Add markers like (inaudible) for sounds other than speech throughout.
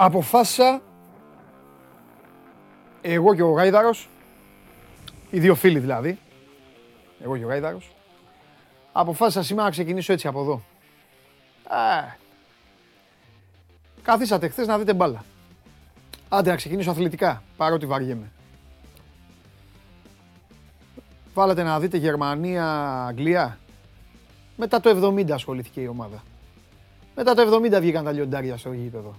αποφάσισα εγώ και ο Γάιδαρος, οι δύο φίλοι δηλαδή, εγώ και ο Γάιδαρος, αποφάσισα σήμερα να ξεκινήσω έτσι από εδώ. Α, καθίσατε χθες να δείτε μπάλα. Άντε να ξεκινήσω αθλητικά, παρότι βαριέμαι. Βάλατε να δείτε Γερμανία-Αγγλία. Μετά το 70 ασχολήθηκε η ομάδα. Μετά το 70 βγήκαν τα λιοντάρια στο γήπεδο.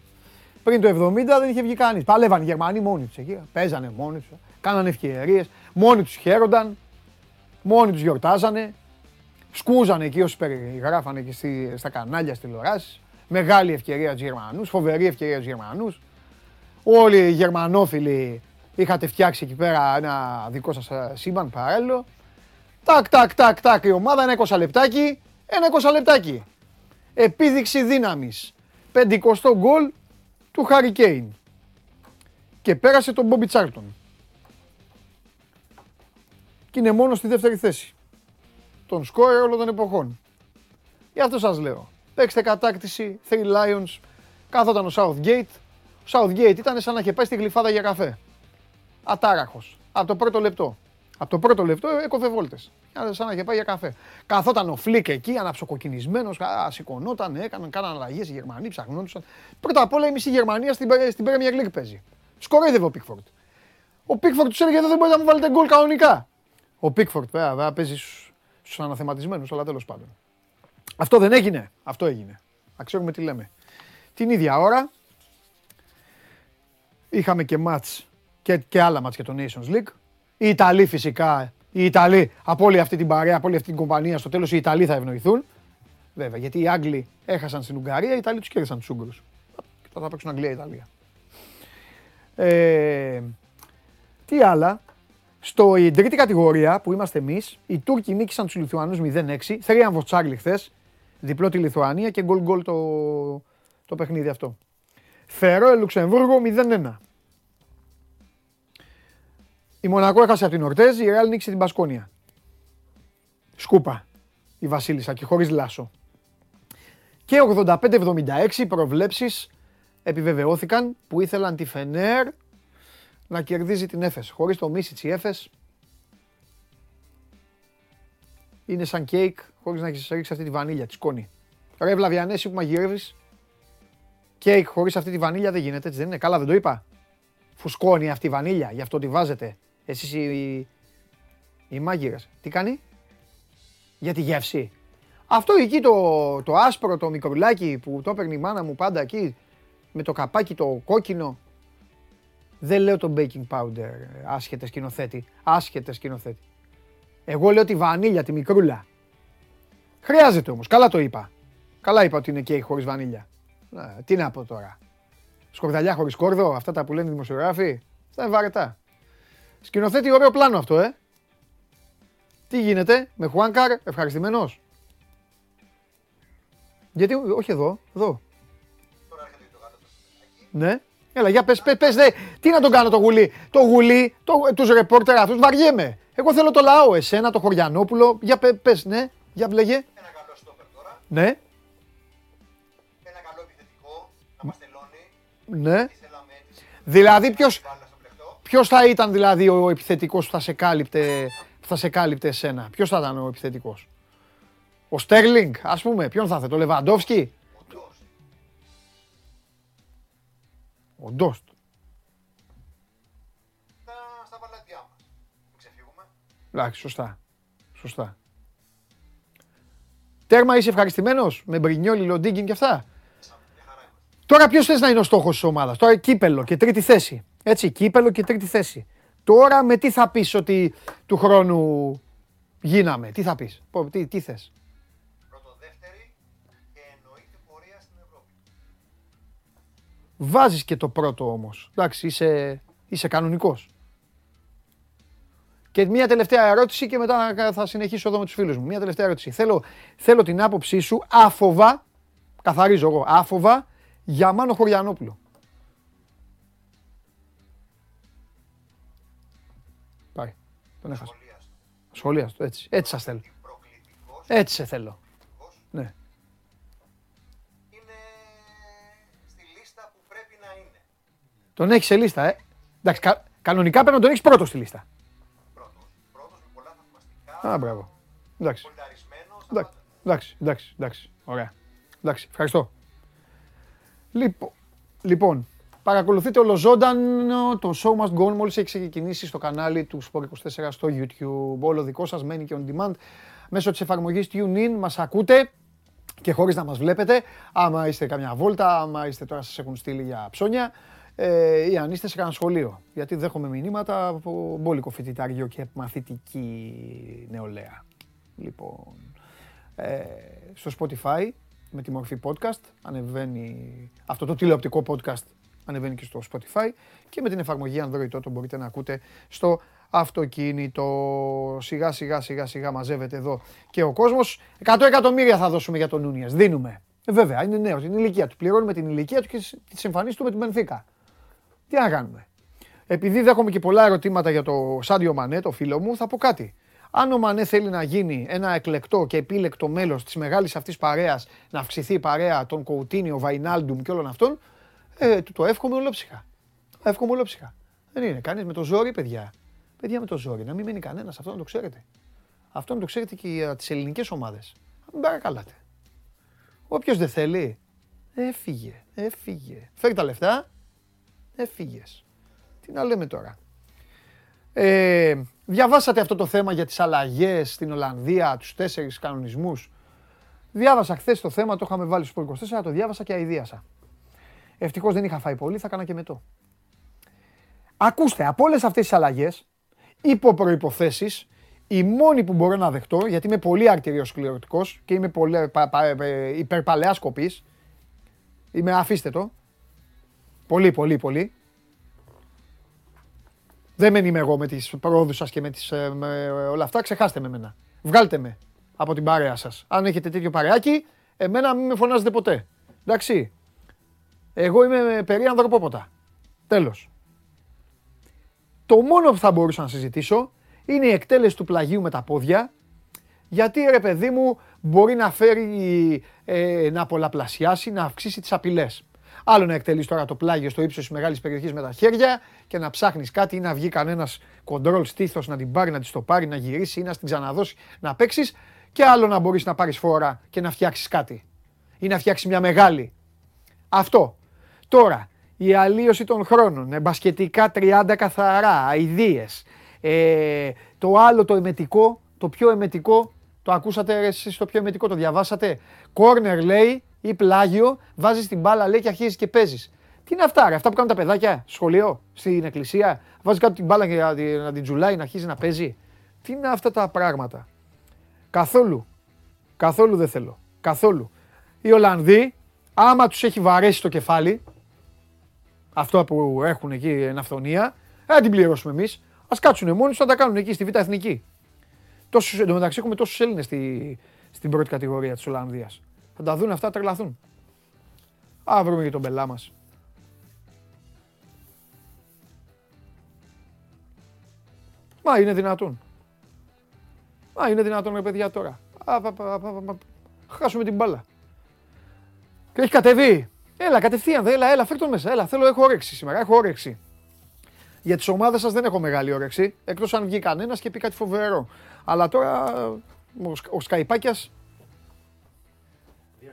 Πριν το 70 δεν είχε βγει κανείς. Παλεύαν οι Γερμανοί μόνοι τους εκεί. Παίζανε μόνοι τους. Κάνανε ευκαιρίες. Μόνοι τους χαίρονταν. Μόνοι τους γιορτάζανε. Σκούζανε εκεί όσοι περιγράφανε και στη, στα κανάλια στη τηλεοράσεις. Μεγάλη ευκαιρία τους Γερμανούς. Φοβερή ευκαιρία τους Γερμανούς. Όλοι οι Γερμανόφιλοι είχατε φτιάξει εκεί πέρα ένα δικό σας σύμπαν παράλληλο. Τάκ, τάκ, τάκ, τάκ η ομάδα, ένα 20 λεπτάκι. Ένα 20 λεπτάκι. Επίδειξη δύναμης. 50 γκολ του Χάρι Κέιν. Και πέρασε τον Μπόμπι Τσάρτον. Και είναι μόνο στη δεύτερη θέση. Τον σκόρε όλων των εποχών. Γι' αυτό σας λέω. Παίξτε κατάκτηση, Three Lions, κάθονταν ο Southgate. Ο Southgate ήταν σαν να είχε πάει στη γλυφάδα για καφέ. Ατάραχος. Από το πρώτο λεπτό. Από το πρώτο λεπτό έκοφε βόλτες. Σαν να είχε πάει για καφέ. Καθόταν ο Φλικ εκεί, αναψοκοκκινισμένος, σηκωνόταν, έκαναν, κάναν αλλαγές οι Γερμανοί, ψαχνόντουσαν. Πρώτα απ' όλα η μισή Γερμανία στην, στην Premier League παίζει. Σκόρδευε ο Πίκφορντ. Ο Πίκφορντ τους έλεγε δεν μπορείτε να μου βάλετε γκολ κανονικά. Ο Πίκφορντ βέβαια παίζει στους αναθεματισμένους, αλλά τέλος πάντων. Αυτό δεν έγινε. Αυτό έγινε. Να ξέρουμε τι λέμε. Την ίδια ώρα είχαμε και μάτς και, και άλλα μάτς για το Nations League. Οι Ιταλοί φυσικά οι Ιταλοί από όλη αυτή την παρέα, από όλη αυτή την κομπανία, στο τέλος οι Ιταλοί θα ευνοηθούν. Βέβαια, γιατί οι Άγγλοι έχασαν στην Ουγγαρία, οι Ιταλοί τους κέρδισαν τους Ούγγρους. Τώρα θα παίξουν Αγγλία-Ιταλία. Ε, τι άλλα; Στο η τρίτη κατηγορία που είμαστε εμείς, οι Τούρκοι νίκησαν τους Λιθουανούς 0-6. Θρίαμβο Τσάρλι χθες. Διπλό τη Λιθουανία και γκολ γκολ το, το παιχνίδι αυτό. Φερό Λουξεμβούργο 0-1. Η Μονακό έχασε από την Ορτέζ, η Ρεάλ νίκησε την Πασκόνια. Σκούπα η Βασίλισσα και χωρίς λάσο. Και 85-76 προβλέψεις επιβεβαιώθηκαν που ήθελαν τη Φενέρ να κερδίζει την Έφες. Χωρίς το Μίσιτς η Έφες είναι σαν κέικ χωρίς να έχεις ρίξει αυτή τη βανίλια, της σκόνη. Ρε Βλαβιανέση που μαγειρεύεις, κέικ χωρίς αυτή τη βανίλια δεν γίνεται, έτσι δεν είναι. Καλά δεν το είπα. Φουσκώνει αυτή η βανίλια, γι' αυτό τη βάζετε. Εσείς οι, οι μάγειρες. Τι κάνει; Για τη γεύση. Αυτό εκεί το, το άσπρο, το μικρουλάκι που το έπαιρνε η μάνα μου πάντα εκεί, με το καπάκι το κόκκινο. Δεν λέω το baking powder, άσχετες σκηνοθέτη. Άσχετες σκηνοθέτη. Εγώ λέω τη βανίλια, τη μικρούλα. Χρειάζεται όμως, καλά το είπα. Καλά είπα ότι είναι κέικ χωρίς βανίλια. τι να πω τώρα. Σκορδαλιά χωρίς κόρδο, αυτά τα που λένε οι δημοσιογράφοι. Αυτά είναι βαρετά. Σκηνοθέτη ωραίο πλάνο αυτό, ε. Τι γίνεται με Χουάνκαρ, ευχαριστημένος; Γιατί, όχι εδώ, εδώ. Ναι. Έλα, για πες, πες, πες, δε. Τι να τον κάνω το γουλί; Το γουλί, το, τους ρεπόρτερ αυτούς, βαριέμαι. Εγώ θέλω το λαό, εσένα, το Χωριανόπουλο. Για πες, πες ναι, για βλεγε. Ένα καλό στόπερ τώρα. Ναι. Ένα καλό επιθετικό, να Ναι. Δηλαδή ποιος, Ποιος θα ήταν δηλαδή ο επιθετικός που θα σε κάλυπτε, που θα σε κάλυπτε εσένα; Ποιος θα ήταν ο επιθετικός; Ο Στέρλινγκ, ας πούμε. Ποιον θα ήθελε, το Λεβαντόφσκι; Ο Ντόστ. Στα παλάτια μας. Μην ξεφύγουμε. Εντάξει, σωστά. Σωστά. Τέρμα είσαι ευχαριστημένος; Με Μπρινιόλι, Λοντίγκιν και αυτά; Τώρα ποιος θες να είναι ο στόχος της ομάδας; Τώρα κύπελο και τρίτη θέση. Έτσι, κύπελο και τρίτη θέση. Τώρα με τι θα πεις ότι του χρόνου γίναμε; Τι θα πεις; Τι, τι θες; Πρώτο-δεύτερη και εννοείται πορεία στην Ευρώπη. Βάζεις και το πρώτο όμως. Εντάξει, είσαι, είσαι κανονικός. Και μια τελευταία ερώτηση και μετά θα συνεχίσω εδώ με τους φίλους μου. Μια τελευταία ερώτηση. Θέλω, θέλω την άποψή σου άφοβα, καθαρίζω εγώ, άφοβα για Μάνο Χωριανόπουλο. Τον έχασα. Σχολίαστο, έτσι. Έτσι σας θέλω. Έτσι σε θέλω. Ναι. Είναι στη λίστα που πρέπει να είναι. Τον έχεις σε λίστα, ε. Εντάξει, κα- κανονικά πρέπει να τον έχεις πρώτος στη λίστα. Πρώτος. Πρώτος με πολλά θαυμαστικά. Α, μπράβο. Εντάξει. Πολυταρισμένος. στα Εντάξει, πάντα. εντάξει, εντάξει, εντάξει. Ωραία. Εντάξει, ευχαριστώ. Λοιπόν, λοιπόν παρακολουθείτε ολοζώντανο το Show Must Go On μόλις έχει ξεκινήσει στο κανάλι του Sport24 στο YouTube. Όλο δικό σας μένει και on demand μέσω της εφαρμογής TuneIn. Μας ακούτε και χωρίς να μας βλέπετε. Άμα είστε καμιά βόλτα, άμα είστε τώρα σας έχουν στείλει για ψώνια ε, ή αν είστε σε κανένα σχολείο. Γιατί δέχομαι μηνύματα από μπόλικο φοιτητάριο και μαθητική νεολαία. Λοιπόν, ε, στο Spotify με τη μορφή podcast. Ανεβαίνει αυτό το τηλεοπτικό podcast ανεβαίνει και στο Spotify και με την εφαρμογή Android Auto μπορείτε να ακούτε στο αυτοκίνητο. Σιγά σιγά σιγά σιγά μαζεύεται εδώ και ο κόσμος. 100 εκατομμύρια θα δώσουμε για τον Νούνιας. Δίνουμε. Ε, βέβαια, είναι νέος, είναι η ηλικία του. Πληρώνουμε την ηλικία του και τις εμφανίσεις του με την Μπενφίκα. Τι να κάνουμε. Επειδή δέχομαι και πολλά ερωτήματα για το Σάντιο Μανέ, το φίλο μου, θα πω κάτι. Αν ο Μανέ θέλει να γίνει ένα εκλεκτό και επίλεκτο μέλος της μεγάλης αυτής παρέας, να αυξηθεί η παρέα των Κοουτίνιο, Βαϊνάλντουμ και όλων αυτών, ε, του το εύχομαι ολόψυχα. Το εύχομαι ολόψυχα. Δεν είναι κανείς με το ζόρι, παιδιά. Παιδιά με το ζόρι, να μην μείνει κανένας, αυτό να το ξέρετε. Αυτό να το ξέρετε και για τις ελληνικές ομάδες. Μην παρακαλάτε. Όποιος δεν θέλει, έφυγε, έφυγε. Φέρει τα λεφτά, έφυγες. Τι να λέμε τώρα. Ε, διαβάσατε αυτό το θέμα για τις αλλαγές στην Ολλανδία, τους τέσσερις κανονισμούς; Διάβασα χθες το θέμα, το είχαμε βάλει στο 24, το διάβασα και αηδίασα. Ευτυχώς δεν είχα φάει πολύ, θα έκανα και μετό. Ακούστε, από όλες αυτές τις αλλαγές, υπό προϋποθέσεις, η μόνη που μπορώ να δεχτώ, γιατί είμαι πολύ αρτηριοσκληρωτικός και είμαι πολύ, πα, πα, ε, υπερπαλαιάς σκοπής, είμαι αφήστε το, πολύ πολύ πολύ, δεν μένει είμαι εγώ με τις πρόοδους σας και με, τις, ε, με όλα αυτά. Ξεχάστε με εμένα. Βγάλτε με από την παρέα σας. Αν έχετε τέτοιο παρεάκι, εμένα μην με φωνάζετε ποτέ. Εντάξει. Εγώ είμαι περί ανθρωπόποτα. Τέλος. Το μόνο που θα μπορούσα να συζητήσω είναι η εκτέλεση του πλαγίου με τα πόδια. Γιατί ρε παιδί μου μπορεί να φέρει, ε, να πολλαπλασιάσει, να αυξήσει τις απειλές. Άλλο να εκτελείς τώρα το πλάγιο στο ύψος της μεγάλης περιοχής με τα χέρια και να ψάχνεις κάτι ή να βγει κανένας κοντρόλ στήθος να την πάρει, να της το πάρει, να γυρίσει ή να την ξαναδώσει να παίξεις. Και άλλο να μπορείς να πάρεις φόρα και να φτιάξεις κάτι. Ή να φτιάξεις μια μεγάλη. Αυτό. Τώρα, η αλλίωση των χρόνων, ε, μπασκετικά 30 καθαρά, αηδίες. Ε, το άλλο το εμετικό, το πιο εμετικό, το ακούσατε ρε, εσείς το πιο εμετικό, το διαβάσατε; Κόρνερ λέει ή πλάγιο, βάζεις την μπάλα λέει και αρχίζεις και παίζεις. Τι είναι αυτά ρε, αυτά που κάνουν τα παιδάκια στο σχολείο, στην εκκλησία. Βάζεις κάτω την μπάλα και να την, να την τζουλάει, να αρχίζει να παίζει. Τι είναι αυτά τα πράγματα. Καθόλου. Καθόλου δεν θέλω. Καθόλου. Οι Ολλανδοί, άμα τους έχει βαρέσει το κεφάλι, αυτό που έχουν εκεί εν αυθονία, δεν θα την πληρώσουμε εμείς. Ας κάτσουν μόνοι τους, θα τα κάνουν εκεί στη Β' Εθνική. Τόσους, εν τω μεταξύ έχουμε τόσους Έλληνες στη, στην πρώτη κατηγορία της Ολλανδίας. Θα τα δουν αυτά, θα τρελαθούν. Α, βρούμε και τον πελά μας. Μα είναι δυνατόν. Μα είναι δυνατόν ρε παιδιά τώρα. Α, πα, πα, πα, πα, χάσουμε την μπάλα. Και έχει κατεβεί. Έλα, κατευθείαν, έλα, έλα, φέρ' τον μέσα. Έλα, θέλω, έχω όρεξη σήμερα, έχω όρεξη. Για τις ομάδες σας δεν έχω μεγάλη όρεξη, εκτός αν βγει κανένας και πει κάτι φοβερό. Αλλά τώρα ο, Σ- ο Σκαϊπάκιας 2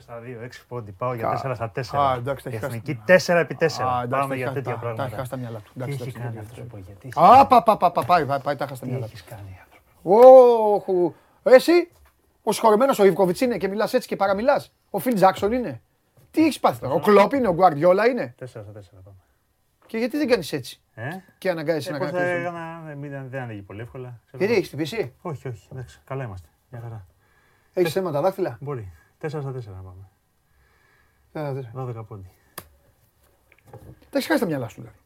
στα 2, 6 πόντι. Πάω για Κα- 4 στα 4. Α, εντάξει, τα έχει χάσει. Εθνική 4 επί 4. Α, εντάξει, τα Πάμε έχει για χάσει- τέτοια τα- Τα έχει πράγματα. χάσει τα μυαλά του. Τι Εντάξει, έχει εντάξει, κάνει εντάξει. αυτό σου πω γιατί. Α, πα, πα, πα, πα, πάει, πάει, πάει, τα έχασε τα Τι μυαλά του. έχεις κάνει άνθρωπο. Ωχου. Εσύ, ο συγχωρεμένος ο Ιβκοβιτς είναι και μιλάς έτσι και παραμιλάς. Ο Φιλ Τζάξον είναι. Τι έχεις πάθει τώρα, ο Κλόπ είναι, ο Γκουαρδιόλα είναι. 4 στα 4 πάμε. Και γιατί δεν κάνεις έτσι; Ε, και αναγκάζεσαι να ε, πώς θα κάνεις. έκανα, ε, μην- δεν ανοίγει πολύ εύκολα. Ξέρω Γιατί εγώ. έχεις χτυπήσει, Όχι, όχι, εντάξει, καλά είμαστε. Μια χαρά. έχεις θέματα δάχτυλα; Μπορεί. 4 στα 4 πάμε. Ε, δεν- 12 πόντι. Τα έχεις χάσει τα μυαλά σου δηλαδή.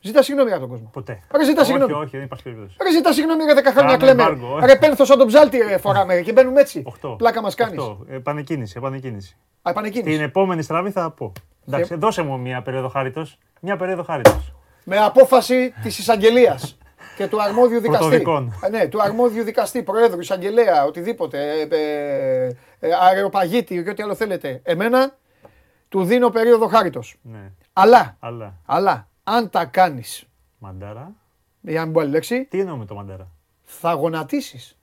Ζητά συγγνώμη από τον κόσμο. Ποτέ. Ρε, ζητά όχι, συγγνώμη. όχι, δεν υπάρχει περίπτωση. Ρε ζητά συγγνώμη για 10 χρόνια Κάνουμε κλέμε. embargo, ε. Ρε πένθος σαν τον ψάλτη ρε φοράμε και μπαίνουμε έτσι. 8. Πλάκα μας κάνεις. Επανεκκίνηση, επανεκκίνηση. Α, επανεκκίνηση. Την επόμενη στραβή θα πω. Εντάξει, Και- δώσε μου μια περίοδο χάριτος. Μια περίοδο χάριτος. Με απόφαση της εισαγγελίας (laughs) και του αρμόδιου δικαστή. Πρωτοδικών. Ε, ναι, του αρμόδιου δικαστή, προέδρου, εισαγγελέα, οτιδήποτε. Ε, ε, ε, αεροπαγίτη και ό,τι άλλο θέλετε. Εμένα του δίνω περίοδο χάριτος. Ναι, Αλλά, αλλά. αλλά αν τα κάνει, Μαντάρα. για να μην πω άλλη λέξη, Τι εννοούμε το μαντάρα; θα γονατίσεις.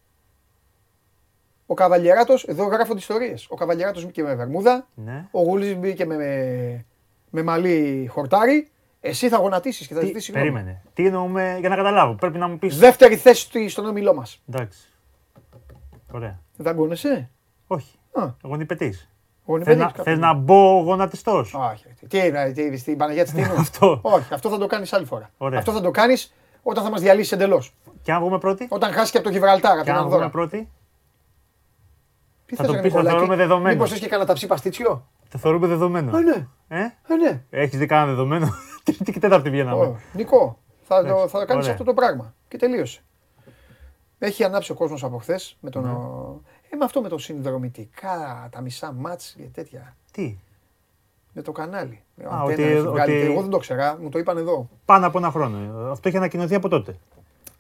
Ο Καβαλιεράτο, εδώ γράφονται ιστορίες. Ο Καβαλιεράτος μπήκε με βερμούδα, Ναι. ο Γούλη μπήκε με, με, με μαλλί χορτάρι. Εσύ θα γονατίσεις και θα Τι, ζητήσεις συγγνώμη. περίμενε. Τι εννοούμε για να καταλάβω. Πρέπει να μου πεις. Δεύτερη θέση στη- στον όμιλό μας. Εντάξει. Ωραία. Δεν θα γκώνεσαι. Όχι. Α, Εγώ νηπετή. εγώ είναι Θες να, παιδί, θες να μπω γονατιστό. Όχι. Τι είναι, τι είναι, στην Παναγία της Τίνου; (laughs) Αυτό. Όχι, αυτό θα το κάνεις άλλη φορά. Ωραία. Αυτό θα το κάνεις όταν θα μας διαλύσει εντελώς. Και αν βγούμε πρώτοι; Όταν χάσει και από το Γιβραλτάρ, από Και τον αν βγούμε Ανδόρα. πρώτοι; Τι θα θες, το ρε πεις, θα Νικολάκη, θεωρούμε δεδομένο. Μήπως έχεις κανένα ταψί παστίτσιο; Το θεωρούμε δεδομένο. Α, ναι. Ε; Α, ναι. Έχεις δει κανένα δεδομένο; (laughs) Τρίτη και τέταρτη βγαίναμε; Ω, Νικό, θα, το, Εντάξει, θα κάνεις ωραία. αυτό το πράγμα. Και τελείωσε. Έχει ανάψει ο κόσμος από χθες με τον. Ναι. Ε, με αυτό με το συνδρομητικά, τα μισά μάτς και τέτοια. Τι; Με το κανάλι. Με Α, αντένα ότι- έχει βγάλει. ότι- Εγώ δεν το ξέρα, μου το είπαν εδώ. Πάνω από ένα χρόνο. Αυτό έχει ανακοινωθεί από τότε.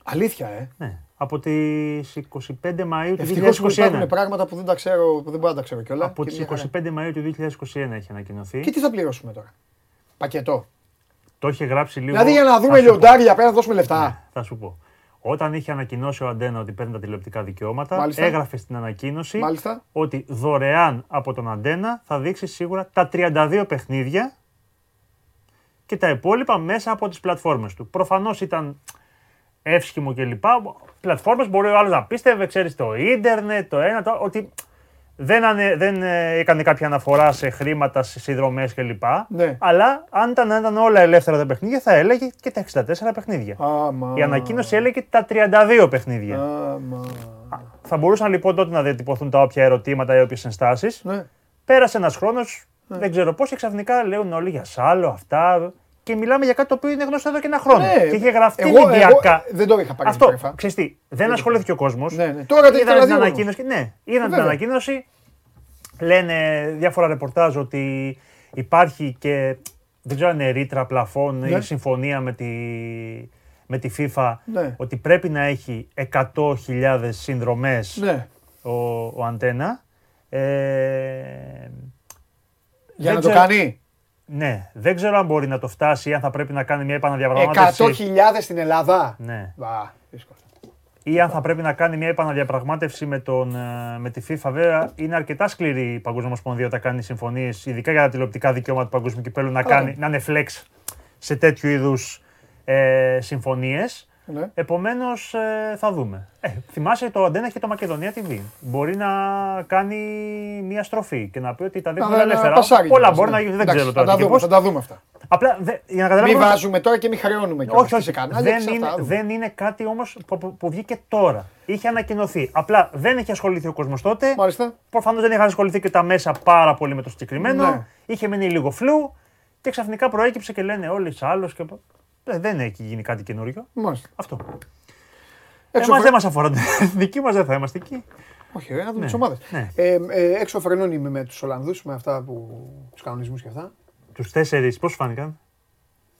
Αλήθεια, ε. Ναι. Από τις 25 Μαου του Ευτυχώς που υπάρχουν 2021. πράγματα που δεν τα ξέρω, που δεν μπορώ να τα ξέρω κιόλα. Από Και τις μια χαρά. 25 Μαου του 2021 έχει ανακοινωθεί. Και τι θα πληρώσουμε τώρα; Πακετό. Το είχε γράψει λίγο. Δηλαδή για να θα δούμε σου πω. λιοντάρια πέρα να δώσουμε λεφτά. Ναι, θα σου πω. Όταν είχε ανακοινώσει ο Αντένα ότι παίρνει τα τηλεοπτικά δικαιώματα, Μάλιστα. έγραφε στην ανακοίνωση Μάλιστα. ότι δωρεάν από τον Αντένα θα δείξει σίγουρα τα 32 παιχνίδια και τα υπόλοιπα μέσα από τις πλατφόρμες του. Προφανώς ήταν εύσχυμο κλπ. Πλατφόρμες μπορεί ο άλλος να πίστευε, ξέρεις, το ίντερνετ, το ένα, το ότι δεν, ανε, δεν ε, έκανε κάποια αναφορά σε χρήματα, σε συνδρομές κλπ. Ναι. Αλλά αν ήταν, αν ήταν όλα ελεύθερα τα παιχνίδια θα έλεγε και τα 64 παιχνίδια. Άμα. Η ανακοίνωση έλεγε τα 32 παιχνίδια. Άμα. Θα μπορούσαν λοιπόν τότε να διατυπωθούν τα όποια ερωτήματα ή όποιες ενστάσεις. Ναι. Πέρασε ένας χρόνος, δεν ξέρω πώς, και ξαφνικά λέουν όλοι για σάλο, αυτά. Και μιλάμε για κάτι το οποίο είναι γνωστό εδώ και ένα χρόνο. Ναι. Και είχε γραφτεί Εγώ- ηλικιακά. εγώ δεν το είχα πάρει Αυτό, κρυφά. ξέρεις τι, δεν ασχολήθηκε ο κόσμος. Ναι, ναι. Τώρα το είδαν ήθελα την να δει ανακοίνωση. Ναι, είδαν την Βέβαια. ανακοίνωση. Λένε διάφορα ρεπορτάζ ότι υπάρχει και δεν ξέρω αν είναι ρήτρα πλαφών Ναι. ή συμφωνία με τη, με τη FIFA Ναι. ότι πρέπει να έχει 100.000 συνδρομές Ναι. ο, ο Αντένα. Ε, Για δεν να το ξέρω- κάνει. Ναι, δεν ξέρω αν μπορεί να το φτάσει ή αν θα πρέπει να κάνει μια επαναδιαπραγμάτευση. 100.000 στην Ελλάδα. Ναι. Βα, δύσκολο. Ή αν θα πρέπει να κάνει μια επαναδιαπραγμάτευση με, τον, ε, με τη FIFA. Βέβαια, είναι αρκετά σκληρή η Παγκόσμια Ομοσπονδία όταν κάνει συμφωνίες, ειδικά για τα τηλεοπτικά δικαιώματα του Παγκόσμιου Κυπέλου, να, Καλά. κάνει, να είναι flex σε τέτοιου είδους ε, συμφωνίες. Ναι. Επομένως, θα δούμε. Ε, θυμάσαι το Αντένα και το Μακεδονία TV. Μπορεί να κάνει μια στροφή και να πει ότι τα Να- δείχνουν να- ελεύθερα. να πασάρει Πολλά κιόλας, μπορεί ναι. να γίνει, δεν Εντάξει, ξέρω θα τώρα τα και δούμε, πώς. Θα τα δούμε αυτά. Απλά δε, για να Μην καταλάβουμε. βάζουμε τώρα και μην χρεώνουμε κιόλας. Όχι, όχι. Σε κανάλια Δεν και σε είναι, αυτά. δεν είναι κάτι όμως που, που, που βγήκε τώρα. Είχε ανακοινωθεί. Απλά δεν έχει ασχοληθεί ο κόσμος τότε. Μάλιστα. Προφανώς δεν είχαν ασχοληθεί και τα μέσα πάρα πολύ με το συγκεκριμένο. Ναι. Είχε μείνει λίγο φλού και ξαφνικά προέκυψε και λένε όλοι άλλο. Και... Ε, δεν έχει γίνει κάτι καινούριο. Μάλιστα. Αυτό. Έξω Εμάς φρε- δεν μας αφορά. (laughs) Δική μας δεν θα είμαστε εκεί. Όχι, ρε, να δούμε Ναι, τις ομάδες. ναι. Ε, ε, έξω φρενών είμαι με τους Ολλανδούς, με αυτά που. τους κανονισμούς και αυτά. Τους τέσσερις, πώς φάνηκαν;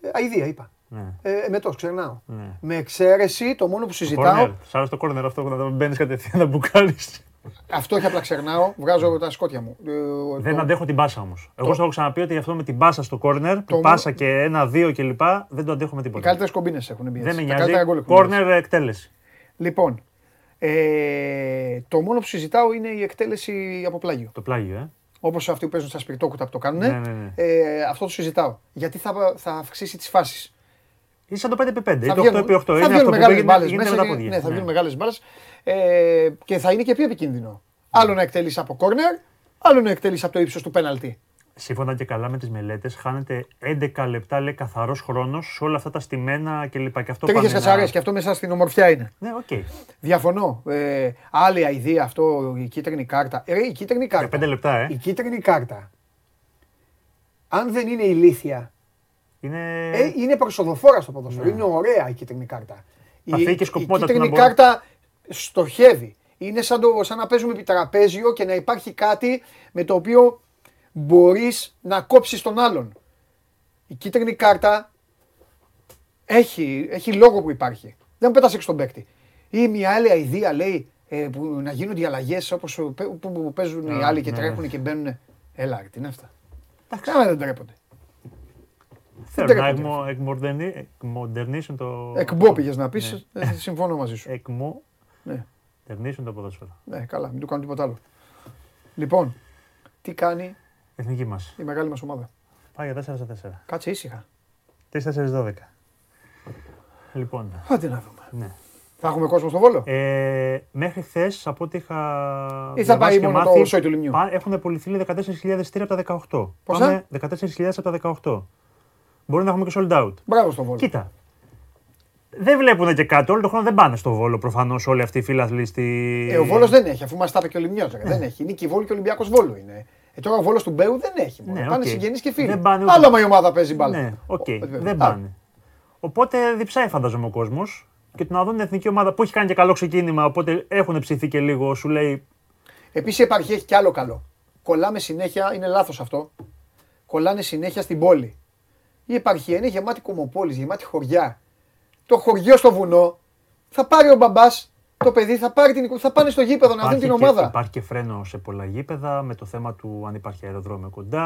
Ε, αηδία είπα. Ναι. Ε, με το ξερνάω. Ναι. Με εξαίρεση το μόνο που συζητάω. Κόρνερ. Σ' άρεσε το κόρνερ αυτό που να μπαίνεις κατευθείαν να μπουκάρεις. Αυτό όχι απλά ξερνάω, βγάζω τα σκότια μου. Ε, Δεν το- αντέχω την μπάσα όμως. Εγώ σου έχω ξαναπεί ότι αυτό με την μπάσα στο κόρνερ, Το που μόνο- πάσα και ένα-δύο κλπ. Δεν το αντέχω με Οι τίποτα. καλύτερες κομπίνες έχουν μπει. Δεν έτσι. με Τα νοιάζει. καλύτερα γκολ έχουν μπει έτσι. Κόρνερ εκτέλεση. Λοιπόν, ε, το μόνο που συζητάω είναι η εκτέλεση από πλάγιο. Το πλάγιο, ε. Όπως αυτοί που παίζουν στα σπιρτόκουτα που το κάνουν. Ναι, ναι, ναι. Ε, αυτό το συζητάω. Γιατί θα, θα αυξήσει τις φάσεις. Είναι σαν το 5x5 ή Θα το βγαίνουν, 8x8. θα Είναι αυτό βγαίνουν που μεγάλες γίνεται, μπάλες γίνεται μέσα. με τα και- πόδια. Ναι, θα Ναι. βγαίνουν μεγάλες μπάλες. Ε, και θα είναι και πιο επικίνδυνο. Άλλο να εκτελείς από κόρνερ, άλλο να εκτελείς από το ύψος του πέναλτι. Σύμφωνα και καλά με τις μελέτες, χάνεται 11 λεπτά λέει καθαρός χρόνος σε όλα αυτά τα στημένα κλπ. Και αυτό Τρίχε πάνε να- κατσαρέ και αυτό μέσα στην ομορφιά είναι. Ναι, οκ. Διαφωνώ. Ε, άλλη αηδία αυτό, η κίτρινη κάρτα. Ε, η κίτρινη Για κάρτα. 5 λεπτά, ε. Η κίτρινη κάρτα. Αν δεν είναι ηλίθια, Είναι. ε, είναι προσοδοφόρα στο ποδόσφαιρο. Είναι ωραία η κίτρινη κάρτα. Θα Η, φύγει και η σκοπιμότητα του κίτρινη να μπορεί- κάρτα στοχεύει. Είναι σαν, το, σαν να παίζουμε επί τραπέζιο και να υπάρχει κάτι με το οποίο μπορείς να κόψεις τον άλλον. Η κίτρινη κάρτα έχει, έχει λόγο που υπάρχει. Δεν πέτασες στον παίκτη. Ή μια άλλη ιδέα λέει ε, που να γίνονται οι αλλαγέ όπω που, που παίζουν οι Α, άλλοι και ναι. τρέχουν και μπαίνουν. Έλα, ρε, τι είναι αυτά. Κάνα δεν τρέπονται. Θέλω να τρέπονται. εκμο- εκμοντερνι- εκμοντερνίσουν το. Εκμπό πήγες να πεις, Ναι. ε, συμφωνώ μαζί σου. Ναι. Εκμοντερνίσουν το ποδόσφαιρο. Ναι, καλά, μην του κάνω τίποτα άλλο. Λοιπόν, τι κάνει Εθνική μας. η μεγάλη μας ομάδα; Πάει για 4 στα 4. Κάτσε ήσυχα. 4-4-12. Λοιπόν, Άντε να δούμε. ναι. Θα έχουμε κόσμο στο Βόλο; Ε, μέχρι χθες, από ό,τι είχα. Ή θα πάει διαβάσει και μόνο μάθει, το σόι του Λημνιού. πά- Έχουν πουληθεί 14.000 εισιτήρια από τα 18. Πόσα; Πάμε 14.000 από τα 18. Μπορεί να έχουμε και sold out. Μπράβο στο Βόλο. Κοίτα. Δεν βλέπουν και κάτι. Όλο τον χρόνο δεν πάνε στο βόλο προφανώς όλοι αυτοί οι φίλαθλοι στη. Ε, ο Βόλος δεν έχει, αφού μας τα είπε και ο Λημνιός. ρε. Δεν έχει. Νίκη Βόλου και Ολυμπιακός Βόλου είναι. Ε, τώρα ο Βόλος του Μπέου δεν έχει. μόνο. Ναι, Πάνε οκ. συγγενείς και φίλοι. Δεν πάνε ούτε- Άλλο μα η ομάδα παίζει μπάλα. Ναι, οκ. Ο- ε, δεν α, πάνε. Οπότε διψάει φανταζόμαι ο κόσμος και το να δουν την εθνική ομάδα που έχει κάνει και καλό ξεκίνημα. Οπότε έχουν ψηθεί και λίγο. Σου λέει Επίσης η επαρχία έχει κι άλλο καλό. Κολλάμε συνέχεια, είναι λάθος αυτό. Κολλάνε συνέχεια στην πόλη. Η επαρχία είναι γεμάτη κωμοπόλεις, γεμάτη χωριά. Το χωριό στο βουνό θα πάρει ο μπαμπάς, το παιδί θα, πάρει την, θα πάνε στο γήπεδο να δουν την και, ομάδα. υπάρχει και φρένο σε πολλά γήπεδα με το θέμα του αν υπάρχει αεροδρόμιο κοντά.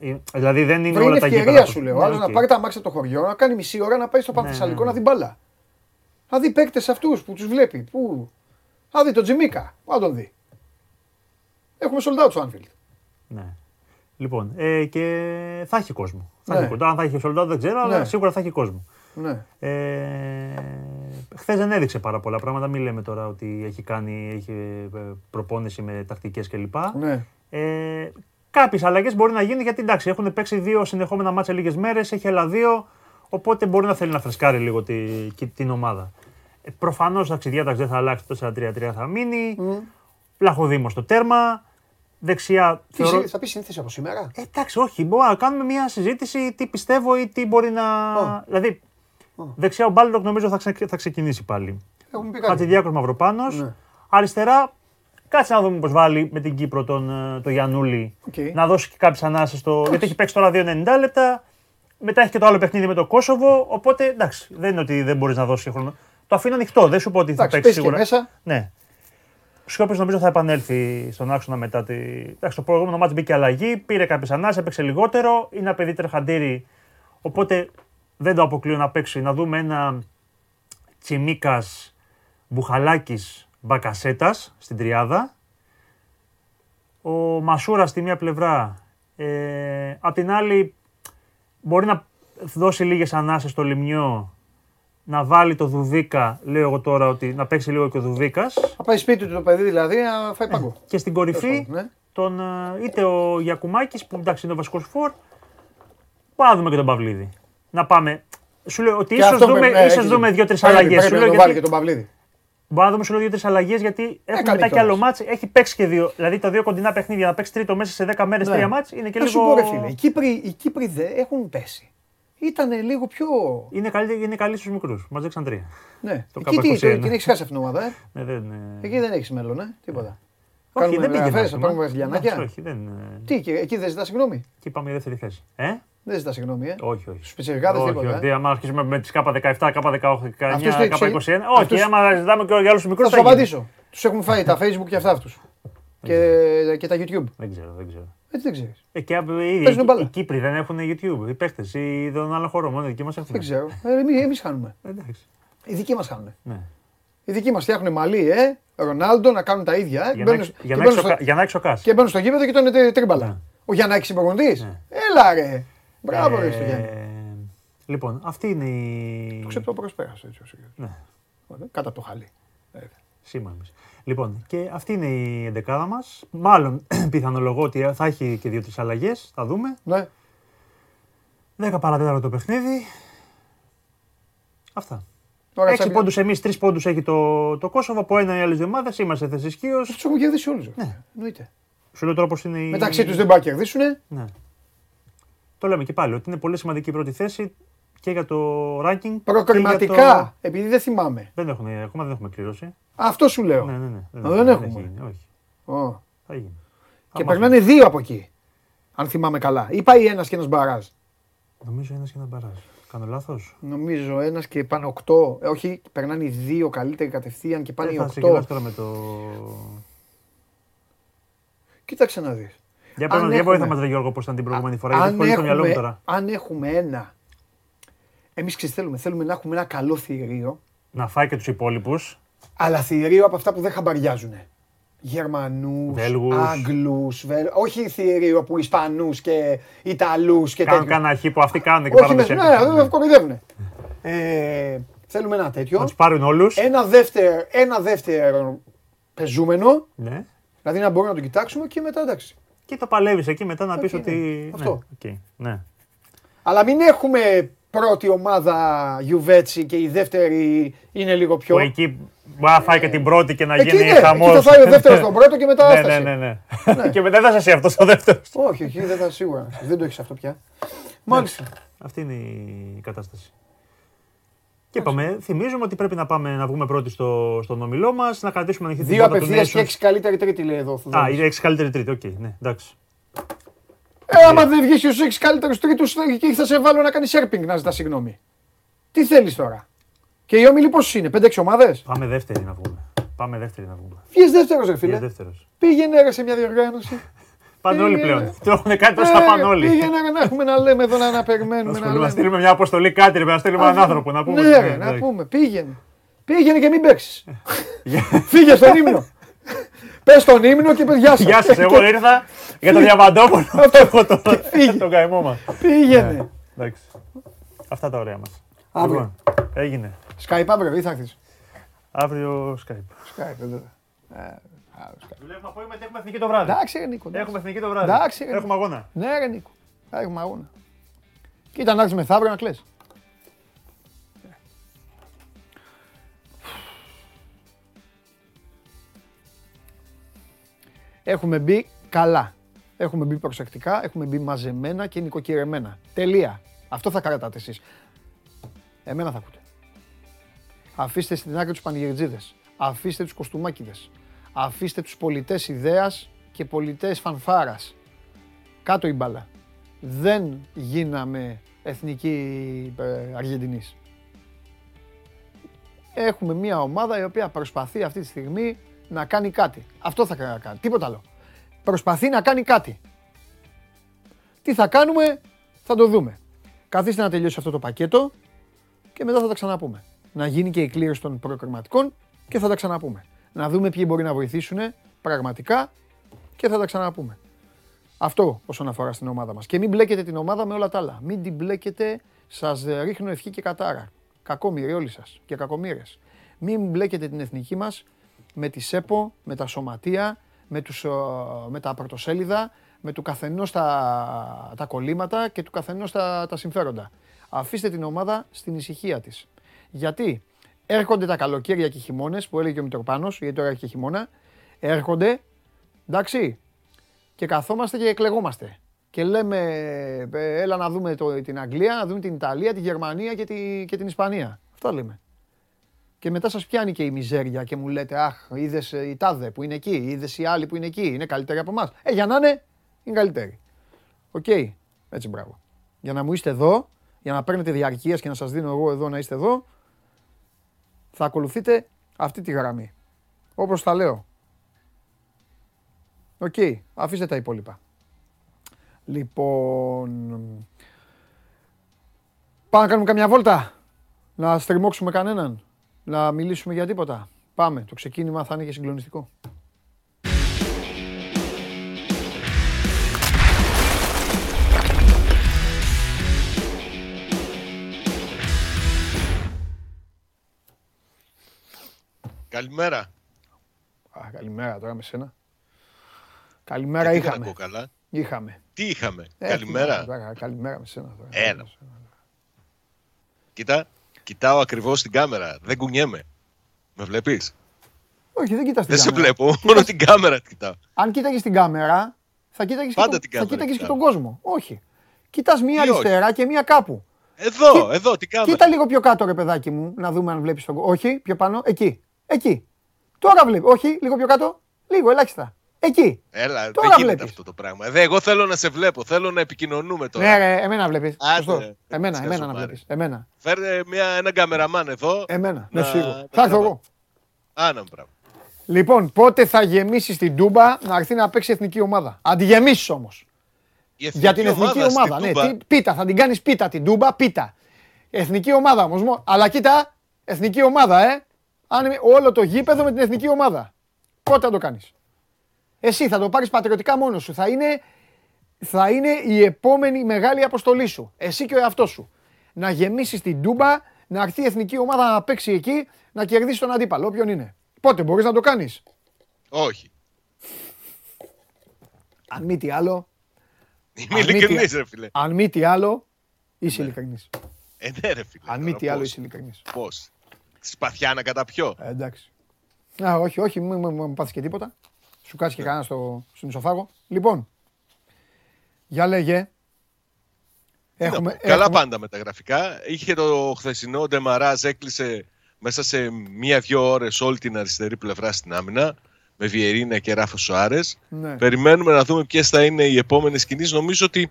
Ε, Δηλαδή δεν είναι Βρε, είναι όλα τα γήπεδα. ευκαιρία που- σου λέω. Ναι, Άλλο οκ. να πάρει τα μάξια από το χωριό, να κάνει μισή ώρα να πάει στο Πανθεσσαλικό ναι, να ναι. δει μπάλα. Να δει παίκτες αυτούς που τους βλέπει. Πού. Να δει τον Τζιμίκα. Πού να τον δει. Έχουμε sold out στο Anfield. Ναι. Λοιπόν, ε, και θα έχει κόσμο. Θα Ναι. έχει κοντά. Αν θα έχει sold out δεν ξέρω, Ναι. αλλά σίγουρα θα έχει κόσμο. Ναι. Ε, Χθες δεν έδειξε πάρα πολλά πράγματα. Μην λέμε τώρα ότι έχει κάνει έχει ε, προπόνηση με τακτικές κλπ. ναι. Ε, Κάποιες αλλαγές μπορεί να γίνει γιατί εντάξει, έχουν παίξει δύο συνεχόμενα μάτσα λίγες μέρες, έχει άλλα δύο. Οπότε μπορεί να θέλει να φρεσκάρει λίγο τη, και την ομάδα. Ε, Προφανώς η διάταξη δεν θα αλλάξει, το 4-3-3 θα μείνει. Μμ. Βλαχοδήμο στο τέρμα. Δεξιά. Τι θεωρώ- συ- θα πει σύνθεση από σήμερα; Ε, εντάξει, όχι. Μπορούμε να κάνουμε μια συζήτηση τι πιστεύω ή τι μπορεί να. Ω. Δηλαδή, δεξιά ο Μπάλντοκ νομίζω θα, ξε- θα ξεκινήσει πάλι. Έχουμε πει κάτι. Χατζηδιάκο Μαυροπάνο. Ναι. Αριστερά, κάτσε να δούμε πώς βάλει με την Κύπρο τον, ε, τον Γιανούλη. Οκ. Να δώσει και κάποιες ανάσες στο. Γιατί έχει παίξει τώρα 2-90 λεπτά. Μετά έχει και το άλλο παιχνίδι με το Κόσοβο. Οπότε εντάξει, δεν είναι ότι δεν μπορείς να δώσεις χρόνο. Το αφήνω ανοιχτό. Δεν σου πω ότι θα Εντάξει, παίξει πες και σίγουρα. μέσα. Ναι. Σιώπης νομίζω θα επανέλθει στον άξονα μετά τη. Εντάξει, το προηγούμενο ματς μπήκε αλλαγή, πήρε κάποιες ανάσες, έπαιξε λιγότερο. Είναι ένα παιδί τρεχαντήρι. Οπότε δεν το αποκλείω να παίξει. Να δούμε ένα τσιμίκας μπουχαλάκης μπακασέτας στην τριάδα. Ο Μασούρα στη μία πλευρά. Ε, απ' την άλλη, μπορεί να δώσει λίγες ανάσες στο λιμιό να βάλει το Δουβίκα, λέω εγώ τώρα ότι να παίξει λίγο και ο Δουβίκας. Θα πάει σπίτι του το παιδί δηλαδή να φάει παγκό. Και στην κορυφή Ναι. τον, ε, είτε ο Γιακουμάκης που εντάξει είναι ο βασικός φόρ. Πάμε να δούμε και τον Παυλίδη. Να πάμε. Σου λέω ότι Και ίσως αυτό δούμε, με- ναι, ίσως έχεις δούμε δίκιο. δύο-τρεις Πρέπει- αλλαγές. Πρέπει να τον βάλει και τον Παυλίδη. Μπορεί να δούμε σου λέω δύο-τρεις αλλαγές γιατί έχουμε Έκανε μετά και κιόλας. άλλο μάτς. Έχει παίξει και δύο. Δηλαδή τα δύο κοντινά παιχνίδια να παίξει τρίτο μέσα σε 10 μέρες Ναι. τρία μάτς είναι και Θα σου λίγο. πω ρε φίλε, οι Κύπροι, οι Κύπροι δεν έχουν πέσει. Ήταν λίγο πιο. Είναι καλή, είναι καλή στους μικρούς. Μας δείξαν τρία. Ναι. Το Εκεί τι, K21. το- την έχεις χάσει αυτήν την ομάδα, ε; Ναι, δεν, ε, Εκεί δεν έχεις μέλλον, ε; Τίποτα. όχι, κάνουμε δεν πήγε μεταγραφές, άσχημα. θα πάρουμε βραζιλιανάκια. Εντάξει, Όχι, δεν. ε, Τι, και εκεί δεν ζητάς συγγνώμη; Εκεί πάμε για δεύτερη θέση. Ε; Δεν ζητά συγγνώμη, ε. Όχι, όχι. Στου πιτσιρικάδε όχι, τίποτα. όχι. ε. Άμα αρχίσουμε με τις K17, K18, Αυτούς K19, τους- K21. Όχι, αυτούς- άμα ζητάμε και για άλλου μικρού. Θα σου απαντήσω. Τους έχουν φάει τα Facebook και αυτά αυτούς. Και, και τα YouTube. Δεν ξέρω, δεν ξέρω. Έτσι δεν ξέρεις. Ε, και απ- οι, Παίζουν οι, μπάλα. οι Κύπροι δεν έχουν YouTube. Οι παίχτε ή τον άλλο χώρο. Μόνο οι δικοί μας έχουν. Δεν ξέρω. Ε, Εμείς χάνουμε. Εντάξει. Οι δικοί μας χάνουν. Ναι. Οι δικοί μας φτιάχνουν μαλλί, ε. Ρονάλντο να κάνουν τα ίδια. Ε. Για να Μπαίνουν- έχεις- και για να μπαίνουν έχεις στο- ο Κα- για να έχει ο Κάς. Και μπαίνουν στο γήπεδο και τον είναι τρίμπαλα. Ναι. Ο Γιαννάκη συμπρογοντή. Ναι. Έλα ρε. Μπράβο, ρε στο Γιάννη. Ε, Λοιπόν, αυτή είναι η. Το ξέρω το προσπέρασε έτσι όσο Ναι, Ωραία, Κάτω από το χαλί. Ε, σήμα εμείς. Λοιπόν, και αυτή είναι η εντεκάδα μας. Μάλλον (clears throat) πιθανολογώ ότι θα έχει και δύο-τρει αλλαγές. Θα δούμε. Ναι. 10 παρατέταρτο το παιχνίδι. Αυτά. Τώρα 6 τσάμπι- πόντους εμείς, 3 πόντους έχει το, το Κόσοβο. Από ένα οι άλλες δύο ομάδες. Είμαστε θέση ισχύω. Τους έχουν κερδίσει όλους. Ναι. Εννοείται. Σου λέω τώρα πώ είναι η. Μεταξύ τους δεν πάει να κερδίσουν. Ναι. Το λέμε και πάλι ότι είναι πολύ σημαντική η πρώτη θέση και για το ranking. και για Προκριματικά. το- Επειδή δεν θυμάμαι. Δεν έχουμε, ακόμα δεν έχουμε κλήρωση. Αυτό σου λέω. Ναι, ναι, ναι. Α, δεν έχουμε. έχει γίνει, όχι. Ω. Θα γίνει. Και Θα περνάνε δύο από εκεί. Αν θυμάμαι καλά. Ή πάει ένας και ένας μπαράζ. Νομίζω ένας και ένας μπαράζ. Κάνω λάθος; Νομίζω ένας και πάνε οκτώ. Ε, όχι, περνάνε οι δύο καλύτεροι κατευθείαν και πάνε οι θα οκτώ. συγκεντρώσει τώρα με το. Κοίταξε να δεις. Για Αν πέρα, για έχουμε- βοήθα μας, Ρε Γιώργο, πώς ήταν την προηγούμενη φορά. Γιατί Αν πολύ στο μυαλό μου έχουμε, τώρα. αν έχουμε ένα Εμείς θέλουμε, θέλουμε να έχουμε ένα καλό θηρίο, Να φάει και τους υπόλοιπους. αλλά θηρίο από αυτά που δεν χαμπαριάζουν. Γερμανούς, Βέλγους. Άγγλους, όχι θηρίο που Ισπανούς και Ιταλούς και Κάνουν τέτοιου. κανένα χ που αυτοί κάνουν και Όχι πάρουν με και ναι, δεν κοροϊδεύουν. Ε, θέλουμε ένα τέτοιο. Να τους πάρουν όλους. Ένα δεύτερο, ένα δεύτερο πεζούμενο, Ναι. δηλαδή να μπορούμε να το κοιτάξουμε και μετά εντάξει. Και το παλεύεις εκεί μετά να πεις Εκεί ότι. είναι. Αυτό. Ναι, οκ, ναι. Αλλά μην έχουμε πρώτη ομάδα Γιουβέτσι και η δεύτερη είναι λίγο πιο. Που εκεί μπορεί να φάει και την πρώτη και να Εκεί γίνει ναι, εκεί χαμός. θα φάει ο δεύτερος τον πρώτο και μετά Ναι, άσταση. ναι, ναι, ναι. (laughs) Και μετά δεν θα είσαι αυτό ο δεύτερος. Όχι, όχι, δεν θα σίγουρα. δεν το έχεις αυτό πια. Μάλιστα. Αυτή είναι η κατάσταση. Και είπαμε, θυμίζουμε ότι πρέπει να πάμε να βγούμε πρώτοι στο, στον όμιλό μας, να κρατήσουμε ανοιχτή την Δύο πόρτα του απευθείας και Nations. έξι καλύτερη τρίτη λέει εδώ. Α, Θοδωρής. είναι έξι καλύτερη τρίτη, οκ, ναι, εντάξει. Ε, άμα δεν βγεις στους έξι καλύτερους τρίτους και θα σε βάλω να κάνεις surfing να ζητάς συγγνώμη. Τι θέλεις τώρα; Και οι όμιλοι πόσου είναι, 5-6 ομάδες; Πάμε δεύτερη να βγούμε. Πάμε δεύτερη να βγούμε. Βγει δεύτερος, ρε Φίλε. φίλε. δεύτερος. Πήγαινε ρε σε μια διοργάνωση. Πάνε όλοι Πήγαινε. πλέον. Το έχουν κάνει τόσο θα Ε, πάνε όλοι. Πήγαινε ρε, να έχουμε να λέμε εδώ να, να Να περιμένουμε. να ασχολούμαστε, να λέμε. στείλουμε μια αποστολή κάτι, ρε, να στείλουμε έναν άνθρωπο να πούμε. Ναι, ότι- ρε, να εντάξει. πούμε. Πήγαινε. Πήγαινε και μην παίξεις. (laughs) Φύγε στον ύμνο. Πες στον ύμνο και πες γεια σας. Γεια σας, εγώ ήρθα για (laughs) το διαμαντόπουλο. Έχω το- τον καημό μας. Πήγαινε. Εντάξει. Αυτά τα ωραία μας. Αύριο. έγινε. Skype αύριο ή θα έρθεις; Αύριο Skype. Skype, βέβαια. Ε, α, Skype. Δουλεύουμε απόγευμα, έχουμε εθνική το βράδυ. Εντάξει, ρε Νίκο. εντάξει. Έχουμε εθνική το βράδυ. Εντάξει, ρε. Έχουμε αγώνα. Ναι, ρε Νίκο. Θα έχουμε αγώνα. Κοίτα να έρθει μεθαύριο να κλαις. Έχουμε μπει καλά. Έχουμε μπει προσεκτικά, έχουμε μπει μαζεμένα και νοικοκυρεμένα. Τελεία. Αυτό θα κρατάτε εσείς. Εμένα θα ακούτε. Αφήστε στην άκρη τους πανηγυριτζίδες. Αφήστε τους κοστούμάκιδες. Αφήστε τους πολιτές ιδέας και πολιτές φανφάρας. Κάτω η μπάλα. Δεν γίναμε εθνική ε, Αργεντινής. Έχουμε μια ομάδα η οποία προσπαθεί αυτή τη στιγμή να κάνει κάτι. Αυτό θα κα- κάνει. Τίποτα άλλο. Προσπαθεί να κάνει κάτι. Τι θα κάνουμε, θα το δούμε. Καθίστε να τελειώσει αυτό το πακέτο και μετά θα τα ξαναπούμε. Να γίνει και η κλήρωση των προκριματικών και θα τα ξαναπούμε. Να δούμε ποιοι μπορεί να βοηθήσουν πραγματικά και θα τα ξαναπούμε. Αυτό όσον αφορά στην ομάδα μας. Και μην μπλέκετε την ομάδα με όλα τα άλλα. Μην την μπλέκετε, σας ρίχνω ευχή και κατάρα. Κακόμοιροι όλοι σας και κακομοίρες. Μην μπλέκετε την εθνική μας με τη ΣΕΠΟ, με τα σωματεία, με, τους, ε, με τα πρωτοσέλιδα, με του καθενός τα, τα κολλήματα και του καθενός τα, τα συμφέροντα. Αφήστε την ομάδα στην ησυχία της. Γιατί έρχονται τα καλοκαίρια και οι χειμώνες που έλεγε ο Μητροπάνος, γιατί τώρα έχει και χειμώνα, έρχονται, εντάξει, και καθόμαστε και εκλεγόμαστε. Και λέμε, ε, έλα να δούμε το, την Αγγλία, να δούμε την Ιταλία, τη Γερμανία και, τη, και την Ισπανία. Αυτά λέμε. Και μετά σας πιάνει και η μιζέρια και μου λέτε, αχ, είδες ε, η Τάδε που είναι εκεί, είδες οι άλλοι που είναι εκεί, είναι καλύτεροι από εμάς. Ε, για να είναι, είναι καλύτεροι. Οκ, έτσι μπράβο. Για να μου είστε εδώ, για να παίρνετε διαρκείας και να σας δίνω εγώ εδώ να είστε εδώ, θα ακολουθείτε αυτή τη γραμμή. Όπως τα λέω. Οκ, αφήστε τα υπόλοιπα. Λοιπόν, πάμε να κάνουμε καμιά βόλτα. Να στριμώξουμε κανέναν. Να μιλήσουμε για τίποτα. Πάμε. Το ξεκίνημα θα είναι και συγκλονιστικό. Καλημέρα. Α, καλημέρα τώρα με σένα. Καλημέρα Γιατί δεν είχαμε. ακούω καλά; Είχαμε. Τι είχαμε; Ε, Καλημέρα. τι να, τώρα, Καλημέρα με σένα τώρα. Έλα. Κοίτα, κοιτάω ακριβώς την κάμερα. Δεν κουνιέμαι. Με βλέπεις; Όχι, δεν κοιτάς την Δεν σε κάμερα. βλέπω. Μόνο την κάμερα κοιτάω. Αν κοίταγες την κάμερα, θα κοίταγες, Πάντα και, την τον, θα κάμερα κοίταγες και κοιτάω. τον κόσμο. Όχι. Κοιτάς μία Τι όχι. αριστερά και μία κάπου. Εδώ, Κοί- εδώ, την κάμερα. Κοίτα λίγο πιο κάτω, ρε παιδάκι μου, να δούμε αν βλέπεις τον κόσμο. Όχι, πιο πάνω. Εκεί. Εκεί. Τώρα βλέπεις. Όχι, λίγο πιο κάτω. Λίγο, ελάχιστα. Εκεί. Έλα, Τώρα δεν γίνεται βλέπεις. αυτό το πράγμα. Δε, εγώ θέλω να σε βλέπω. Θέλω να επικοινωνούμε τώρα. Ναι, ρε, εμένα βλέπεις. Άντε, ρε. Εμένα, Σκάσου εμένα να πάρε. βλέπεις. Εμένα. Φέρε μια, έναν καμεραμάν εδώ. Εμένα. Να- Ναι, σίγουρα. να Θα έρθω τραβά. εγώ. Άνα, μπράβο. Λοιπόν, πότε θα γεμίσεις την Τούμπα να έρθει να παίξει η εθνική ομάδα; Αν τη γεμίσει όμως. Η Για την εθνική ομάδα. στην Ναι, Τούμπα, τι- πίτα, θα την κάνεις πίτα την Τούμπα, πίτα. Εθνική ομάδα όμως. Αλλά κοίτα, εθνική ομάδα, ε. Αν είμαι- όλο το γήπεδο με την εθνική ομάδα. Πότε θα το κάνεις; Εσύ θα το πάρεις πατριωτικά μόνος σου. Θα είναι, θα είναι η επόμενη μεγάλη αποστολή σου. Εσύ και ο εαυτός σου. Να γεμίσεις την τούμπα, να έρθει η εθνική ομάδα να παίξει εκεί, να κερδίσει τον αντίπαλο. Όποιον είναι. Πότε μπορείς να το κάνεις; Όχι. Αν μη τι άλλο, Είμαι Αν μη τι- ειλικρινής, ρε φίλε. αν μη τι άλλο, είσαι ειλικρινής. Ε, ναι, ρε φίλε. Αν μη τι άλλο, είσαι ειλικρινής. Πώς; Τη σπαθιά να καταπιώ. Ε, εντάξει. Α, όχι, όχι, μην μην- μην πάθεις και τίποτα. Σου κάτσει και κανένα στο, στον ισοφάγο. Λοιπόν, για λέγε. Τι να Έχουμε, πω, Καλά έχουμε- πάντα με τα γραφικά. Είχε το χθεσινό, ο Ντεμαράζ έκλεισε μέσα σε μία-δύο ώρες όλη την αριστερή πλευρά στην άμυνα. Με Βιερίνα και Ράφο Σοάρες. Ναι. Περιμένουμε να δούμε ποιες θα είναι οι επόμενες κινήσεις. Νομίζω ότι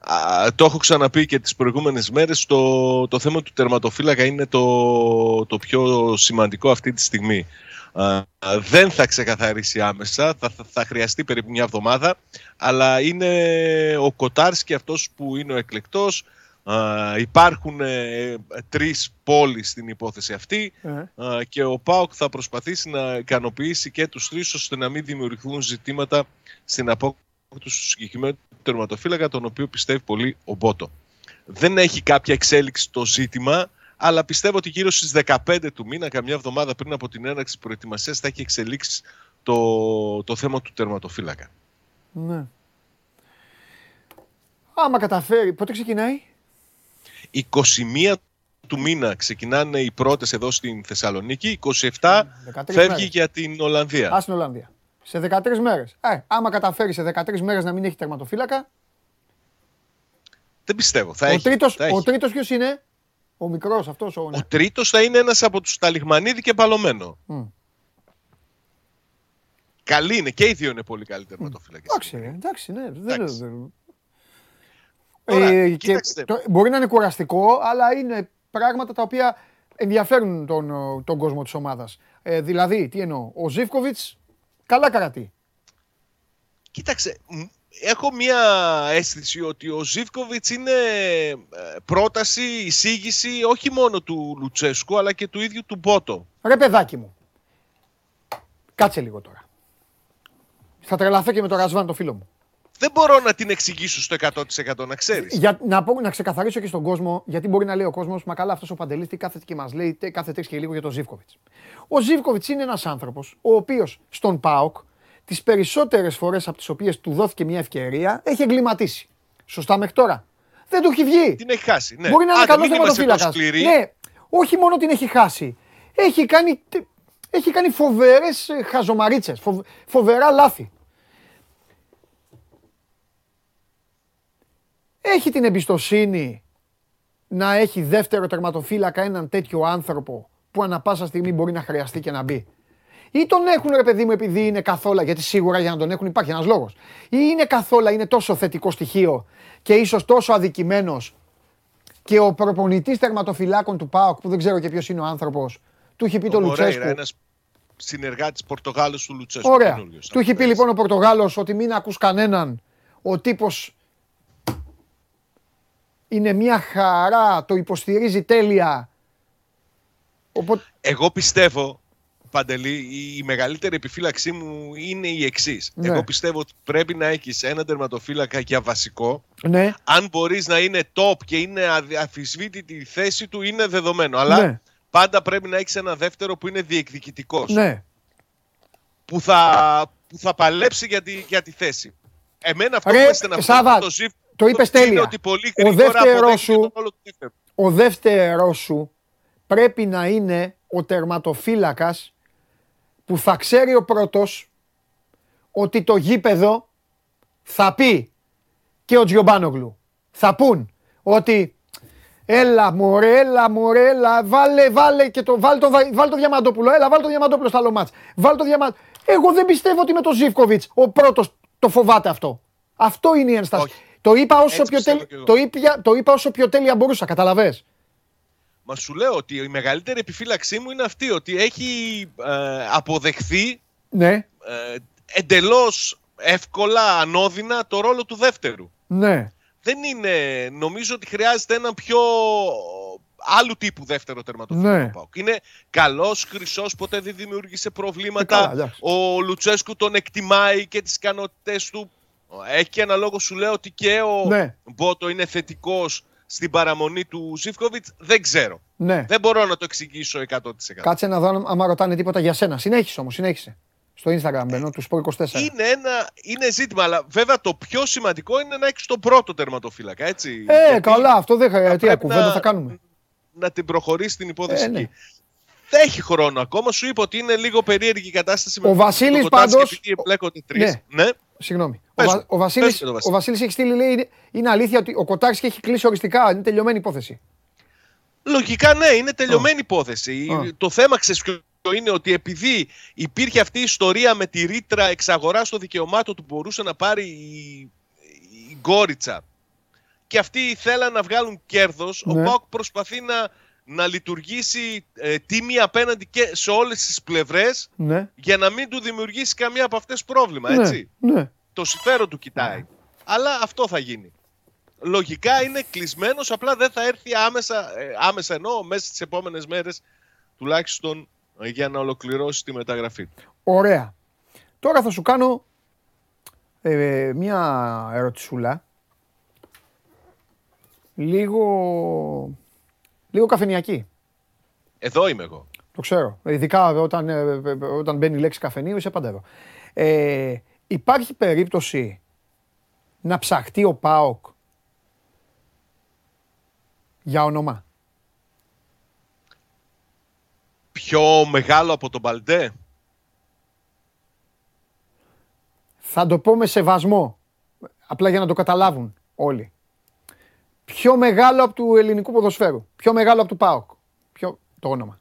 α, το έχω ξαναπεί και τις προηγούμενες μέρες. Το, το θέμα του τερματοφύλακα είναι το, το πιο σημαντικό αυτή τη στιγμή. Α, α, δεν θα ξεκαθαρίσει άμεσα, θα, θα, θα χρειαστεί περίπου μια εβδομάδα, αλλά είναι ο Κοτάρσκι αυτός που είναι ο εκλεκτός. Α, υπάρχουν ε, τρεις πόλεις στην υπόθεση αυτή Ε, Α, και ο ΠΑΟΚ θα προσπαθήσει να ικανοποιήσει και τους τρεις ώστε να μην δημιουργηθούν ζητήματα στην απόκτηση τους συγκεκριμένους τερματοφύλακα τον οποίο πιστεύει πολύ ο Μπότο. Δεν έχει κάποια εξέλιξη το ζήτημα αλλά πιστεύω ότι γύρω στις 15 του μήνα, καμιά εβδομάδα πριν από την έναρξη προετοιμασίας, θα έχει εξελίξεις το, το θέμα του τερματοφύλακα. ναι. Άμα καταφέρει, πότε ξεκινάει; 21 του μήνα ξεκινάνε οι πρώτες εδώ στην Θεσσαλονίκη, 27 13 φεύγει μέρες. για την Ολλανδία. Α στην Ολλανδία. Σε 13 μέρες. Ε, άμα καταφέρει σε 13 μέρες να μην έχει τερματοφύλακα. Δεν πιστεύω. Θα ο έχει, τρίτος, θα έχει. ο τρίτος ποιος είναι; Ο μικρός αυτός. Ο, Ο τρίτος θα είναι ένας από τους Ταλιχμανίδη και Παλωμένο. Μμ. Καλή είναι και οι δύο είναι πολύ καλοί τερματοφύλακες. Εντάξει, ρε, εντάξει, ναι. Δεν, Εντάξει. δεν- Τώρα, Ε, και κοίταξτε. το- μπορεί να είναι κουραστικό, αλλά είναι πράγματα τα οποία ενδιαφέρουν τον, τον κόσμο της ομάδας. Ε, δηλαδή, τι εννοώ, ο Ζίβκοβιτς καλά καρατεί. Κοίταξε, μ, έχω μία αίσθηση ότι ο Ζίβκοβιτς είναι ε, πρόταση, εισήγηση όχι μόνο του Λουτσέσκου αλλά και του ίδιου του Μπότο. Ρε παιδάκι μου, κάτσε λίγο τώρα. Θα τρελαθώ και με τον Ρασβάν, το φίλο μου. Δεν μπορώ να την εξηγήσω στο 100% να ξέρεις. Για, να, πω, να ξεκαθαρίσω και στον κόσμο, γιατί μπορεί να λέει ο κόσμος, μα καλά, αυτός ο Παντελής τι κάθεται και μας λέει τε- κάθε τρεις και λίγο για τον Ζήφκοβιτς. Ο Ζήφκοβιτς είναι ένας άνθρωπος, ο οποίος στον ΠΑΟΚ, τις περισσότερες φορές από τις οποίες του δόθηκε μια ευκαιρία, έχει εγκληματίσει. Σωστά μέχρι τώρα. Δεν του έχει βγει. Την έχει χάσει. Ναι. Μπορεί να είναι Άντε, καλός μην είμαστε τερματοφύλακα. τόσο σκληροί. Ναι, όχι μόνο την έχει χάσει. Έχει κάνει, έχει κάνει φοβερές χαζομαρίτσες, φοβερά λάθη. Έχει την εμπιστοσύνη να έχει δεύτερο τερματοφύλακα έναν τέτοιο άνθρωπο που ανα πάσα στιγμή μπορεί να χρειαστεί και να μπει. Ή τον έχουν ρε παιδί μου επειδή είναι καθόλου, γιατί σίγουρα για να τον έχουν υπάρχει ένας λόγος. Ή είναι καθόλου, είναι τόσο θετικό στοιχείο και ίσως τόσο αδικημένος και ο προπονητής τερματοφυλάκων του ΠΑΟΚ που δεν ξέρω και ποιος είναι ο άνθρωπος, του έχει πει το, Ο Μορέιρα, Λουτσέσκου. ένας συνεργάτης Πορτογάλος του Λουτσέσκου. Ωραία. καινούριος, Του έχει πει παίκτης. λοιπόν ο Πορτογάλος ότι μην ακούς κανέναν. Ο τύπος είναι μια χαρά, το υποστηρίζει τέλεια. Οπότε, Εγώ πιστεύω, Παντελή, η- η μεγαλύτερη επιφύλαξή μου είναι η εξής. Ναι. Εγώ πιστεύω ότι πρέπει να έχεις ένα τερματοφύλακα για βασικό. ναι, Αν μπορείς να είναι top και είναι αδι- αφισβήτητη η θέση του, είναι δεδομένο. Αλλά Ναι. πάντα πρέπει να έχεις ένα δεύτερο που είναι διεκδικητικός. ναι. Που, θα, που θα παλέψει για τη, για τη θέση. Εμένα αυτό Ρε, που με στεναχωρεί Σάβα, το Ζιβ το είπες είναι τέλεια. ότι πολύ Ο γρήγορα δεύτερος αποδέχεται σου- τον ρόλο του δεύτερου. Ο δεύτερος σου πρέπει να είναι ο τερματοφύλακας που θα ξέρει ο πρώτος ότι το γήπεδο θα πει και ο Τζιομπάνογλου. Θα πούν ότι έλα μωρέ, έλα μωρέ, έλα, βάλε, βάλε και το, βάλε το, βάλε το Διαμαντόπουλο, έλα βάλε το Διαμαντόπουλο στα άλλο μάτς. Βάλε το Διαμαντόπουλο. Εγώ δεν πιστεύω ότι με τον Ζίβκοβιτς ο πρώτος το φοβάται αυτό. Αυτό είναι η ένσταση. Όχι. Το είπα, όσο Έτσι πιο πιστεύω τέλεια, κι εγώ. το, είπα, το είπα όσο πιο τέλεια μπορούσα, καταλαβες. Μα σου λέω ότι η μεγαλύτερη επιφύλαξή μου είναι αυτή, ότι έχει ε, αποδεχθεί Ναι, ε, εντελώς εύκολα, ανώδυνα το ρόλο του δεύτερου. ναι. Δεν είναι, νομίζω ότι χρειάζεται έναν πιο άλλου τύπου δεύτερο τερματοφύλακα Ναι. ο ΠΑΟΚ. Είναι καλός, χρυσός, ποτέ δεν δημιούργησε Ε, προβλήματα. καλά, εντάξει. ο Λουτσέσκου τον εκτιμάει και τις ικανότητέ του. Έχει και ένα λόγο σου λέω ότι και ο Ναι. Μπότο είναι θετικός στην παραμονή του Ζήφκοβιτς. Δεν ξέρω. Ναι. Δεν μπορώ να το εξηγήσω 100%. Κάτσε να δω αν- άμα ρωτάνε τίποτα για σένα. Συνέχισε όμως, συνέχισε. Στο Instagram μπαίνω, του Sport 24. Είναι ένα είναι ζήτημα, αλλά βέβαια το πιο σημαντικό είναι να έχεις τον πρώτο τερματοφύλακα. Έτσι, Ε, Γιατί καλά, αυτό δεν θα χρειάζεται. Τι πρέπει κουβέντα να- θα κάνουμε. Να την προχωρήσει την υπόθεση Ε, ναι. εκεί. Δεν έχει χρόνο ακόμα. Σου είπα ότι είναι λίγο περίεργη η κατάσταση. Ο με Βασίλης τον Κοτάρσκι, πάντως- Επειδή εμπλέκονται τρεις. Ναι. ναι. Συγγνώμη. Ο, Πες Βα- μου. ο, Βασίλης, Πες μου το Βασίλη. ο Βασίλης έχει στείλει, λέει, είναι, είναι αλήθεια ότι ο Κοτάρσκι έχει κλείσει οριστικά. Είναι τελειωμένη υπόθεση. Λογικά ναι, είναι τελειωμένη υπόθεση. Α. Το θέμα ξέρεις ποιο είναι ότι επειδή υπήρχε αυτή η ιστορία με τη ρήτρα εξαγοράς των δικαιωμάτων του που μπορούσε να πάρει η, η Γκόριτσα και αυτοί θέλαν να βγάλουν κέρδος, Ναι. ο ΠΑΟΚ προσπαθεί να, να λειτουργήσει ε, τίμη απέναντι και σε όλες τις πλευρές Ναι. για να μην του δημιουργήσει καμία από αυτές πρόβλημα, ναι. έτσι; ναι. Το συμφέρον του κοιτάει. Αλλά αυτό θα γίνει. Λογικά είναι κλεισμένος, απλά δεν θα έρθει άμεσα, ε, άμεσα εννοώ μέσα στις επόμενες μέρες τουλάχιστον ε, για να ολοκληρώσει τη μεταγραφή του. Ωραία. Τώρα θα σου κάνω ε, μια ερωτησούλα. Λίγο, λίγο καφενιακή. Εδώ είμαι εγώ. Το ξέρω. Ειδικά όταν, ε, ε, ε, όταν μπαίνει η λέξη καφενείο, είσαι πάντα εδώ. Ε, υπάρχει περίπτωση να ψαχτεί ο ΠΑΟΚ για όνομα; Πιο μεγάλο από τον Μπαλντέ; Θα το πω με σεβασμό. Απλά για να το καταλάβουν όλοι. Πιο μεγάλο από του ελληνικού ποδοσφαίρου. Πιο μεγάλο από του ΠΑΟΚ. Πιο... Το όνομα.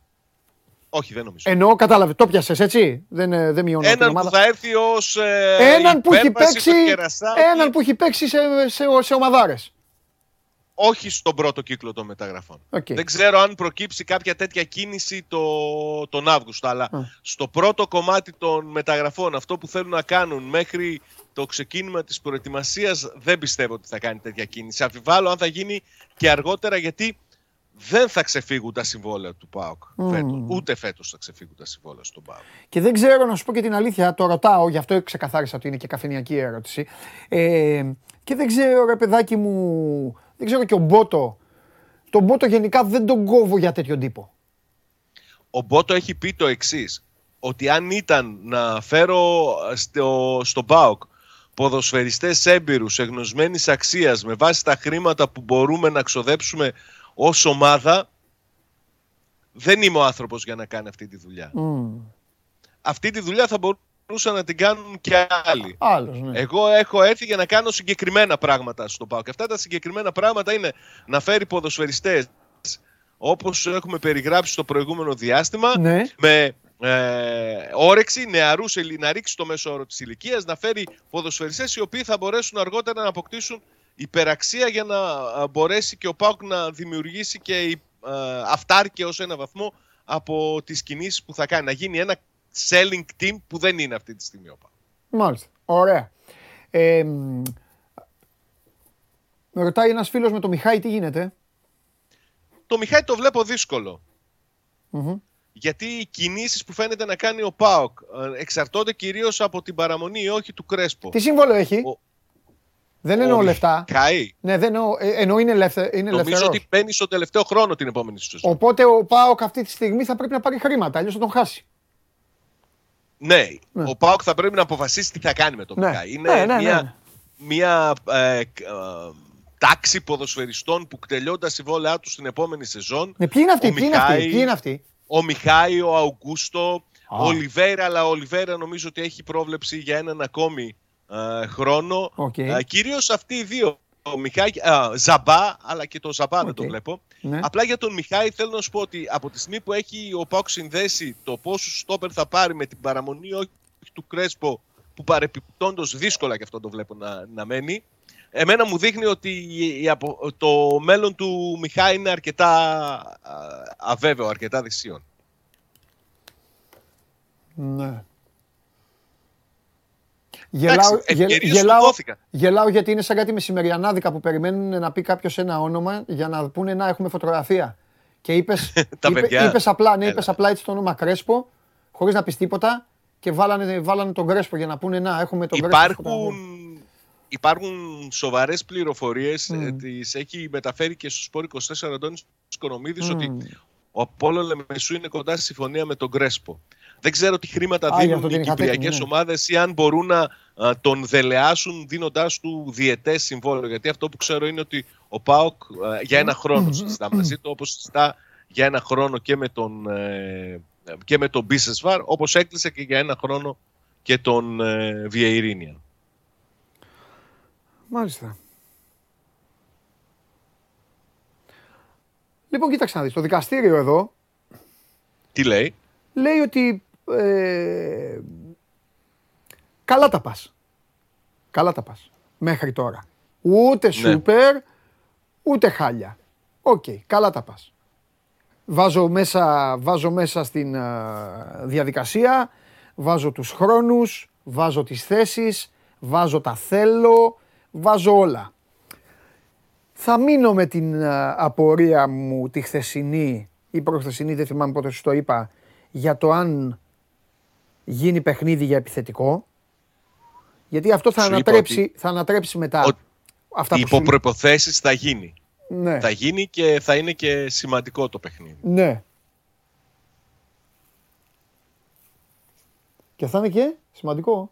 Όχι, δεν νομίζω. Εννοώ, κατάλαβε. Το πιασε έτσι; Δεν, ε, δεν μειώνω την Έναν που ομάδα. θα έρθει ως ε, Έναν που έχει υπέρβαση παίξει, στο Κερασάκι, έναν που έχει παίξει σε, σε, σε ομαδάρες. όχι στον πρώτο κύκλο των μεταγραφών. Οκ. Δεν ξέρω αν προκύψει κάποια τέτοια κίνηση το, τον Αύγουστο, αλλά Α. στο πρώτο κομμάτι των μεταγραφών, αυτό που θέλουν να κάνουν μέχρι το ξεκίνημα της προετοιμασίας, δεν πιστεύω ότι θα κάνει τέτοια κίνηση. Αμφιβάλλω αν θα γίνει και αργότερα, γιατί δεν θα ξεφύγουν τα συμβόλαια του ΠΑΟΚ φέτος. Ούτε φέτος θα ξεφύγουν τα συμβόλαια στον ΠΑΟΚ. Και δεν ξέρω να σου πω και την αλήθεια, το ρωτάω, γι' αυτό ξεκαθάρισα ότι είναι και καφενιακή ερώτηση. Ε, και δεν ξέρω, ρε παιδάκι μου, δεν ξέρω και ο Μπότο. Τον Μπότο γενικά δεν τον κόβω για τέτοιο τύπο. Ο Μπότο έχει πει το εξής. Ότι αν ήταν να φέρω στο, στον ΠΑΟΚ ποδοσφαιριστές έμπειρους, εγνωσμένης αξίας με βάση τα χρήματα που μπορούμε να ξοδέψουμε ως ομάδα δεν είμαι ο άνθρωπος για να κάνει αυτή τη δουλειά. Αυτή τη δουλειά θα μπορούσαν να την κάνουν και άλλοι. Άλλος, ναι. Εγώ έχω έρθει για να κάνω συγκεκριμένα πράγματα στον ΠΑΟΚ. Αυτά τα συγκεκριμένα πράγματα είναι να φέρει ποδοσφαιριστές όπως έχουμε περιγράψει στο προηγούμενο διάστημα Ναι. με ε, όρεξη νεαρούς Ελλη- να ρίξει το μέσο όρο της ηλικίας, να φέρει ποδοσφαιριστές οι οποίοι θα μπορέσουν αργότερα να αποκτήσουν υπεραξία για να α, μπορέσει και ο ΠΑΟΚ να δημιουργήσει και η, ε, αυτάρκεια ως ένα βαθμό από τις κινήσεις που θα κάνει. Να γίνει ένα selling team που δεν είναι αυτή τη στιγμή ο ΠΑΟΚ. Μάλιστα. Ωραία. Ε, μ, με ρωτάει ένας φίλος με το Μιχάη τι γίνεται; Το Μιχάη το βλέπω δύσκολο. Γιατί οι κινήσεις που φαίνεται να κάνει ο ΠΑΟΚ ε, εξαρτώνται κυρίως από την παραμονή ή όχι του Κρέσπο. Τι σύμβολο έχει; Ο- δεν εννοώ Ο λεφτά. Μιχάη, Ναι, δεν εννοώ, ε, εννοώ είναι, ελεύθε, είναι νομίζω ελεύθερος. ότι μπαίνει στο τελευταίο χρόνο την επόμενη σεζόν. Οπότε ο ΠΑΟΚ αυτή τη στιγμή θα πρέπει να πάρει χρήματα, αλλιώς θα τον χάσει. Ναι, Ναι. ο ΠΑΟΚ θα πρέπει να αποφασίσει τι θα κάνει με τον Ναι. Μιχάι. Είναι Ναι, ναι, ναι. μια, μια ε, κ- ε, τάξη ποδοσφαιριστών που τελειώνουν τα συμβόλαιά τους στην επόμενη σεζόν. Ναι, ποιοι είναι αυτοί, Ο ποιοι είναι αυτοί, Μιχάι- ποιοι είναι αυτοί; Ο Μιχάι, ο Αουγκούστο, Α. ο Ολιβέρα, αλλά ο Ολιβέρα νομίζω ότι έχει πρόβλεψη για έναν ακόμη ε, χρόνο. Οκ. Ε, κυρίως αυτοί οι δύο. Ο Μιχάη, α, Ζαμπά, αλλά και το Ζαμπά δεν Οκ. το βλέπω. Ναι. Απλά για τον Μιχάι θέλω να σου πω ότι από τη στιγμή που έχει ο ΠΑΟΚ συνδέσει το πόσο στόπερ θα πάρει με την παραμονή όχι του Κρέσπο που παρεπιπτόντως δύσκολα και αυτό το βλέπω να, να μένει εμένα μου δείχνει ότι η- η απο- το μέλλον του Μιχάη είναι αρκετά α, αβέβαιο, αρκετά δυσίων. Ναι. Γελάω, γε- ευκαιρίες σου γελάω, δόθηκαν. γελάω γιατί είναι σαν κάτι μεσημεριανάδικα που περιμένουν να πει κάποιος ένα όνομα για να πούνε να έχουμε φωτογραφία. Και είπες, (laughs) Τα είπε, παιδιά. είπες απλά, ναι, Έλα. είπες απλά έτσι το όνομα Κρέσπο, χωρίς να πεις τίποτα και βάλανε, βάλανε τον Κρέσπο για να πούνε να έχουμε τον Κρέσπο. Υπάρχουν, υπάρχουν σοβαρές πληροφορίες, Μμ. ε, τις έχει μεταφέρει και στο Σπόρ 24 Αντώνης Οικονομίδης Μμ. ότι ο Απόλλων Λεμεσού είναι κοντά στη συμφωνία με τον Κρέσπο. Δεν ξέρω τι χρήματα Α, γι' αυτό δίνουν την οι είχατε κυπριακές έτοιμη, ναι. ομάδες ή αν μπορούν να α, τον δελεάσουν δίνοντάς του διετές συμβόλαιο. Γιατί αυτό που ξέρω είναι ότι ο ΠΑΟΚ α, για ένα χρόνο συζητά μαζί του, όπως συζητά για ένα χρόνο και με τον, ε, και με τον Μπίσεσβαρ, όπως έκλεισε και για ένα χρόνο και τον ε, Βιεϊρίνιαν. Μάλιστα. Λοιπόν, κοίταξε να δεις. Το δικαστήριο εδώ Τι λέει; λέει ότι ε, καλά τα πας. Καλά τα πας. Μέχρι τώρα. Ούτε Ναι. σούπερ, ούτε χάλια. Οκ, καλά τα πας. Βάζω μέσα, βάζω μέσα στην α, διαδικασία, βάζω τους χρόνους, βάζω τις θέσεις, βάζω τα θέλω, βάζω όλα. Θα μείνω με την α, απορία μου τη χθεσινή ή προχθεσινή, δεν θυμάμαι πότε σου το είπα, για το αν γίνει παιχνίδι για επιθετικό. Γιατί αυτό θα Σου είπα ανατρέψει, ότι- θα ανατρέψει μετά ότι αυτά που Υπό σου... προποθέσει θα γίνει. Ναι, Θα γίνει και θα είναι και σημαντικό το παιχνίδι. ναι. Και θα είναι και σημαντικό.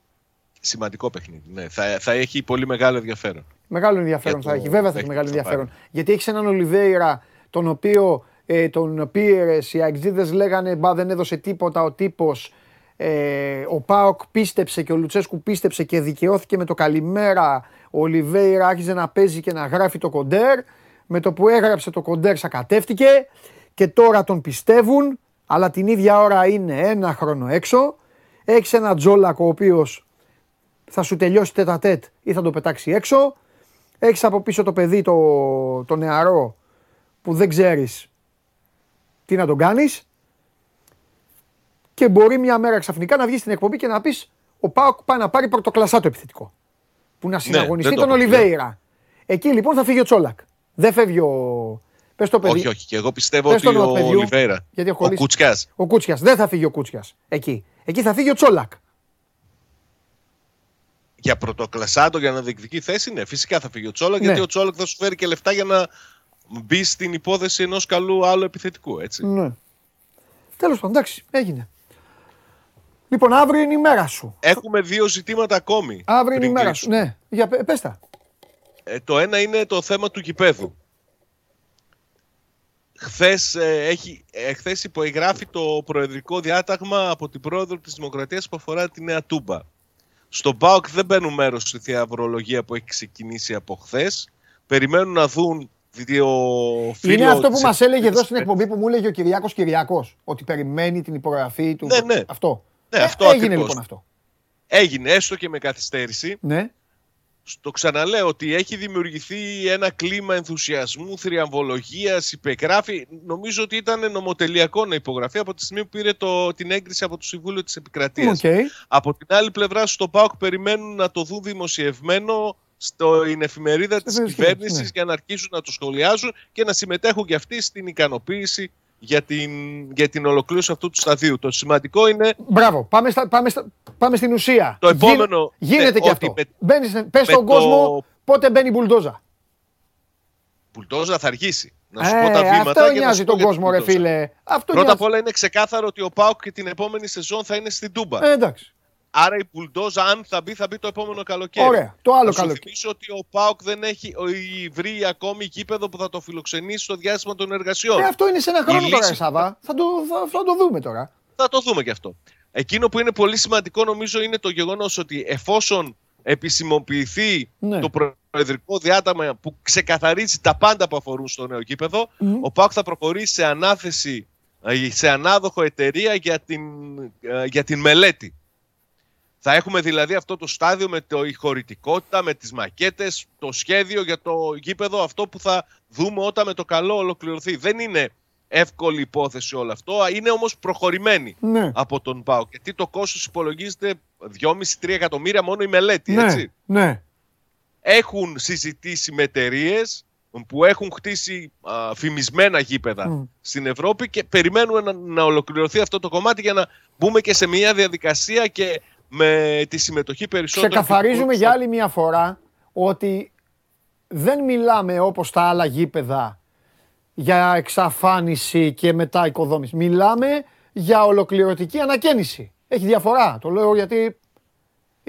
Σημαντικό παιχνίδι. Ναι. Θα, θα έχει πολύ μεγάλο ενδιαφέρον. Μεγάλο ενδιαφέρον Για θα το έχει. Βέβαια θα έχει παίκτη μεγάλο που θα ενδιαφέρον. Γιατί έχεις έναν Ολιβέηρα τον οποίο ε, τον πήρε, οι αεξίδες λέγανε μπα δεν έδωσε τίποτα ο τύπος. Ε, ο Πάοκ πίστεψε και ο Λουτσέσκου πίστεψε και δικαιώθηκε με το καλημέρα. Ο Ολιβέηρα άρχιζε να παίζει και να γράφει το κοντέρ. Με το που έγραψε το κοντέρ σακατεύτηκε και τώρα τον πιστεύουν, αλλά την ίδια ώρα είναι ένα χρόνο έξω. Έχεις ένα τζόλακο ο οποίος θα σου τελειώσει τέτα τέτ ή θα το πετάξει έξω. Έχεις από πίσω το παιδί το, το νεαρό που δεν ξέρεις τι να τον κάνεις και μπορεί μια μέρα ξαφνικά να βγεις στην εκπομπή και να πεις ο Πάοκ πάει να πάρει πρωτοκλασσά το επιθετικό. Που να συναγωνιστεί Ναι, δεν το τον αποκλείω. Ολιβέηρα. Εκεί λοιπόν θα φύγει ο Τσόλακ. Δεν φεύγει ο... Πες το παιδί. Όχι, όχι. Και εγώ πιστεύω Πες το ότι όνομα ο του παιδιού, Ολιβέρα. γιατί έχω Ο κολλήσει. Κουτσιάς. Ο Κούτσιας. Δεν θα φύγει ο Κούτσιας. Εκεί. Εκεί θα φύγει ο Τσόλακ. Για πρωτοκλασάτο, για να διεκδικεί θέση, ναι, φυσικά θα φύγει ο Τσόλακ. Ναι. Γιατί ο Τσόλακ θα σου φέρει και λεφτά για να μπει στην υπόθεση ενός καλού άλλου επιθετικού. Έτσι. Ναι. Τέλος πάντων, εντάξει, έγινε. Λοιπόν, αύριο είναι η μέρα σου. Έχουμε δύο ζητήματα ακόμη. Αύριο είναι η πριν μέρα σου. κλείσουμε. Ναι, για πε- πες τα. Ε, το ένα είναι το θέμα του γηπέδου. Χθες, ε, έχει, ε, χθες υπογράφει το προεδρικό διάταγμα από την πρόεδρο της Δημοκρατίας που αφορά τη Νέα Τούμπα. Στον ΠΑΟΚ δεν μπαίνουν μέρος στη θεαυρολογία που έχει ξεκινήσει από χθες. Περιμένουν να δουν το φύλλο Είναι αυτό που της μας έλεγε εδώ Εθνικής στην εκπομπή που μου έλεγε ο Κυριάκος Κυριάκος. Ότι περιμένει την υπογραφή του. Ναι, ναι. Αυτό. Ναι, Ε, αυτό έγινε ακριβώς. λοιπόν αυτό. Έγινε έστω και με καθυστέρηση. Ναι. Το ξαναλέω ότι έχει δημιουργηθεί ένα κλίμα ενθουσιασμού, θριαμβολογίας, υπεγράφη. Νομίζω ότι ήταν νομοτελειακό να υπογραφεί από τη στιγμή που πήρε το, την έγκριση από το Συμβούλιο της Επικρατείας. Οκ. Από την άλλη πλευρά στο ΠΑΟΚ περιμένουν να το δουν δημοσιευμένο στην εφημερίδα της Στην κυβέρνησης ναι. για να αρχίσουν να το σχολιάζουν και να συμμετέχουν και αυτοί στην ικανοποίηση για την, για την ολοκλήρωση αυτού του σταδίου. Το σημαντικό είναι Μπράβο. Πάμε, στα, πάμε, στα, πάμε στην ουσία. Το επόμενο- Γίνεται ναι, και ότι αυτό. με- Μπαίνεις, πες με στον το- κόσμο πότε μπαίνει η μπουλντόζα. Πουλτόζα θα αργήσει. Να σου Ε, πω τα βήματα. αυτό και να νοιάζει σου πω τον για την κόσμο, ρε Μπουλντόζα. φίλε. Αυτό Πρώτα απ' νοιάζει. όλα είναι ξεκάθαρο ότι ο Πάουκ και την επόμενη σεζόν θα είναι στην Τούμπα. Ε, εντάξει. Άρα η Πουλντόζα, αν θα μπει, θα μπει το επόμενο καλοκαίρι. Ωραία. Το άλλο να σου καλοκαίρι. θυμίσω ότι ο Πάουκ δεν έχει ο- η- βρει ακόμη γήπεδο που θα το φιλοξενήσει στο διάστημα των εργασιών. Ε, αυτό είναι σε ένα χρόνο Η τώρα, λύση- Σάβα. Θα το, θα, θα το δούμε τώρα. Θα το δούμε και αυτό. Εκείνο που είναι πολύ σημαντικό νομίζω είναι το γεγονός ότι εφόσον επισημοποιηθεί Ναι. το προεδρικό διάταγμα που ξεκαθαρίζει τα πάντα που αφορούν στο νέο γήπεδο, ο ΠΑΟΚ θα προχωρήσει σε ανάθεση, ε, σε ανάδοχο εταιρεία για την, ε, για την μελέτη. Θα έχουμε δηλαδή αυτό το στάδιο με το, η χωρητικότητα, με τις μακέτες, το σχέδιο για το γήπεδο, αυτό που θα δούμε όταν με το καλό ολοκληρωθεί. Δεν είναι εύκολη υπόθεση όλο αυτό, είναι όμως προχωρημένη Ναι. από τον ΠΑΟΚ. Γιατί το κόστος υπολογίζεται 2,5-3 εκατομμύρια μόνο η μελέτη, Ναι. έτσι. Ναι. Έχουν συζητήσει με εταιρείες που έχουν χτίσει α, φημισμένα γήπεδα στην Ευρώπη και περιμένουμε να, να ολοκληρωθεί αυτό το κομμάτι για να μπούμε και σε μια διαδικασία και με τη συμμετοχή περισσότερων. Ξεκαθαρίζουμε για άλλη μια φορά ότι δεν μιλάμε όπως τα άλλα γήπεδα για εξαφάνιση και μετά οικοδόμηση. Μιλάμε για ολοκληρωτική ανακαίνιση. Έχει διαφορά. Το λέω γιατί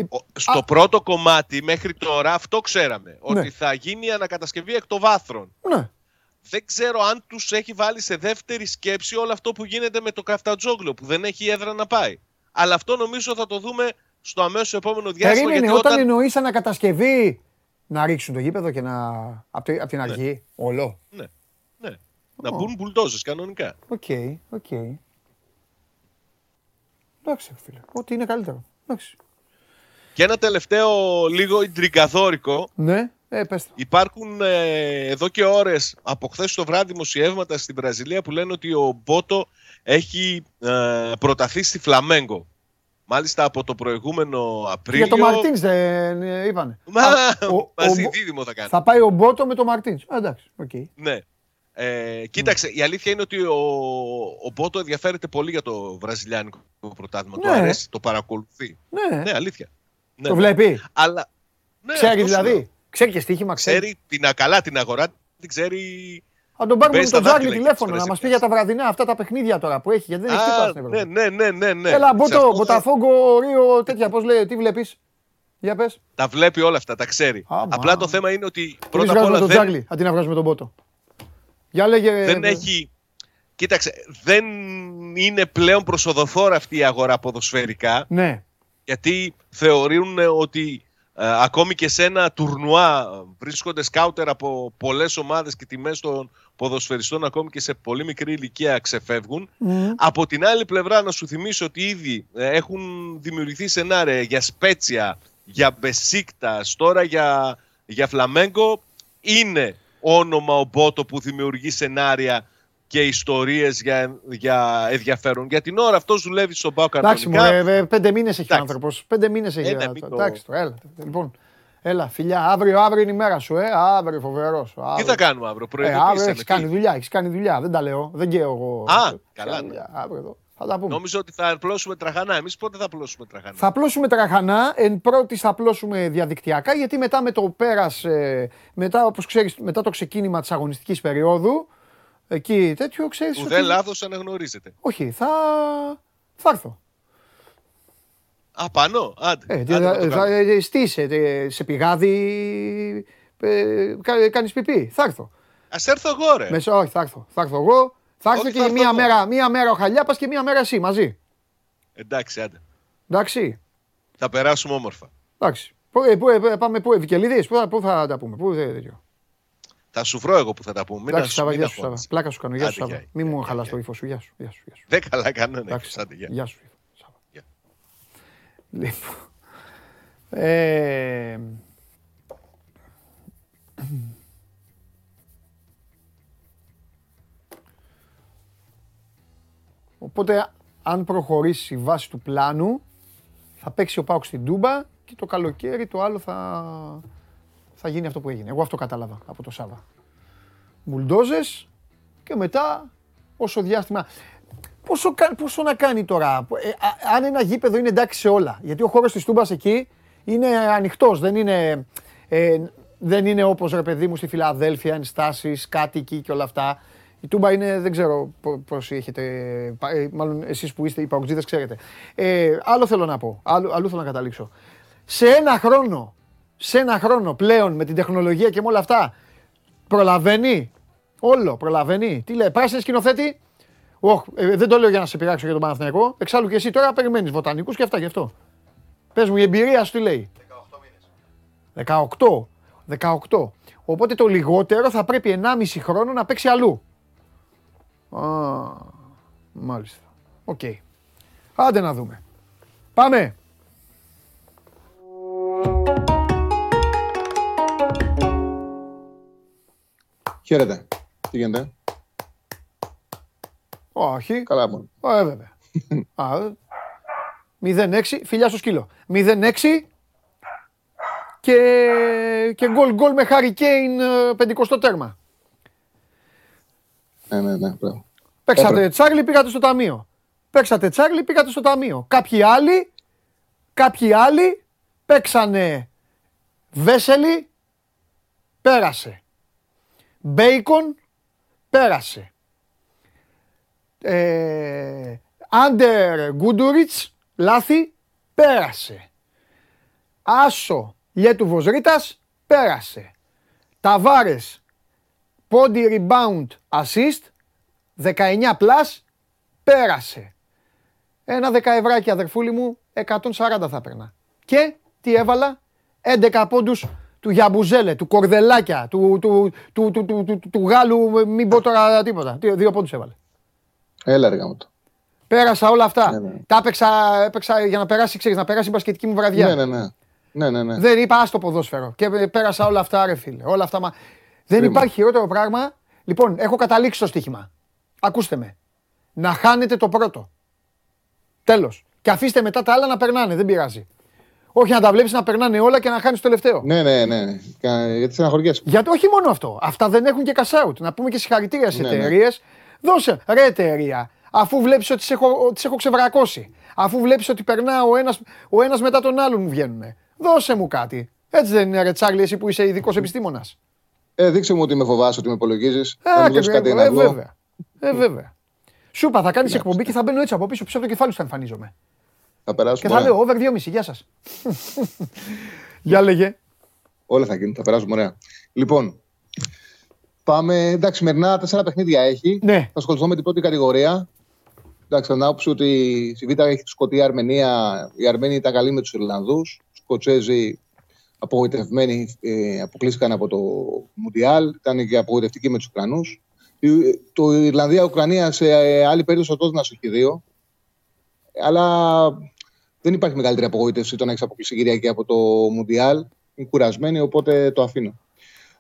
Ο- Στο πρώτο κομμάτι μέχρι τώρα αυτό ξέραμε. Ναι. Ότι θα γίνει η ανακατασκευή εκ των βάθρων. ναι, Δεν ξέρω αν τους έχει βάλει σε δεύτερη σκέψη όλο αυτό που γίνεται με το Καφτατζόγλιο που δεν έχει έδρα να πάει. Αλλά αυτό νομίζω θα το δούμε στο αμέσως επόμενο διάστημα. Περίμενε, γιατί όταν όταν... εννοείς ανακατασκευή να ρίξουν το γήπεδο και να. από τη- απ' την αρχή. Όλο. Ναι, ναι. Να μπουν μπουλντόζες κανονικά. OK, OK. Εντάξει, φίλε. Ό,τι είναι καλύτερο. Εντάξει. Και ένα τελευταίο λίγο ιντριγκαδόρικο. Ναι, ε, πες το. Υπάρχουν ε, εδώ και ώρες από χθες το βράδυ δημοσιεύματα στην Βραζιλία που λένε ότι ο Μπότο έχει ε, προταθεί στη Φλαμέγκο. Μάλιστα από το προηγούμενο Απρίλιο. Για το Μαρτίνς δεν ε, είπανε. Μα, Α, ο- μαζί ο- δίδυμο θα κάνει. Θα πάει ο Μπότο με το Μαρτίνς. Εντάξει, οκ. Ναι. Ε, κοίταξε, η αλήθεια είναι ότι ο, ο Μπότο ενδιαφέρεται πολύ για το βραζιλιάνικο πρωτάθλημα. Ναι. Το αρέσει, το παρακολουθεί. Ναι, Ναι, αλήθεια. Ναι, το ναι. βλέπει. Αλλά. Ναι, Ξέρει αυτό σου λέω. δηλαδή. Ξέρει και στοίχημα, ξέρει. Ξέρει και καλά την αγορά, την ξέρει. Θα τον πάρουμε με Παίζει τον τα Τζάρλι δάχτυλα τηλέφωνο εκεί να μας στις πει για τα βραδινά αυτά τα παιχνίδια τώρα που έχει. Γιατί δεν έχει τίποτα Α, στην ναι, Ευρώπη. ναι, ναι, ναι, ναι. Έλα, Σε Μπότο, αυτό θα- Μποταφόγκο, Ρίο, τέτοια. Πώς λέει, τι βλέπεις; Για πες. Τα βλέπει όλα αυτά, τα ξέρει. Άμα. Απλά το θέμα είναι ότι Πρώτα πρώτα απ' βγάζουμε όλα τον δεν, Τζάρλι αντί να βγάζουμε τον Μπότο. Για λέγε. δεν ε, έχει. Κοίταξε, δεν είναι πλέον προσοδοφόρα αυτή η αγορά ποδοσφαιρικά. Ναι. γιατί θεωρούν ότι ε, ακόμη και σε ένα τουρνουά ε, βρίσκονται σκάουτερ από πολλές ομάδες και τιμές των ποδοσφαιριστών ακόμη και σε πολύ μικρή ηλικία ξεφεύγουν. Μμμ. Από την άλλη πλευρά να σου θυμίσω ότι ήδη ε, έχουν δημιουργηθεί σενάρια για Σπέτσια, για Μπεσίκτας, τώρα για, για Φλαμέγκο. Είναι όνομα ο Μπότο που δημιουργεί σενάρια και ιστορίες για, για ενδιαφέρον. Για την ώρα αυτός δουλεύει στον Πάο Εντάξει, κανονικά. μωρέ, ε, πέντε μήνες έχει ο Εντάξει. άνθρωπος. Πέντε μήνες έχει. Ε, ναι, ε, μην το- Εντάξει, τώρα, έλα. Λοιπόν, έλα, φιλιά, αύριο, αύριο είναι η μέρα σου, ε. Αύριο, φοβερός. Τι θα κάνουμε αύριο, Ε, προειδοποίησαμε αύριο έχεις τι. κάνει δουλειά, έχεις κάνει δουλειά. Δεν τα λέω. Δεν καίω εγώ. Α, Έχεις καλά, κάνει ναι. δουλειά. Αύριο εδώ. Θα τα πούμε. Νόμιζα ότι θα απλώσουμε τραχανά. Εμείς πότε θα απλώσουμε τραχανά; Θα απλώσουμε τραχανά. Εν πρώτη θα απλώσουμε διαδικτυακά γιατί μετά με το πέρας, ε, μετά, όπως ξέρεις, μετά το ξεκίνημα της αγωνιστικής περίοδου, εκεί τέτοιο ξέρεις. Ουδέ ότι- λάθος αναγνωρίζεται. Όχι, θα, θα έρθω. Α, πάνω. Άντε. Ε, άντε να το θα, κάνουμε. ε, τι είσαι, ε, σε πηγάδι, ε, κα- κάνεις πιπί. Θα έρθω. Ας έρθω εγώ, ρε. Μέσα, όχι, θα έρθω. Θα έρθω εγώ. Θα έρθω Όχι, και θα έρθω μία εγώ. μέρα, μία μέρα ο Χαλιάπας και μία μέρα εσύ μαζί. Εντάξει, άντε. Εντάξει. Θα περάσουμε όμορφα. Εντάξει. Πού, ε, πού, ε, πάμε πού, Ευικελίδης, πού, θα- πού θα τα πούμε, πού δεν τέτοιο. Θα σου βρω εγώ που θα τα πούμε. Μην Εντάξει, ασ- Σάβα, μην γεια σου, Σάβα. αγχώνεσαι. Πλάκα σου κάνω, γεια σου, Άντε, Σάβα. γεια, Μην γεια, μου γεια, χαλάς γεια. το ύφος σου, γεια σου, γεια σου. Γεια σου. Δεν καλά κανένα. Εντάξει, Άντε, γεια. γεια σου, Σάβα. Γεια. Λοιπόν, ε, Οπότε, αν προχωρήσει η βάση του πλάνου, θα παίξει ο Πάουκ στην Τούμπα και το καλοκαίρι το άλλο θα, θα γίνει αυτό που έγινε. Εγώ αυτό κατάλαβα από το Σάβα. Μπουλντόζες και μετά όσο διάστημα... Πόσο, κα- πόσο να κάνει τώρα, ε, α- αν ένα γήπεδο είναι εντάξει σε όλα. Γιατί ο χώρος της Τούμπας εκεί είναι ανοιχτός, δεν είναι, ε, δεν είναι όπως ρε παιδί μου στη Φιλαδέλφια, ενστάσεις, κάτοικοι και όλα αυτά. Η Τούμπα είναι, δεν ξέρω πο- πώς έχετε, πα- ε, μάλλον εσείς που είστε οι παουτζίδες ξέρετε. Ε, άλλο θέλω να πω, άλλο, αλλού θέλω να καταλήξω. Σε ένα χρόνο, σε ένα χρόνο πλέον με την τεχνολογία και με όλα αυτά, προλαβαίνει; Όλο, προλαβαίνει. Τι λέει, πράσινη σκηνοθέτη, Οχ, ε, δεν το λέω για να σε πειράξω για τον Παναθηναϊκό. Εξάλλου και εσύ τώρα περιμένεις βοτανικούς και αυτά γι' αυτό. Πες μου, η εμπειρία σου τι λέει; 18 μήνες. 18. 18. Οπότε το λιγότερο θα πρέπει 1,5 χρόνο να παίξει αλλού. Α, μάλιστα. Οκ. Άντε να δούμε. Πάμε. Χαίρετε. Τι γίνεται; Όχι. Καλά μόνο. Ε, βέβαια. (laughs) Α, ε. 0-6, φιλιά στο σκύλο. 0-6, και, και γκολ γκολ με Χάρη Κέιν ε, πεντηκοστό τέρμα. Ναι, ναι, ναι. μπράβο. Παίξατε Έπρεπε. Τσάρλι, πήγατε στο ταμείο. Παίξατε Τσάρλι, πήγατε στο ταμείο. Κάποιοι άλλοι, κάποιοι άλλοι παίξανε Βέσελη, πέρασε. Μπέικον, πέρασε. Ε, Άντερ Γκούντουριτς, λάθη, πέρασε. Άσο Λιέτου Βοζρίτας, πέρασε. Ταβάρες, πόντι rebound assist, 19 plus, πέρασε. Ένα δεκαευράκι αδερφούλη μου, 140 θα παίρνα. Και τι έβαλα, 11 πόντους του Γιαμπουζέλε, του Κορδελάκια, του, του, του, του, του, του, του Γάλλου, μην πω τώρα τίποτα. Τι- Δύο πόντους έβαλε. Έλα, ρε γάμο το. Πέρασα όλα αυτά. Ναι, ναι. Τα έπαιξα, έπαιξα για να περάσει, ξέρεις, να περάσει η μπασκετική μου βραδιά. Ναι, ναι, ναι. Ναι, ναι, ναι. Δεν είπα άστο ποδόσφαιρο. Και ε, πέρασα όλα αυτά, ρε φίλε. Όλα αυτά. Μα... Δεν Κρίμα. υπάρχει χειρότερο πράγμα. Λοιπόν, έχω καταλήξει το στοίχημα. Ακούστε με. Να χάνετε το πρώτο. Τέλος. Και αφήστε μετά τα άλλα να περνάνε. Δεν πειράζει. Όχι να τα βλέπεις να περνάνε όλα και να χάνεις το τελευταίο. Ναι, ναι, ναι. Κα- Γιατί στεναχωριέσαι. Γιατί όχι μόνο αυτό. Αυτά δεν έχουν και cash out. Να πούμε και συγχαρητήρια σε Ναι, ναι. εταιρείες. Δώσε, ρε εταιρεία, αφού βλέπεις ότι τι έχω, ότι τις έχω ξεβρακώσει. Αφού βλέπεις ότι περνά ο ένας ο ένας μετά τον άλλον μου βγαίνουν. Δώσε μου κάτι. Έτσι δεν είναι, ρε Τσάρλι, εσύ που είσαι ειδικός επιστήμονας. Ε, δείξε μου ότι με φοβάσαι, ότι με υπολογίζεις. Ε, Θα μου δώσεις κάτι να ε, δω. βέβαια. Ε, βέβαια. Σου είπα, θα κάνεις εκπομπή και θα μπαίνω έτσι από πίσω, πίσω από το κεφάλι σου θα εμφανίζομαι. Θα περάσουμε. Και θα ωραία. λέω over 2,5. Γεια σας. (laughs) Για λέγε. Όλα θα γίνουν, θα περάσουμε ωραία. Λοιπόν, πάμε. Εντάξει, σημερινά τέσσερα παιχνίδια έχει. Ναι. Θα ασχοληθώ με την πρώτη κατηγορία. Εντάξει, θα την άποψη ότι στη Β' έχει τη Σκωτία Αρμενία. Οι Αρμένοι ήταν καλοί με τους Ιρλανδούς. Οι Σκοτσέζοι απογοητευμένοι ε, αποκλείστηκαν από το Μουντιάλ. Ήταν και απογοητευτικοί με τους Ουκρανούς. Το Ιρλανδία-Ουκρανία σε ε, άλλη περίπτωση θα το έδινα στο χ2. Αλλά δεν υπάρχει μεγαλύτερη απογοήτευση το να έχεις αποκλείσει Κυριακή από το Μουντιάλ. Είναι κουρασμένοι, οπότε το αφήνω.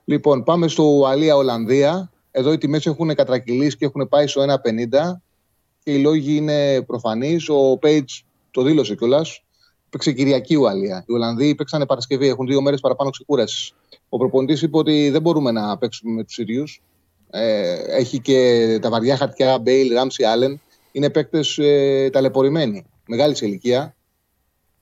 Λοιπόν, πάμε στο Αλία-Ολλανδία. Εδώ οι τιμές έχουν κατρακυλήσει και έχουν πάει στο 1,50 και οι λόγοι είναι προφανείς. Ο Πέιτς το δήλωσε κιόλας. Παίξε Κυριακή Ουαλία. Οι Ολλανδοί παίξανε Παρασκευή, έχουν δύο μέρες παραπάνω ξεκούρασης. Ο προπονητής είπε ότι δεν μπορούμε να παίξουμε με τους ίδιους. Ε, έχει και τα βαριά χαρτιά Μπέιλ, Ράμσι, Άλεν. Είναι παίκτες ε, ταλαιπωρημένοι, μεγάλης σε ηλικία.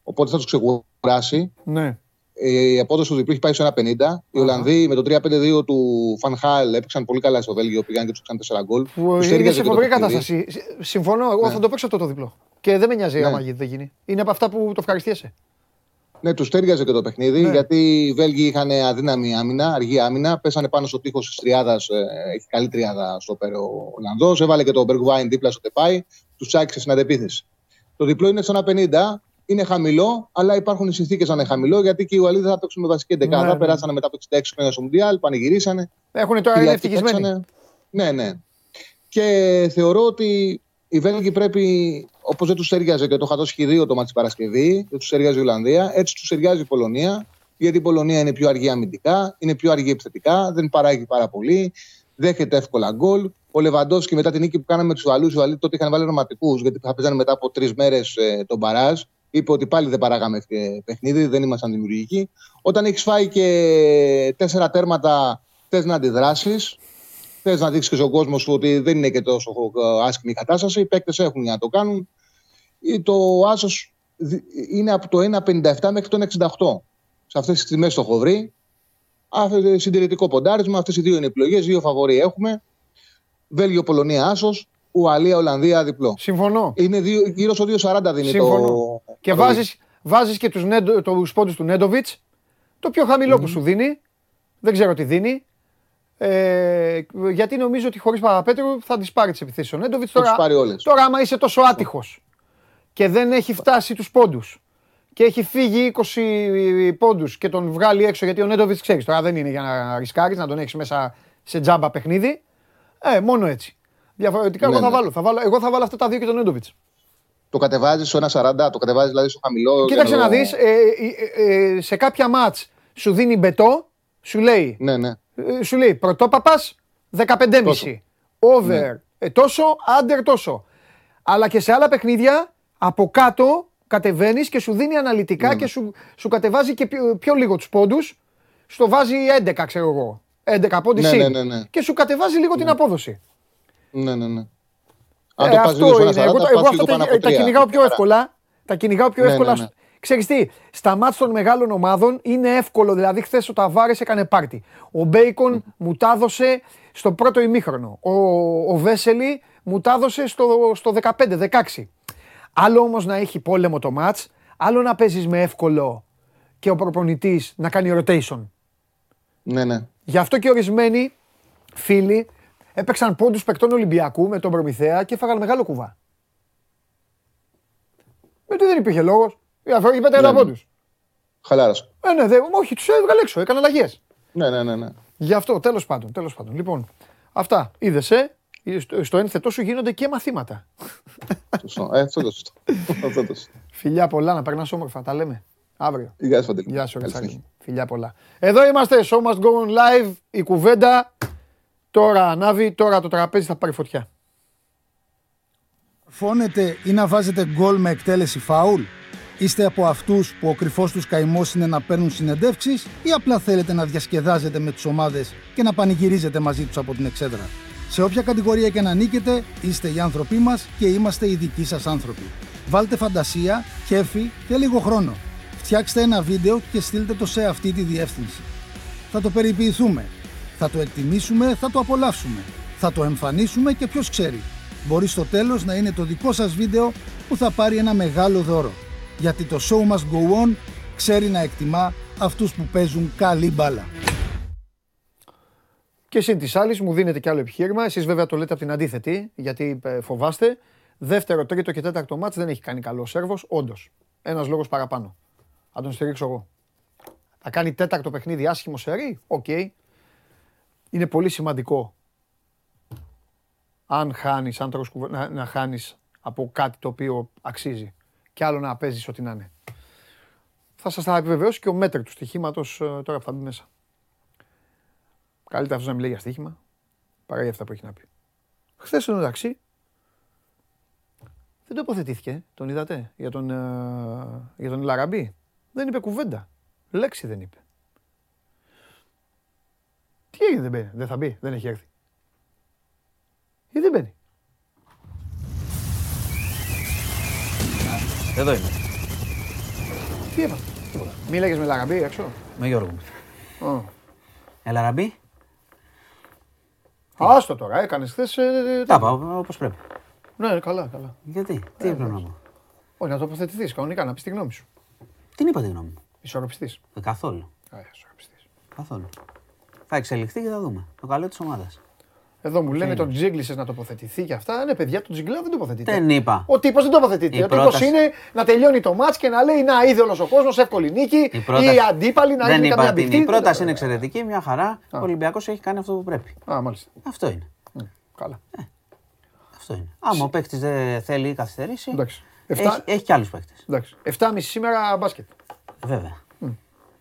Οπότε θα τους ξεκουράσει. Ναι. Ε, Η απόδοση του διπλού έχει πάει στο 1,50. Οι Ολλανδοί με το 3-5-2 του Φανχάλ έπαιξαν πολύ καλά στο Βέλγιο, πήγαν και τους έξαν 4 γκολ. Που Τους είναι τέριαζε σε και το φοβερή παιχνίδι. κατάσταση. Σ- Συμφωνώ, εγώ Ναι. θα το παίξω αυτό το διπλό. Και δεν με νοιάζει Ναι. άμα γίνει, δεν γίνει. Είναι από αυτά που το ευχαριστιέσαι. Ναι, τους τέριαζε και το παιχνίδι Ναι. γιατί οι Βέλγοι είχαν αδύναμη άμυνα, αργή άμυνα. Πέσανε πάνω στο τείχος της τριάδας. Ε, έχει καλή τριάδα στο πέρο ο Ολλανδός. Έβαλε και τον Μπεργκουάιν δίπλα στο τεπάι. Τους άξισε στην αντεπίθεση. Το διπλό είναι στο 1,50. Είναι χαμηλό, αλλά υπάρχουν οι συνθήκες να είναι χαμηλό γιατί και οι Ουαλίδε θα παίξουν με βασική εντεκάδα. Ναι, ναι. Περάσανε μετά από 66 χρόνια στο Μουντιάλ, πανηγυρίσανε. Έχουν τώρα είναι Κυριακή ευτυχισμένοι. παίξανε. Ναι, ναι. Και θεωρώ ότι οι Βέλγοι πρέπει, όπως δεν τους ταιριάζει και το είχα δώσει και οι δύο το μάτι Παρασκευή, δεν τους ταιριάζει η Ολλανδία, έτσι τους ταιριάζει η Πολωνία. Γιατί η Πολωνία είναι πιο αργή αμυντικά, είναι πιο αργή επιθετικά, δεν παράγει πάρα πολύ, δέχεται εύκολα γκολ. Ο Λεβαντόφσκι μετά την νίκη που κάναμε με τους Ουαλού, οι Ουαλοί τότε είχαν βάλει ρομαντικού, γιατί θα παίζανε μετά από τρεις μέρες ε, τον Μπαράζ. Είπε ότι πάλι δεν παράγαμε ε, παιχνίδι, δεν ήμασταν δημιουργικοί. Όταν έχεις φάει και τέσσερα τέρματα, θες να αντιδράσεις, θες να δείξεις και στον κόσμο σου ότι δεν είναι και τόσο ε, άσχημη η κατάσταση. Οι παίκτες έχουν για να το κάνουν. Ή Το άσος είναι από το 1,57 μέχρι το 1,68. Σε αυτές τις τιμέ το έχω βρει. Αυτό, συντηρητικό ποντάρισμα. Αυτές οι δύο είναι επιλογές. Δύο φαβοροί έχουμε. Βέλγιο-Πολωνία άσο. Ουαλία-Ολλανδία διπλό. Συμφωνώ. Είναι δύο, γύρω στο 2,40 δίνει Συμφωνώ. το. Και το βάζεις, βάζεις και τους, νέντο, τους πόντους του Νέντοβιτς, το πιο χαμηλό που σου δίνει, δεν ξέρω τι δίνει, ε, γιατί νομίζω ότι χωρίς Παπαπέτρου θα τις πάρει τις επιθέσεις ο Νέντοβιτς. Θα τις Τώρα, πάρει όλες. τώρα άμα είσαι τόσο άτυχος και δεν έχει φτάσει τους πόντους και έχει φύγει 20 πόντους και τον βγάλει έξω, γιατί ο Νέντοβιτς ξέρεις τώρα δεν είναι για να ρισκάρεις, να τον έχεις μέσα σε τζάμπα παιχνίδι, ε, μόνο έτσι. Διαφορετικά Ναι, εγώ, θα ναι. βάλω, θα βάλω, εγώ θα βάλω αυτά τα δύο και τον Νέντοβιτς. Το κατεβάζεις στο 1,40, το κατεβάζεις δηλαδή στο χαμηλό. Κοίταξε για να το- δεις, ε, ε, ε, σε κάποια μάτς σου δίνει μπετό, σου λέει, Ναι, ναι. ε, σου λέει πρωτόπαπας 15,5. Over Ναι. ε, τόσο, under τόσο. Αλλά και σε άλλα παιχνίδια από κάτω κατεβαίνεις και σου δίνει αναλυτικά Ναι. και σου, σου κατεβάζει και πιο, πιο λίγο τους πόντους. Στο βάζει 11, ξέρω εγώ. 11 πόντι Ναι, συν. ναι, ναι, ναι. Και σου κατεβάζει λίγο την απόδοση. Ναι, ναι, ναι. Ε, Αν το πας αυτό λίγο στο είναι. 1,40, Εγώ, πας εγώ λίγο αυτά πάνω τα, από τα τρία. κυνηγάω πιο Άρα, εύκολα. Τα κυνηγάω πιο Ναι, εύκολα. ναι, ναι. Ξέρεις τι, στα μάτς των μεγάλων ομάδων είναι εύκολο. Δηλαδή, χθες ο Ταβάρες έκανε πάρτι. Ο Μπέικον μου τα έδωσε στο πρώτο ημίχρονο. Ο, ο Βέσελη μου τα έδωσε στο, στο 15-16. Άλλο όμως να έχει πόλεμο το μάτς, άλλο να παίζεις με εύκολο και ο προπονητής να κάνει rotation. Ναι, ναι. Γι' αυτό και ορισμένοι φίλοι έπαιξαν πόντους παικτών Ολυμπιακού με τον Προμηθέα και έφαγαν μεγάλο κουβά. Γιατί δεν υπήρχε λόγος. Είχε πέντε Ναι, ναι. πόντους. Χαλάρωσε. Ε, ναι, δε, όχι, τους έβγαλε έξω, έκανε αλλαγές. Ναι, ναι, ναι. ναι. Γι' αυτό, τέλος πάντων, τέλος πάντων. Λοιπόν, αυτά, είδες, ε, στο, στο ένθετό σου γίνονται και μαθήματα. Σωστό. Ε, αυτό το σωστό. Αυτό το σωστό. Φιλιά πολλά, να περνάς όμορφα, τα λέμε. Αύριο. Γεια σου, Παντελή. Γεια σου, Καλή Ρετσάκη. συνέχεια. Φιλιά πολλά. Εδώ είμαστε, Show Must Go On Live, η κουβέντα. Τώρα ανάβει, τώρα το τραπέζι θα πάρει φωτιά. Φώνετε ή να βάζετε γκολ με εκτέλεση φάουλ; Είστε από αυτούς που ο κρυφός τους καημός είναι να παίρνουν συνεντεύξεις ή απλά θέλετε να διασκεδάζετε με τις ομάδες και να πανηγυρίζετε μαζί τους από την εξέδρα; Σε όποια κατηγορία και να νίκετε, είστε οι άνθρωποι μας και είμαστε οι δικοί σας άνθρωποι. Βάλτε φαντασία, κέφι και λίγο χρόνο. Φτιάξτε ένα βίντεο και στείλτε το σε αυτή τη διεύθυνση. Θα το περιποιηθούμε. Θα το εκτιμήσουμε, θα το απολαύσουμε. Θα το εμφανίσουμε και ποιος ξέρει. Μπορεί στο τέλος να είναι το δικό σας βίντεο που θα πάρει ένα μεγάλο δώρο. Γιατί το show must go on ξέρει να εκτιμά αυτούς που παίζουν καλή μπάλα. Και συν τοις άλλοις, μου δίνετε κι άλλο επιχείρημα. Εσείς βέβαια το λέτε από την αντίθετη, γιατί ε, φοβάστε. Δεύτερο, τρίτο και τέταρτο ματς δεν έχει κάνει καλό ο Σέρβος. Όντως. Ένας λόγος παραπάνω. Θα τον στηρίξω εγώ. Θα κάνει τέταρτο παιχνίδι άσχημο σερί. Οκ. Είναι πολύ σημαντικό. Αν χάνεις, αν τρως κουβ- να, να χάνεις από κάτι το οποίο αξίζει. Και άλλο να παίζεις ό,τι να είναι. Θα σας τα επιβεβαιώσει και ο μέτρη του στοιχήματος τώρα που θα μπει μέσα. Καλύτερα αυτός να μιλάει για στοίχημα παρά για αυτά που έχει να πει. Χθες εντάξει δεν τοποθετήθηκε, τον είδατε, για τον, ε, για τον Λαραμπή; Δεν είπε κουβέντα. Λέξη δεν είπε. Τι έγινε δεν μπαίνει, δεν θα μπει, δεν έχει έρθει. Ή δεν μπαίνει. Εδώ είμαι. Τι έπαθε. Τίποτα. Μίλαγες με Λαραμπή έξω. Με Γιώργο μου. Ω. Έλα ραμπή. Άστο τώρα, έκανες χθες... ε, Τα πάω όπως πρέπει. Ναι, καλά, καλά. Γιατί, τι έπρεπε να πω. Όχι, να τοποθετηθείς κανονικά, να πεις τη γνώμη σου. Την είπα τη γνώμη μου. Ισορροπιστής. Ε, Καθόλου. Α, ισορροπιστής. Καθόλου. Θα εξελιχθεί και θα δούμε. Το καλό της ομάδας. Εδώ μου λένε τον τζίγκλισε να τοποθετηθεί και αυτά. Ναι, παιδιά, τον τζιγκλά δεν τοποθετείται. Δεν είπα. Ο τύπος δεν τοποθετείται. Η Ο τύπος πρόταση- είναι να τελειώνει το μάτς και να λέει Να είδε όλο ο κόσμος, εύκολη νίκη. Η πρόταση- Ή αντίπαλοι να Δεν είναι καμιά είπα την. μπιχτή. Η πρόταση είναι εξαιρετική, μια χαρά. Ο Ολυμπιακός έχει κάνει αυτό που πρέπει. Α, μάλιστα. Αυτό είναι. Καλά. Αυτό είναι. Άμα ο παίκτης δεν θέλει ή καθυστερήσει. Εντάξει. Έχει, Εφτά- έχει και άλλους παίκτες. Εντάξει. 7.30 σήμερα μπάσκετ. Βέβαια.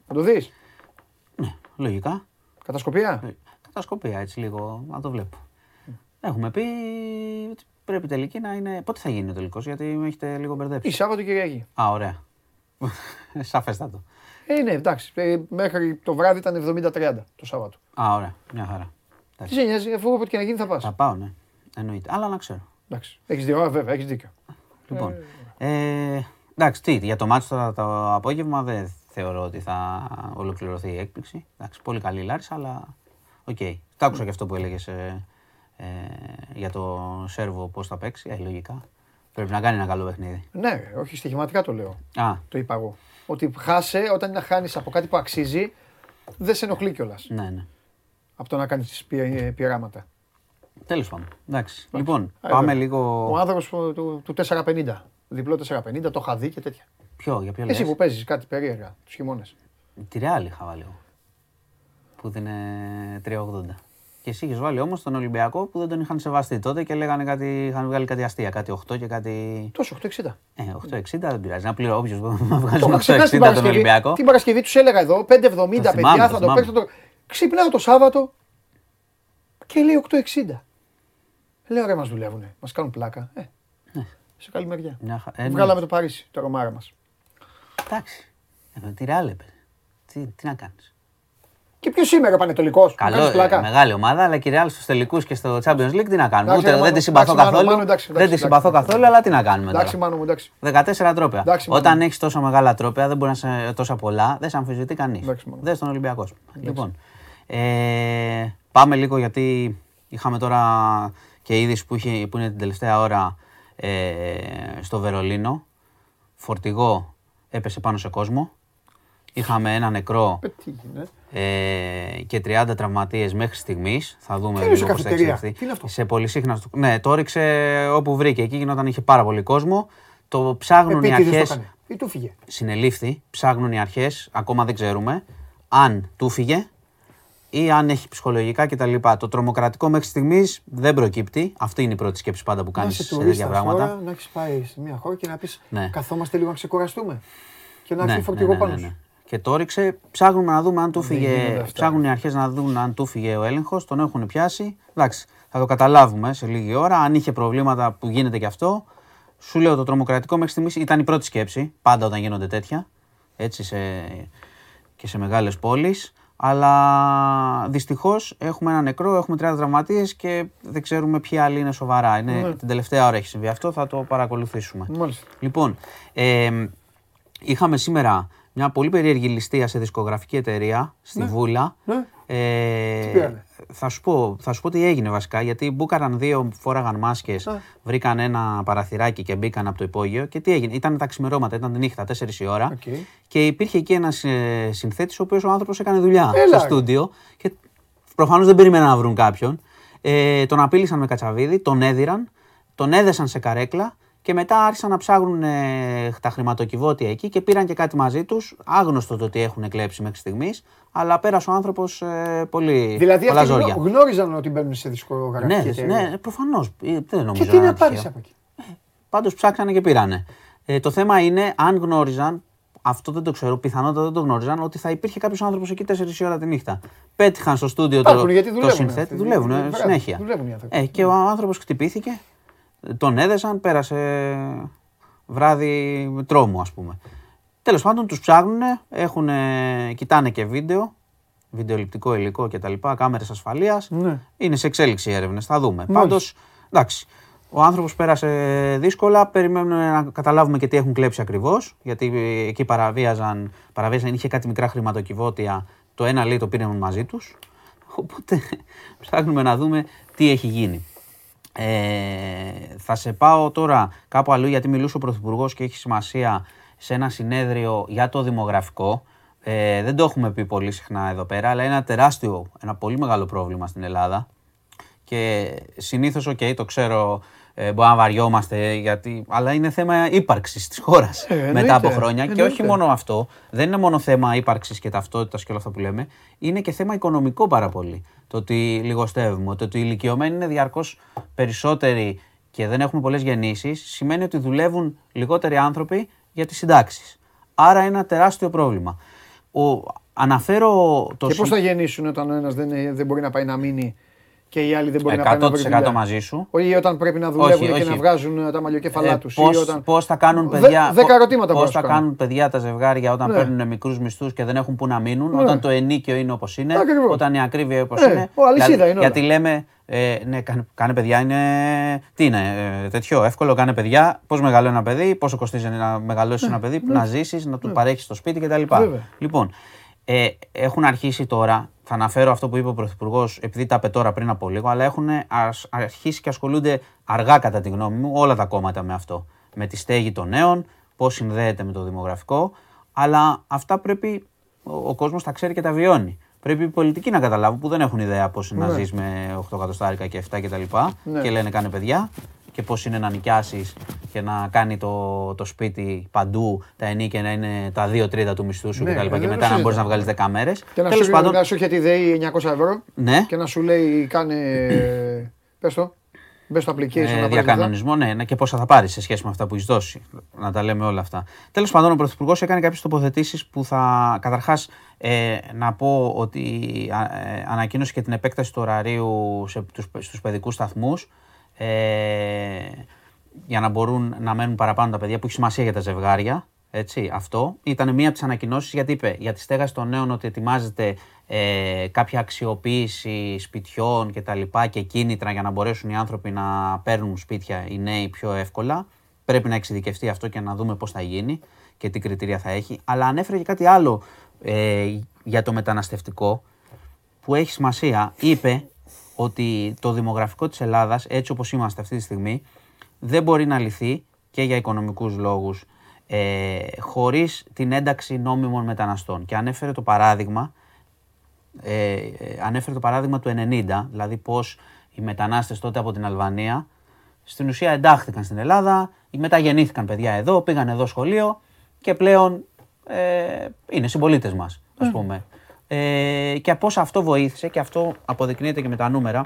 Θα το δεις. Ναι, λογικά. Κατασκοπία; Ε, Κατασκοπία έτσι λίγο, να το βλέπω. Έχουμε πει ότι πρέπει τελική να είναι. Πότε θα γίνει ο τελικός, γιατί με έχετε λίγο Ή μπερδέψει. Σάββατο Κυριακή. Α, ωραία. (laughs) Σαφέστατο. Ε, ναι, εντάξει. Ε, μέχρι το βράδυ ήταν 70-30 το Σάββατο. Α, ωραία. Μια χαρά. Τι σε νοιάζει, αφού όποτε και να γίνει θα Θα πα. πάω, ναι. Εννοείται. Αλλά να ξέρω. Εντάξει. Έχεις δίκιο, βέβαια, έχεις δίκιο. Λοιπόν. Ε, εντάξει, τι, για το ματς τώρα το απόγευμα δεν θεωρώ ότι θα ολοκληρωθεί η έκπληξη. Εντάξει, πολύ καλή η Λάρισα, αλλά οκ. Το άκουσα και αυτό που έλεγες ε, για το Σέρβο πώς θα παίξει. Ε, λογικά. Πρέπει να κάνει ένα καλό παιχνίδι. Ναι, όχι στοιχηματικά το λέω. Α, Το είπα εγώ. Ότι χάσε όταν είναι να χάνεις από κάτι που αξίζει, δεν σε ενοχλεί κιόλας. ναι, ναι. Από το να κάνεις πειράματα. Τέλος πάντων. Εντάξει. Λοιπόν, Ε, πάμε βέβαια. λίγο. Ο άνθρωπος του, του 450. Διπλό 450, το είχα δει και τέτοια. Ποιο, για ποιο Εσύ λες; που παίζεις κάτι περίεργα τους χειμώνες. Τη Ρεάλ είχα βάλει εγώ. Που δίνει 3,80. Και εσύ είχες βάλει όμως τον Ολυμπιακό που δεν τον είχαν σεβαστεί τότε και λέγανε κάτι, είχαν βγάλει κάτι αστεία. Κάτι 8 και κάτι. Τόσο 860. Ε, 8,60 δεν πειράζει. Να πληρώ όποιος να βγάζει Το είχα ξεχάσει την 8,60 τον Παρασκευή. Ολυμπιακό. Την Παρασκευή τους έλεγα εδώ 5,70 θυμάμαι, παιδιά το θα το θυμάμαι. παίξω. Το... Ξυπνάω το Σάββατο και λέει 8,60. Λέω ρε μας δουλεύουνε, μας κάνουν πλάκα. Ε, Σε καλή μεριά. Μια χα- ε, ναι. Βγάλαμε το Παρίσι, το ρομάρα μας. Εντάξει. Ε, τη Ρεάλ έπαιζε. Τι, τι να κάνεις. Και ποιος σήμερα πανετολικός; Καλό, ε, μεγάλη ομάδα, αλλά και η Real στους τελικούς και στο Champions League τι να κάνουμε. Εντάξει, Ούτε, Μάνο, δεν τη συμπαθώ εντάξει, Μάνο, καθόλου. Μάνο, εντάξει, δεν εντάξει, τη συμπαθώ εντάξει. καθόλου, αλλά τι να κάνουμε Εντάξει, τώρα. μάνο μου, εντάξει. 14 τρόπια. Εντάξει, Μάνο. Όταν έχεις τόσο μεγάλα τρόπια, δεν μπορεί να σε τόσα πολλά, δεν σε αμφισβητεί κανείς. Εντάξει, Μάνο. Δεν στον Ολυμπιακό. Λοιπόν, ε, πάμε λίγο γιατί είχαμε τώρα και είδηση που, είχε, που είναι την τελευταία ώρα ε, στο Βερολίνο. Φορτηγό έπεσε πάνω σε κόσμο. Είχαμε ένα νεκρό Ε, Τι είναι. ε, και 30 τραυματίες μέχρι στιγμής. Θα δούμε Τι είναι σε λίγο πώς θα καφετερία; εξελιχθεί. Τι είναι αυτό; Σε πολυσύχναστο. Ναι, το έριξε όπου βρήκε. Εκεί γινόταν, είχε πάρα πολύ κόσμο. Το ψάχνουν οι Επίτηδες το αρχές. έκανε. Ή του φύγε. Συνελήφθη, ψάχνουν οι αρχές, ακόμα δεν ξέρουμε, αν του φύγε ή αν έχει ψυχολογικά κτλ. Το τρομοκρατικό μέχρι στιγμής δεν προκύπτει. Αυτή είναι η πρώτη σκέψη πάντα που Να κάνεις είσαι σε τέτοια τουρίστας πράγματα. τώρα, να έχεις πάει σε μια χώρα και να πεις Ναι. καθόμαστε λίγο να ξεκουραστούμε. Και να Ναι, έρθει ναι, φορτηγό ναι, πάνω ναι, σου. ναι. Και το έριξε, ψάχνουμε να δούμε αν του γίνονται φύγε. αυτά. Ψάχνουν οι αρχές να δουν αν του φύγε ο έλεγχος. Τον έχουν πιάσει. Εντάξει, θα το καταλάβουμε σε λίγη ώρα. Αν είχε προβλήματα που γίνεται και αυτό. Σου λέω το τρομοκρατικό μέχρι στιγμής ήταν η πρώτη σκέψη. Πάντα όταν γίνονται τέτοια. Έτσι σε, και σε μεγάλες πόλεις. Αλλά δυστυχώς έχουμε ένα νεκρό, έχουμε 30 τραυματίες και δεν ξέρουμε ποιοι άλλοι είναι σοβαρά. Είναι, Ναι. Την τελευταία ώρα έχει συμβεί αυτό, θα το παρακολουθήσουμε. Μάλιστα. Λοιπόν, ε, είχαμε σήμερα μια πολύ περίεργη ληστεία σε δισκογραφική εταιρεία στη Βούλα. Ναι. Ε, Τι πήρανε; θα, σου πω, θα σου πω τι έγινε βασικά. Γιατί μπούκαραν δύο, φόραγαν μάσκες, Α. βρήκαν ένα παραθυράκι και μπήκαν από το υπόγειο. Και τι έγινε, ήταν τα ξημερώματα, ήταν τη νύχτα, 4 η ώρα. Οκ. Και υπήρχε εκεί ένας ε, συνθέτης, ο οποίος ο άνθρωπος έκανε δουλειά Έλα, στο ρε. στούντιο. Και προφανώς δεν περίμεναν να βρουν κάποιον. Ε, τον απείλησαν με κατσαβίδι, τον έδιραν, τον έδεσαν σε καρέκλα και μετά άρχισαν να ψάχνουν ε, τα χρηματοκιβώτια εκεί και πήραν και κάτι μαζί τους. Άγνωστο το ότι έχουν κλέψει μέχρι στιγμής, αλλά πέρασε ο άνθρωπος ε, πολύ Δηλαδή πολλά αυτοί γνω- ζόρια. γνώριζαν ότι μπαίνουν σε δισκογραφική Ναι, εταιρεία. ναι, προφανώς. Δεν νομίζω Και τι είναι να πάρεις τυχαίο. από εκεί; Πάντως ψάξανε και πήρανε. Ε, το θέμα είναι αν γνώριζαν, αυτό δεν το ξέρω, πιθανότατα δεν το γνώριζαν, ότι θα υπήρχε κάποιος άνθρωπος εκεί 4 η ώρα τη νύχτα. Πέτυχαν στο στούντιο το, Υπάρχουν, γιατί το δουλεύουν συνθέτη, αυτοί. δουλεύουν ε, Βέβαια, συνέχεια. δουλεύουν οι άνθρωποι. Ε, και ο άνθρωπος χτυπήθηκε, τον έδεσαν, πέρασε βράδυ τρόμου, ας πούμε. Τέλος πάντων, τους ψάχνουν, έχουν, κοιτάνε και βίντεο, βιντεοληπτικό υλικό κτλ. Κάμερες ασφαλείας. Ναι. Είναι σε εξέλιξη οι έρευνες. Θα δούμε. Πάντως, εντάξει. Ο άνθρωπος πέρασε δύσκολα. Περιμένουμε να καταλάβουμε και τι έχουν κλέψει ακριβώς. Γιατί ε, εκεί παραβίαζαν, παραβίαζαν, είχε κάτι μικρά χρηματοκιβώτια. Το ένα λέει το πήραν μαζί τους. Οπότε (laughs) ψάχνουμε να δούμε τι έχει γίνει. Ε, θα σε πάω τώρα κάπου αλλού γιατί μιλούσε ο Πρωθυπουργός και έχει σημασία σε ένα συνέδριο για το δημογραφικό. Ε, δεν το έχουμε πει πολύ συχνά εδώ πέρα, αλλά είναι ένα τεράστιο, ένα πολύ μεγάλο πρόβλημα στην Ελλάδα. Και συνήθως, οκ, το ξέρω, ε, μπορεί να βαριόμαστε, γιατί, αλλά είναι θέμα ύπαρξης της χώρας Ε, εννοείται, μετά από χρόνια. Και όχι εννοείται. μόνο αυτό, δεν είναι μόνο θέμα ύπαρξης και ταυτότητας και όλα αυτά που λέμε, είναι και θέμα οικονομικό πάρα πολύ. Το ότι λιγοστεύουμε, το ότι οι ηλικιωμένοι είναι διαρκώς περισσότεροι και δεν έχουμε πολλές γεννήσεις, σημαίνει ότι δουλεύουν λιγότεροι άνθρωποι για τις συντάξεις. Άρα είναι ένα τεράστιο πρόβλημα. Ο, αναφέρω το Και συ- πώ θα γεννήσουν όταν ο ένας δεν, δεν μπορεί να πάει να μείνει και οι άλλοι δεν μπορεί να πάνε να βρει 100% δουλειά. μαζί σου. Όχι όταν πρέπει να δουλεύουν Όχι, και να όχι. βγάζουν τα μαλλιοκέφαλά Ε, τους. πώς, όταν... πώς θα κάνουν Δε- παιδιά, δέκα πο- ερωτήματα πώς μπορώ να θα σου κάνω. κάνουν παιδιά τα ζευγάρια όταν Ναι. παίρνουν μικρούς μισθούς και δεν έχουν που να μείνουν, Ναι. όταν το ενίκιο είναι όπως είναι, Ακριβώς. όταν η ακρίβεια όπως Ναι, είναι. ο, αλυσίδα Δηλαδή, είναι όλα. Γιατί λέμε, ε, ναι, κάνε, κάνε παιδιά είναι, τι είναι, ε, τέτοιο, εύκολο, κάνε παιδιά, πώς μεγαλώνει ένα παιδί, πόσο κοστίζει να μεγαλώσεις ένα παιδί, να ζήσεις, να του παρέχεις το σπίτι κτλ. Ναι. Βέβαια. Λοιπόν, ε, έχουν αρχίσει τώρα, θα αναφέρω αυτό που είπε ο Πρωθυπουργός, επειδή τα είπε τώρα πριν από λίγο, αλλά έχουν ας- αρχίσει και ασχολούνται αργά, κατά τη γνώμη μου, όλα τα κόμματα με αυτό. Με τη στέγη των νέων, πώς συνδέεται με το δημογραφικό. Αλλά αυτά πρέπει ο, ο κόσμος τα ξέρει και τα βιώνει. Πρέπει οι πολιτικοί να καταλάβουν που δεν έχουν ιδέα πώς είναι να ζει με 8 εκατοστάρικα και 7 κτλ. Ναι. Και λένε κάνε παιδιά και πώς είναι να νοικιάσεις και να κάνει το, το σπίτι παντού τα ενίκια να είναι τα 2 τρίτα του μισθού σου Ναι, κτλ. δεν Και το μετά να μπορείς να συζητάω. βγάλεις 10 μέρες. Και να Τέλος σου, πάντων. να σου έχει τη ΔΕΗ 900 ευρώ Ναι. και να σου λέει κάνε. πες το. Μπες στο application να Ε, πάρεις λεφτά. διακανονισμό, ναι, ναι, και πόσα θα πάρεις σε σχέση με αυτά που έχεις δώσει. Να τα λέμε όλα αυτά. Τέλος πάντων, ο Πρωθυπουργός έκανε κάποιες τοποθετήσεις που θα. Καταρχάς, ε, να πω ότι α, ε, ανακοίνωσε και την επέκταση του ωραρίου σε, τους, στους παιδικούς σταθμούς. Ε, για να μπορούν να μένουν παραπάνω τα παιδιά που έχει σημασία για τα ζευγάρια. Έτσι, αυτό ήταν μία από τις ανακοινώσεις γιατί είπε για τη στέγαση των νέων ότι ετοιμάζεται ε, κάποια αξιοποίηση σπιτιών και τα λοιπά και κίνητρα για να μπορέσουν οι άνθρωποι να παίρνουν σπίτια οι νέοι πιο εύκολα. Πρέπει να εξειδικευτεί αυτό και να δούμε πώς θα γίνει και τι κριτήρια θα έχει. Αλλά ανέφερε και κάτι άλλο ε, για το μεταναστευτικό που έχει σημασία. Είπε ότι το δημογραφικό της Ελλάδας, έτσι όπως είμαστε αυτή τη στιγμή, δεν μπορεί να λυθεί και για οικονομικούς λόγους ε, χωρίς την ένταξη νόμιμων μεταναστών. Και ανέφερε το παράδειγμα, ε, ε, ανέφερε το παράδειγμα του 90, δηλαδή πώς οι μετανάστες τότε από την Αλβανία στην ουσία εντάχθηκαν στην Ελλάδα, μεταγεννήθηκαν παιδιά εδώ, πήγαν εδώ σχολείο και πλέον ε, είναι συμπολίτες μας, ας πούμε. Ε, και πώς αυτό βοήθησε και αυτό αποδεικνύεται και με τα νούμερα,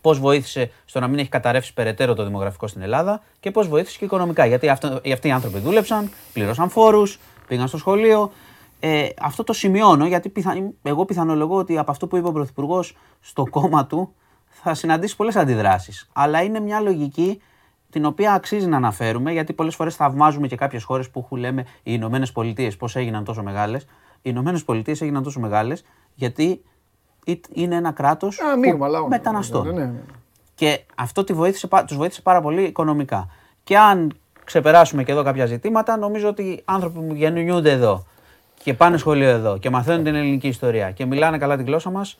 πώς βοήθησε στο να μην έχει καταρρεύσει περαιτέρω το δημογραφικό στην Ελλάδα και πώς βοήθησε και οικονομικά. Γιατί αυτό, αυτοί οι άνθρωποι δούλεψαν, πλήρωσαν φόρους, πήγαν στο σχολείο. Ε, αυτό το σημειώνω γιατί πιθα... εγώ πιθανολογώ ότι από αυτό που είπε ο Πρωθυπουργός στο κόμμα του θα συναντήσει πολλές αντιδράσεις. Αλλά είναι μια λογική την οποία αξίζει να αναφέρουμε γιατί πολλές φορές θαυμάζουμε και κάποιες χώρες που λέμε οι Ηνωμένες Πολιτείες πώς έγιναν τόσο μεγάλες. Οι Ηνωμένες Πολιτείες έγιναν τόσο μεγάλες γιατί είναι ένα κράτος μεταναστών. Ναι, ναι, ναι. Και αυτό του βοήθησε, τους βοήθησε πάρα πολύ οικονομικά. Και αν ξεπεράσουμε και εδώ κάποια ζητήματα, νομίζω ότι οι άνθρωποι που γεννιούνται εδώ και πάνε σχολείο εδώ και μαθαίνουν την ελληνική ιστορία και μιλάνε καλά τη γλώσσα μας,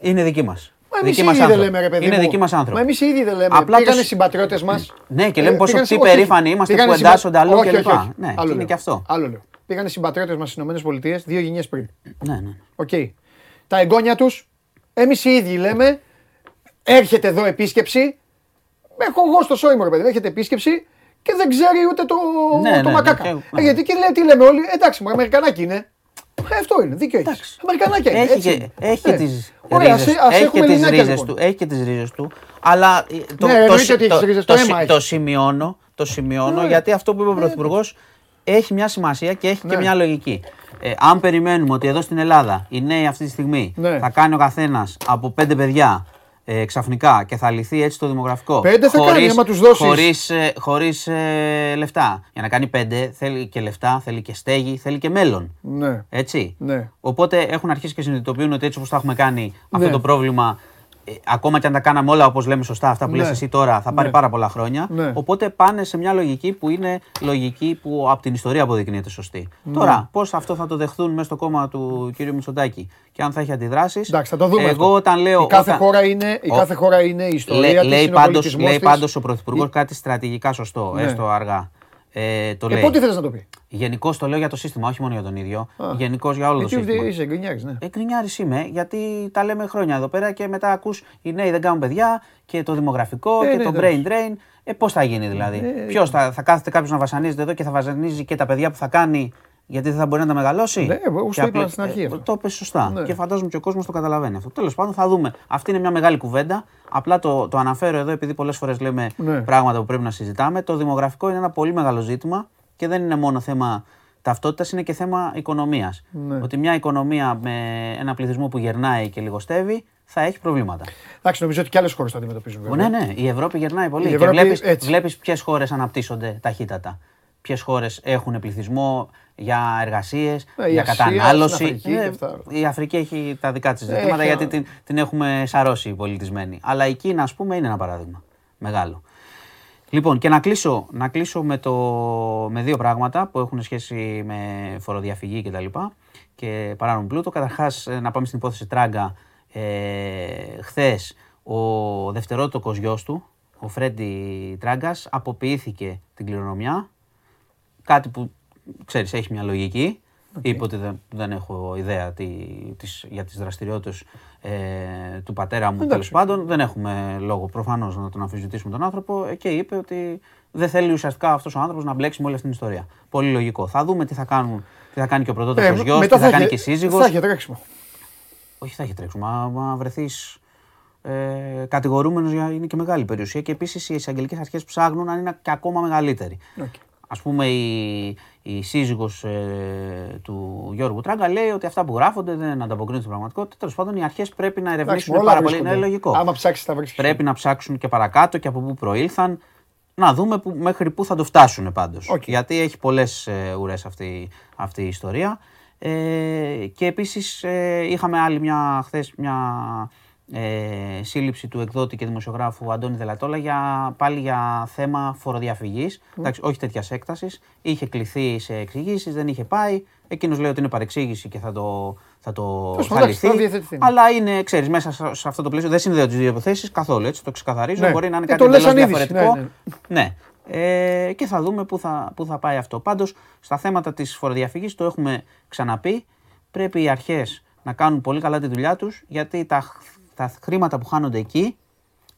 είναι δικοί μας. Μα εμείς οι ίδιοι δεν λέμε, ρε παιδί Είναι μου. δικοί μας άνθρωποι. Μα εμείς οι ίδιοι δεν λέμε. Απλά Πήγανε το- οι συμπατριώτες μας. Ναι, και λέμε πόσο τι περήφανοι είμαστε που εντάσσονται αλλού όχι, κλπ. όχι, όχι. Ναι, Άλλο είναι λέω. και αυτό. Άλλο λέω. Πήγανε οι συμπατριώτες μας στις ΗΠΑ δύο γενιές πριν. Ναι, ναι. Οκ. Τα εγγόνια τους, εμείς οι ίδιοι λέμε, έρχεται εδώ επίσκεψη. Έχω εγώ στο σώμα, ρε παιδί, μου, έρχεται επίσκεψη και δεν ξέρει ούτε το, Ναι, το ναι, ναι, μακάκα. και- Ε, ναι. γιατί και λέει, τι λέμε όλοι, εντάξει, μου Αμερικανάκι είναι. Ε, αυτό είναι, δίκιο έχεις. Εντάξει. Αμερικανάκι είναι. Έχει έτσι και, είναι. έχει Ε, και τις Ωραία, ρίζες, ας- ας έχει έχουμε και τις Ελληνάκια, ρίζες λοιπόν. του, έχει και τις ρίζες του, αλλά ε, το, Ναι, το, εννοείται συ- ότι έχεις το, τις ρίζες, το το συ- αίμα το έχει. σημειώνω, το σημειώνω Ναι. γιατί αυτό που είπε ο Πρωθυπουργός έχει μια σημασία και έχει και Ναι. μια λογική. Ε, αν περιμένουμε ότι εδώ στην Ελλάδα οι νέοι αυτή τη στιγμή Ναι. θα κάνει ο καθένας από πέντε παιδιά ε, ξαφνικά και θα λυθεί έτσι το δημογραφικό. Πέντε θα κάνει, άμα τους δώσεις. Χωρίς, ε, χωρίς ε, λεφτά. Για να κάνει πέντε θέλει και λεφτά, θέλει και στέγη, θέλει και μέλλον. Ναι. Έτσι. Ναι. Οπότε έχουν αρχίσει και συνειδητοποιούν ότι έτσι όπως το έχουμε κάνει αυτό Ναι. το πρόβλημα, ε, ακόμα και αν τα κάναμε όλα όπως λέμε σωστά, αυτά που Ναι. λες εσύ τώρα, θα πάρει Ναι. πάρα πολλά χρόνια. Ναι. Οπότε πάνε σε μια λογική που είναι λογική που από την ιστορία αποδεικνύεται σωστή. Ναι. Τώρα, πώς αυτό θα το δεχθούν μέσα στο κόμμα του κ. Μητσοτάκη και αν θα έχει αντιδράσεις. Εντάξει, θα το δούμε. Εγώ αυτό. όταν λέω. Η κάθε, όταν- χώρα, είναι, η Ο- κάθε χώρα είναι η ιστορία Λέ- της, λέει είναι ο πάντως, πολιτισμός λέει της. πάντως ο Πρωθυπουργός Η- κάτι στρατηγικά σωστό, Ναι. έστω αργά. Ε, το Ε, λέει. πότε θέλεις να το πει; Γενικώς το λέω για το σύστημα, όχι μόνο για τον ίδιο. Α. Γενικώς για όλο το Γιατί σύστημα. είσαι γκρινιάρης, ναι. Εκρινιάρη είμαι, γιατί τα λέμε χρόνια εδώ πέρα και μετά ακούς οι νέοι δεν κάνουν παιδιά και το δημογραφικό Ε, και ναι, το εντάξει. brain drain. Ε, πώς θα γίνει δηλαδή; Ε, Ποιος θα, θα κάθεται κάποιος να βασανίζεται εδώ και θα βασανίζει και τα παιδιά που θα κάνει γιατί δεν θα μπορεί να τα μεγαλώσει. Ναι, εγώ Και το είπα απλά- στην αρχή ε, αυτό. Το είπε σωστά. Ναι. Και φαντάζομαι και ο κόσμος το καταλαβαίνει αυτό. Τέλος πάντων θα δούμε. Αυτή είναι μια μεγάλη κουβέντα. Απλά το, το αναφέρω εδώ επειδή πολλές φορές λέμε Ναι. πράγματα που πρέπει να συζητάμε. Το δημογραφικό είναι ένα πολύ μεγάλο ζήτημα και δεν είναι μόνο θέμα ταυτότητας, είναι και θέμα οικονομίας. Ναι. Ότι μια οικονομία με ένα πληθυσμό που γερνάει και λιγοστεύει θα έχει προβλήματα. Εντάξει, νομίζω ότι και άλλες χώρες το αντιμετωπίζουν. βέβαια. Ναι, ναι, η Ευρώπη γερνάει πολύ. Η και Ευρώπη βλέπεις, έτσι. βλέπεις ποιες χώρες αναπτύσσονται ταχύτατα. Ποιες χώρες έχουν πληθυσμό για εργασίες, Ε, η για Ασία, κατανάλωση. στην Αφρική Ναι, και αυτά. η Αφρική έχει τα δικά της ζητήματα Έχει, γιατί α. την, την έχουμε σαρώσει πολιτισμένη. Αλλά η Κίνα, ας πούμε, είναι ένα παράδειγμα. Μεγάλο. Λοιπόν, και να κλείσω, να κλείσω με, το, με δύο πράγματα που έχουν σχέση με φοροδιαφυγή και τα λοιπά και παράνομο πλούτο. Καταρχάς, ε, να πάμε στην υπόθεση Τράγκα. Ε, χθες, ο δευτερότοκος γιος του, ο Φρέντι Τράγκας, αποποιήθηκε την κληρονομιά. Κάτι που, ξέρεις, έχει μια λογική. Είπε ότι δεν, δεν έχω ιδέα τι, τις, για τις δραστηριότητες ε, του πατέρα μου, τέλος πάντων. Δεν έχουμε λόγο προφανώς να τον αμφισβητήσουμε τον άνθρωπο ε, και είπε ότι δεν θέλει ουσιαστικά αυτός ο άνθρωπος να μπλέξει με όλη αυτή την ιστορία. Πολύ λογικό. Θα δούμε τι θα, κάνουν, τι θα κάνει και ο πρωτότοκος Ε, γιος, μετά τι θα, κάνει έχει- και η σύζυγος. Θα έχει τρέξιμο. Όχι, θα έχει τρέξιμο. Μα, μα βρε θες ε, κατηγορούμενος είναι και μεγάλη περιουσία και επίσης οι εισαγγελικές αρχές ψάχνουν αν είναι και ακόμα μεγαλύτερη. ΟΚ. Α πούμε, η, η σύζυγος ε, του Γιώργου Τράγκα λέει ότι αυτά που γράφονται δεν ανταποκρίνονται στην πραγματικότητα. Τέλος πάντων, οι αρχές πρέπει να Εντάξει, ερευνήσουν όλα πάρα πολύ. βρίσκονται. Είναι λογικό. Άμα ψάξεις, θα βρει. Πρέπει να ψάξουν και παρακάτω και από πού προήλθαν. να δούμε που, μέχρι πού θα το φτάσουν πάντως. Οκ. Γιατί έχει πολλές ε, ουρές αυτή, αυτή η ιστορία. Ε, και επίσης ε, είχαμε άλλη μια, χθες μια ε, σύλληψη του εκδότη και δημοσιογράφου Αντώνη Δελατόλα για, πάλι για θέμα φοροδιαφυγής. Εντάξει, όχι τέτοιας έκτασης. Είχε κληθεί σε εξηγήσεις, δεν είχε πάει. Εκείνος λέει ότι είναι παρεξήγηση και θα το, θα το Τέλος θα πάντων, λυθεί. θα διευθετηθεί. Αλλά είναι, ξέρεις, μέσα σε- σε αυτό το πλαίσιο δεν συνδέω τις δύο υποθέσεις καθόλου. Έτσι, το ξεκαθαρίζω. Ναι. Μπορεί να είναι Ε, κάτι το λες εντελώς σαν είδηση, διαφορετικό. ναι, Ναι. Ε, και θα δούμε πού θα, πού θα πάει αυτό. Πάντως, στα θέματα της φοροδιαφυγής το έχουμε ξαναπεί. Πρέπει οι αρχές να κάνουν πολύ καλά τη δουλειά τους, γιατί τα, τα χρήματα που χάνονται εκεί,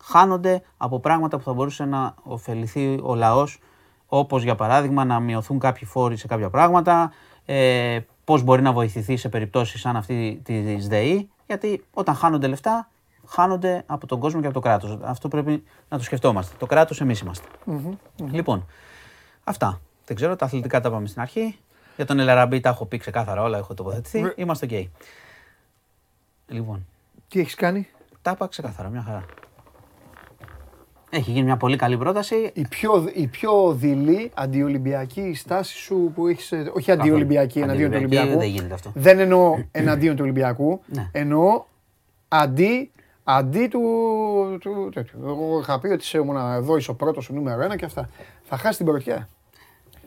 χάνονται από πράγματα που θα μπορούσε να ωφεληθεί ο λαός, όπως για παράδειγμα να μειωθούν κάποιοι φόροι σε κάποια πράγματα, ε, πώς μπορεί να βοηθηθεί σε περιπτώσεις σαν αυτή της ΔΕΗ, γιατί όταν χάνονται λεφτά, χάνονται από τον κόσμο και από το κράτος. Αυτό πρέπει να το σκεφτόμαστε. Το κράτος εμείς είμαστε. Λοιπόν, αυτά. Δεν ξέρω, τα αθλητικά τα πάμε στην αρχή. Για τον Ελ Αραμπί τα έχω πει ξεκάθαρα όλα, έχω τοποθετηθεί. Βρε- Είμαστε οκ. Λοιπόν, Τι έχεις κάνει; Τα είπα ξεκάθαρα, μια χαρά. Έχει γίνει μια πολύ καλή πρόταση. Η πιο, η πιο δειλή αντιολυμπιακή στάση σου που έχεις. Όχι αντιολυμπιακή, εναντίον του Αντιολυμπιακή Ολυμπιακού. δεν γίνεται αυτό. Δεν εννοώ εναντίον του Ολυμπιακού. Ναι. Εννοώ αντί, αντί του, του τέτοιου. Εγώ είχα πει ότι είσαι ήμουν εδώ, είσαι ο πρώτος, ο νούμερο ένα και αυτά. Θα χάσει την πρωτιά.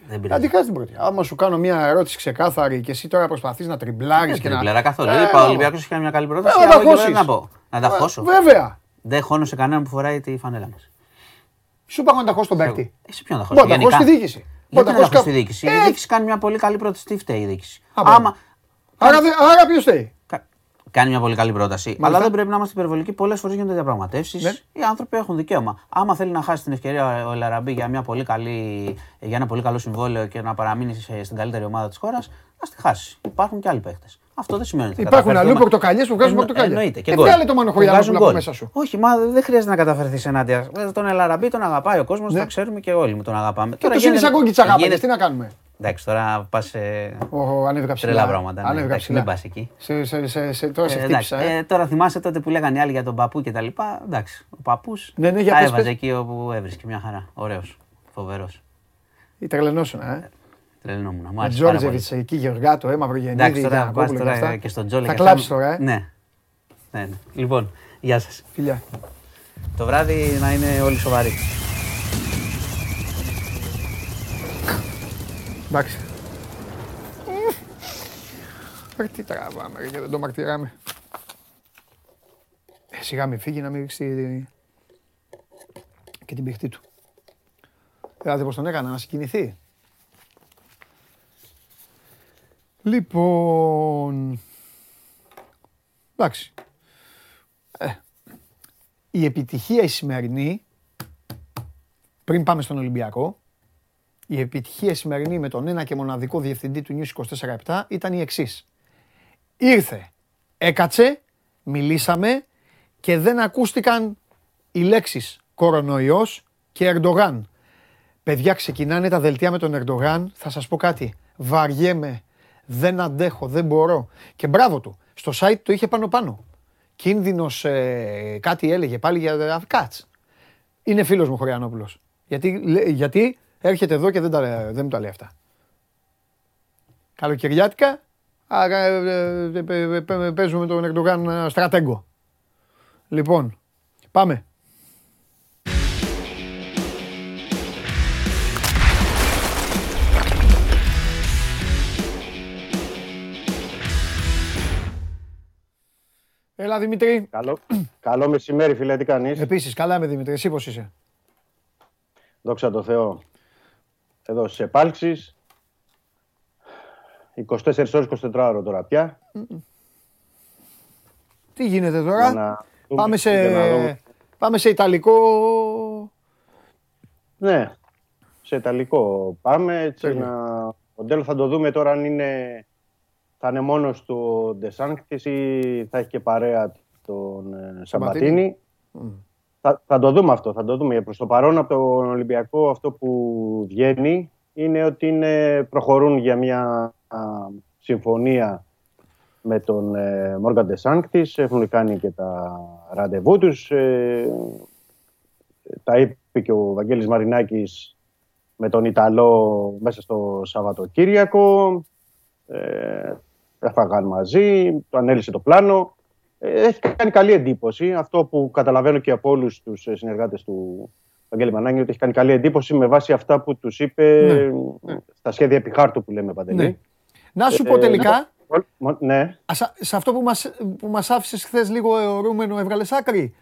Δεν πειράζει. Αντί χάσει την πρωτιά. Άμα σου κάνω μια ερώτηση ξεκάθαρη και εσύ τώρα προσπαθείς να τριμπλάρεις Δεν και να. πλέρα καθόλου. Ε, Είπα, ο εγώ. Ολυμπιακός έχει κάνει μια καλή πρόταση. Ε, να τα από εκεί πέρα χώσεις. Να πω. Να τα Ε, χώσω. Βέβαια. Δεν χώνω σε κανέναν που φοράει τη φανέλα μας. Σου είπα να τα χώσει τον παίκτη. Εσύ ποιον να χώσω. Μπορεί να τα χώσει τη διοίκηση. Γιατί να τα χώσεις χώσεις τη κάπου. διοίκηση; Η Ε, διοίκηση κάνει μια πολύ καλή πρόταση. Τι φταίει η διοίκηση. Α, μπράβο. Άμα, Άρα, δε- άρα ποιος φταίει; Κα- Κάνει μια πολύ καλή πρόταση. Αλλά δεν πρέπει να είμαστε υπερβολικοί. Πολλές φορές γίνονται διαπραγματεύσεις. Ναι. Οι άνθρωποι έχουν δικαίωμα. Άμα θέλει να χάσει την ευκαιρία ο Ελαραμπή για, μια πολύ καλή, για ένα πολύ καλό συμβόλαιο και να παραμείνει σε- στην καλύτερη ομάδα της χώρας, ας τη χάσει. Υπάρχουν και άλλοι παίχτε. Αυτό δεν σημαίνει ότι θα Υπάρχουν καταφέρεις αλλού το- πορτοκαλιές που βγάζουν Εννο- πορτοκάλια. Εννοείται. Και Ε, γκολ. βγάλε το Μανοχοριανό Που βγάζουν από γκολ. μέσα σου. Όχι, μα δεν χρειάζεται να καταφερθεί ενάντια. Ε, Τον Ελαραμπή τον αγαπάει ο κόσμος, Ναι. τα ξέρουμε και όλοι τον αγαπάμε. Και τους είναι σαν κόκκι τσαγάπανες, τι να κάνουμε; Εντάξει, τώρα πας σε Ω, ανέβηκα ψηλά. τρελά πράγματα. ναι. Ανέβηκα Εντάξει, ψηλά. Μην πας εκεί. Σε, σε, σε, σε, τώρα σε Ε, χτύπησα. εντάξει, Ε. ε, τώρα θυμάσαι τότε που λέγανε οι άλλοι για τον παππού και τα λοιπά. Εντάξει, ο παππούς Ναι, ναι, για τα πες, έβαζε πες. εκεί όπου έβρισκε μια χαρά. Ωραίος. Φοβερός. Η τρελενόσουνα, ε. Τρελνόμουν. Μου Με άρεσε πάρα πολύ. Τζόρτζεβιτ εκεί, Γεωργάτο, ε, Μαυρογεννίδη, Εντάξει, τώρα πας Γιανακόπουλο και τώρα αυτά. και στον Τζόλε. Θα και κλάψει αυτά. τώρα, ε. Ναι. ναι, ναι. Λοιπόν, γεια σας. Φιλιά. Το βράδυ να είναι όλοι σοβαροί. Εντάξει. Ρε, τι τραβάμε, ρε, και δεν το μαρτυράμε. Ε, σιγά μην φύγει να μην ρίξει τη- και την πηχτή του. Δηλαδή πώς τον έκανα, να συγκινηθεί. Λοιπόν, εντάξει. Ε, η επιτυχία η σημερινή, πριν πάμε στον Ολυμπιακό, η επιτυχία η σημερινή με τον ένα και μοναδικό διευθυντή του News 24-7 ήταν η εξής. Ήρθε, έκατσε, μιλήσαμε και δεν ακούστηκαν οι λέξεις κορονοϊός και Ερντογάν. Παιδιά, ξεκινάνε τα δελτία με τον Ερντογάν. Θα σας πω κάτι. Βαριέμαι. Δεν αντέχω. Δεν μπορώ. Και μπράβο του. Στο site το είχε πάνω-πάνω. Κίνδυνος ε, κάτι έλεγε πάλι για κάτς. Είναι φίλος μου ο Χωριανόπουλος. Γιατί, λέ- γιατί έρχεται εδώ και δεν, τα, δεν μου τα λέει αυτά. Καλοκαιριάτικα α, ε, ε, ε, ε, ε, παίζουμε με τον Ερντογάν ε, στρατέγκο. Λοιπόν, πάμε. Έλα Δημήτρη. Καλό, καλό μεσημέρι, φίλε, τι κάνεις; Επίσης, καλά είμαι Δημήτρη. Εσύ πώς είσαι; Δόξα τω Θεώ. Εδώ στις επάλξεις. 24 ώρες, 24 ώρο τώρα πια. Τι γίνεται Για τώρα. να δούμε- Πάμε σε, για να δούμε. πάμε σε Ιταλικό. Ναι, σε Ιταλικό πάμε. Έτσι, Τέλεια. ένα μοντέλο θα το δούμε τώρα αν είναι, θα είναι μόνος του ο Ντεσάνκτης ή θα έχει και παρέα τον ε, Σαμπατίνη. Θα, θα το δούμε αυτό, θα το δούμε. Προς το παρόν από τον Ολυμπιακό αυτό που βγαίνει είναι ότι είναι, προχωρούν για μια α, συμφωνία με τον ε, Μόργαν Ντεσάνκτης. Έχουν κάνει και τα ραντεβού τους. Ε, τα είπε είπε και ο Βαγγέλης Μαρινάκης με τον Ιταλό μέσα στο Σαββατοκύριακο. Ε, έφαγαν μαζί, το ανέλησε το πλάνο. Ε, έχει κάνει καλή εντύπωση. Αυτό που καταλαβαίνω και από όλους τους συνεργάτες του Βαγγέλη Μανάγκη, ότι έχει κάνει καλή εντύπωση με βάση αυτά που τους είπε Ναι. στα σχέδια επιχάρτου που λέμε παντελή. Ναι. Να σου πω Ε, τελικά, Μο- Ναι, α, σε αυτό που μας, που μας άφησες χθες λίγο αιωρούμενο έβγαλες άκρη;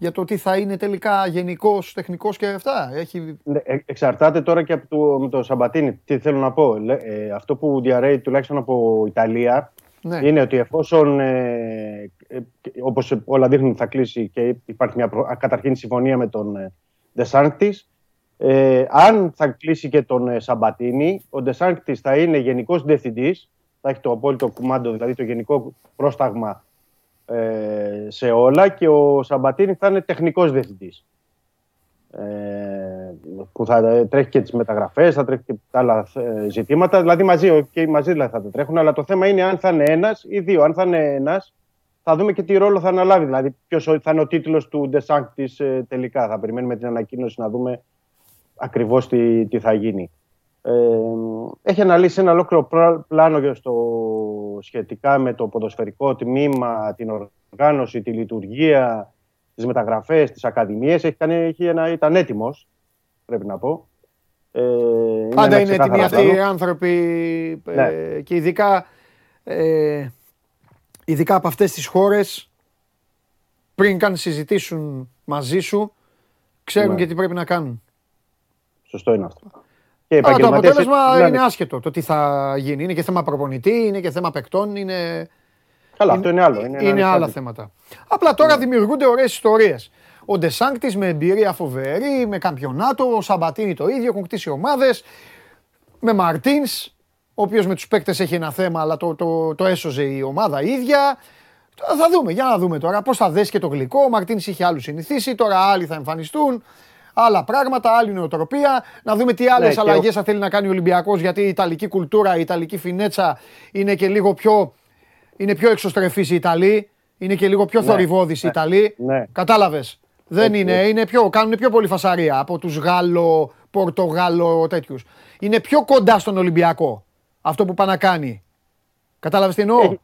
Για το τι θα είναι τελικά γενικός, τεχνικός και αυτά. Έχει... Ναι, ε- εξαρτάται τώρα και από το, με το Σαμπατίνι. Τι θέλω να πω. Λέ- ε, αυτό που διαρρέει τουλάχιστον από Ιταλία Ναι. είναι ότι εφόσον, ε, ε, όπως όλα δείχνουν, θα κλείσει και υπάρχει μια προ- καταρχήν συμφωνία με τον ε, Ντεσάνκτης, ε, αν θα κλείσει και τον ε, Σαμπατίνι, ο Ντεσάνκτης θα είναι γενικός διευθυντής, θα έχει το απόλυτο κουμάντο, δηλαδή το γενικό πρόσταγμα ε, σε όλα και ο Σαμπατίνι θα είναι τεχνικός διευθυντής. Ε, που θα τρέχει και τις μεταγραφές, θα τρέχει και τα άλλα ε, ζητήματα, δηλαδή μαζί, και μαζί δηλαδή θα τα τρέχουν, αλλά το θέμα είναι αν θα είναι ένας ή δύο. Αν θα είναι ένας, θα δούμε και τι ρόλο θα αναλάβει, δηλαδή ποιος θα είναι ο τίτλος του Ντεσάνκτης ε, τελικά. Θα περιμένουμε την ανακοίνωση να δούμε ακριβώς τι, τι θα γίνει. Ε, έχει αναλύσει ένα ολόκληρο πρά- πλάνο για στο, σχετικά με το ποδοσφαιρικό τμήμα, την οργάνωση, τη λειτουργία, τις μεταγραφές, τις ακαδημίες. Έχει κάνει, έχει ένα, ήταν έτοιμος, πρέπει να πω. Ε, Πάντα ένα είναι ξεκάθαρο έτοιμοι αυτοί οι πλάνο. άνθρωποι ε, Ναι. και ειδικά, ε, ειδικά από αυτές τις χώρες πριν καν συζητήσουν μαζί σου ξέρουν Ναι. και τι πρέπει να κάνουν. Σωστό είναι αυτό. Και Αλλά το επαγγελματίες αποτέλεσμα είναι- είναι άσχετο. Το τι θα γίνει. Είναι και θέμα προπονητή, είναι και θέμα παικτών, είναι, Καλά, αυτό είναι άλλο. είναι, ένα άλλα ανεξάρτητο. θέματα. Απλά τώρα δημιουργούνται ωραίες ιστορίες. Ο Ντεσάνκτης με εμπειρία φοβερή, με καμπιονάτο, ο Σαμπατίνη το ίδιο, έχουν κτίσει ομάδες. Με Μαρτίνς, ο οποίος με τους παίκτες έχει ένα θέμα, αλλά το, το, το έσωζε η ομάδα ίδια. Τώρα Θα δούμε, για να δούμε τώρα πώς θα δέσει και το γλυκό. Ο Μαρτίνς είχε άλλους συνηθίσει, τώρα άλλοι θα εμφανιστούν. Άλλα πράγματα, άλλη νοοτροπία. Να δούμε τι άλλες Ναι, και ο- αλλαγέ θα θέλει να κάνει ο Ολυμπιακός. Γιατί η Ιταλική κουλτούρα, η Ιταλική φινέτσα είναι και λίγο πιο, είναι πιο εξωστρεφής οι Ιταλοί. Είναι και λίγο πιο Ναι, θορυβόδη οι ναι, Ιταλοί. ναι. Κατάλαβες. Δεν Έτσι, είναι, έτσι. είναι πιο, κάνουν πιο πολύ φασαρία από τους Γάλλο, Πορτογάλο τέτοιους. Είναι πιο κοντά στον Ολυμπιακό αυτό που πάει να κάνει. Κατάλαβες τι εννοώ; Έχει-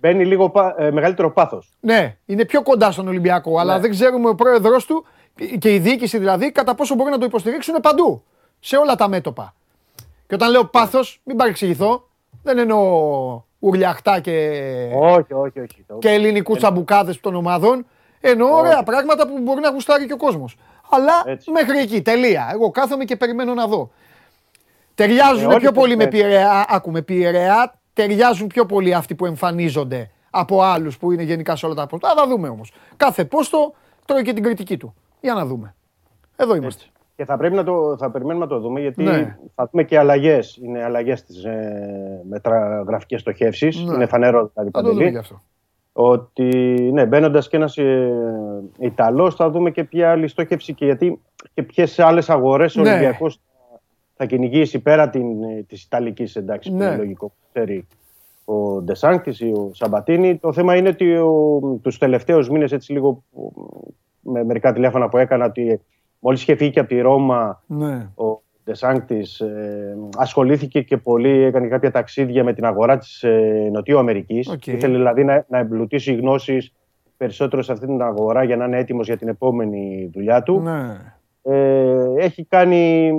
Μπαίνει λίγο πα- ε, μεγαλύτερο πάθος. Ναι, είναι πιο κοντά στον Ολυμπιακό, αλλά Ναι. δεν ξέρουμε ο πρόεδρό του και η διοίκηση δηλαδή κατά πόσο μπορεί να το υποστηρίξουν παντού. Σε όλα τα μέτωπα. Και όταν λέω πάθος, μην παρεξηγηθώ, δεν εννοώ ουρλιαχτά και, Όχι, όχι, όχι. Το- και ελληνικούς τσαμπουκάδε των ομάδων. Εννοώ Όχι. ωραία πράγματα που μπορεί να γουστάρει και ο κόσμος. Αλλά Έτσι. μέχρι εκεί, τελεία. Εγώ κάθομαι και περιμένω να δω. Ταιριάζουν Ε, όλοι πιο πολύ με περιμένουν. Πειραιά, άκουμε Πειραιά, ταιριάζουν πιο πολύ αυτοί που εμφανίζονται από άλλους που είναι γενικά σε όλα τα πόστο. Θα τα δούμε όμως. Κάθε πόστο τρώει και την κριτική του. Για να δούμε. Εδώ είμαστε. Έτσι. Και θα πρέπει να το θα περιμένουμε να το δούμε γιατί Ναι. θα δούμε και αλλαγές. Είναι αλλαγές στις ε, μεταγραφικέ στοχεύσεις. Ναι. Είναι φανερό δηλαδή Θα το δούμε παντελή. γι' αυτό. Ότι ναι, μπαίνοντας και ένας ε, Ιταλός, θα δούμε και ποια άλλη στόχευση και γιατί και ποιες άλλες αγορές ο Ναι. Ολυμπιακός θα κυνηγήσει πέρα την, της Ιταλικής εντάξει, που Ναι. είναι λογικό που ξέρει ο Ντεσάνκτης ή ο Σαμπατίνη. Το θέμα είναι ότι ο, τους τελευταίους μήνες έτσι λίγο με μερικά τηλέφωνα που έκανα ότι μόλις είχε φύγει και από τη Ρώμα Ναι. ο Ντεσάνκτης ε, ασχολήθηκε και πολύ, έκανε κάποια ταξίδια με την αγορά της ε, Νοτίου Αμερικής. Οκ. Ήθελε δηλαδή να, να εμπλουτίσει γνώσεις περισσότερο σε αυτή την αγορά για να είναι έτοιμος για την επόμενη δουλειά του. Ναι. Ε, έχει κάνει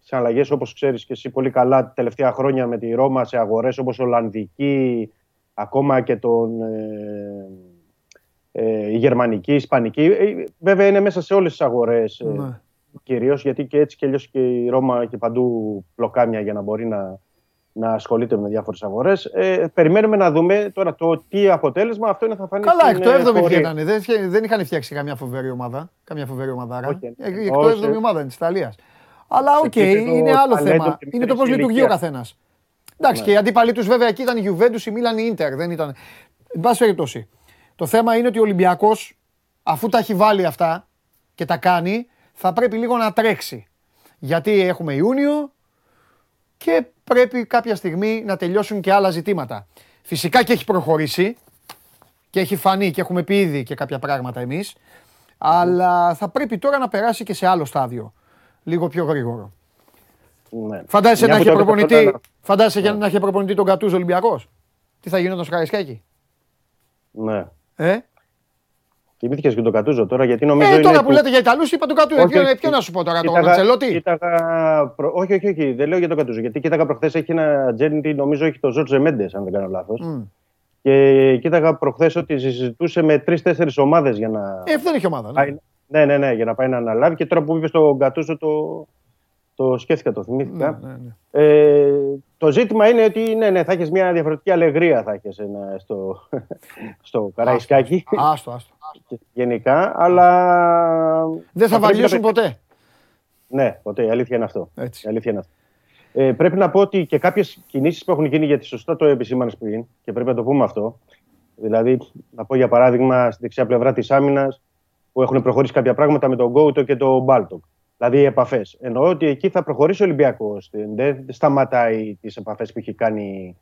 σε αλλαγές όπως ξέρεις και εσύ πολύ καλά τα τελευταία χρόνια με τη Ρώμα σε αγορές όπως Ολλανδική, ακόμα και τον, ε, ε, η Γερμανική, η Ισπανική. Ε, βέβαια είναι μέσα σε όλες τις αγορές ε, Ναι. κυρίως γιατί και έτσι και αλλιώς και η Ρώμα και παντού πλοκάμια για να μπορεί να, να ασχολείται με διάφορες αγορές. Ε, περιμένουμε να δούμε τώρα το τι αποτέλεσμα αυτό είναι θα φανεί. Καλά, στην, εκ το ε, 7η πορεία. βγαίνανε. Δεν, είχε- δεν είχαν φτιάξει καμιά φοβερή ομάδα. Καμιά φοβερή ομάδα. Όχι, Εκ το όχι. 7η ομάδα είναι της Ιταλίας. Αλλά οκ, Σε επίπεδο είναι άλλο ταλέντο θέμα. και Είναι το πώς μικρής λειτουργεί ο ηλικίας. καθένας. Εντάξει, Ναι. και οι αντίπαλοι τους βέβαια εκεί ήταν η Juventus, η Μίλαν, η Ίντερ. Δεν ήταν. Εν πάση περιπτώσει. Το θέμα είναι ότι ο Ολυμπιακός, αφού τα έχει βάλει αυτά και τα κάνει, θα πρέπει λίγο να τρέξει. Γιατί έχουμε Ιούνιο και πρέπει κάποια στιγμή να τελειώσουν και άλλα ζητήματα. Φυσικά και έχει προχωρήσει και έχει φανεί και έχουμε πει ήδη και κάποια πράγματα εμείς. Αλλά θα πρέπει τώρα να περάσει και σε άλλο στάδιο. Λίγο πιο γρήγορο. Ναι. Φαντάζεσαι Μια να που είχε το προπονητή, έπαιξε φαντάζεσαι για να είχε προπονητή τον Κατούζο Ολυμπιακός; Τι θα γινόταν στο Καραϊσκάκι. Ναι. Ε, Θυμήθηκες και τον Κατούζο τώρα, γιατί νομίζω ε είναι τώρα που που- λέτε για Ιταλούς, είπα τον Κατούζο. Όχι, Ποιο, όχι. ποιο να σου πω τώρα, τον Κοίταγα- Αντσελότη; κοίταγα προ- Όχι, όχι, όχι. Δεν λέω για τον Κατούζο. Γιατί κοίταγα προχθές έχει ένα ατζέντη, νομίζω έχει το Ζόρτζε Μέντες, αν δεν κάνω λάθος. Μμ. Και κοίταγα προχθές ότι συζητούσε με τρει-τέσσερι ομάδες για να. Ε, δεν έχει ομάδα. ναι. πάει- Ναι, ναι, ναι, για να πάει να αναλάβει. Και τώρα που είπε στον Κατούζο το, το σκέφτηκα, το Ναι, θυμήθηκα. ναι, ναι. Ε, το ζήτημα είναι ότι ναι, ναι, θα έχεις μια διαφορετική αλεγρία θα έχεις, ένα, στο, (laughs) στο Καραϊσκάκι Άστο, άστο. γενικά, αλλά. Δεν θα πρέπει να βαριώσουν πε- ποτέ. Ναι, ποτέ. Η αλήθεια είναι αυτό. Έτσι. Η αλήθεια είναι αυτό. Ε, πρέπει να πω ότι και κάποιες κινήσεις που έχουν γίνει, γιατί σωστά το επισήμανες πριν, και πρέπει να το πούμε αυτό. Δηλαδή, να πω για παράδειγμα στη δεξιά πλευρά της άμυνας που έχουν προχωρήσει κάποια πράγματα με τον Γκόουτο και τον Μπάλτοκ. Δηλαδή οι επαφές. Εννοώ ότι εκεί θα προχωρήσει ο Ολυμπιακός. Δεν σταματάει τις επαφές που έχει κάνει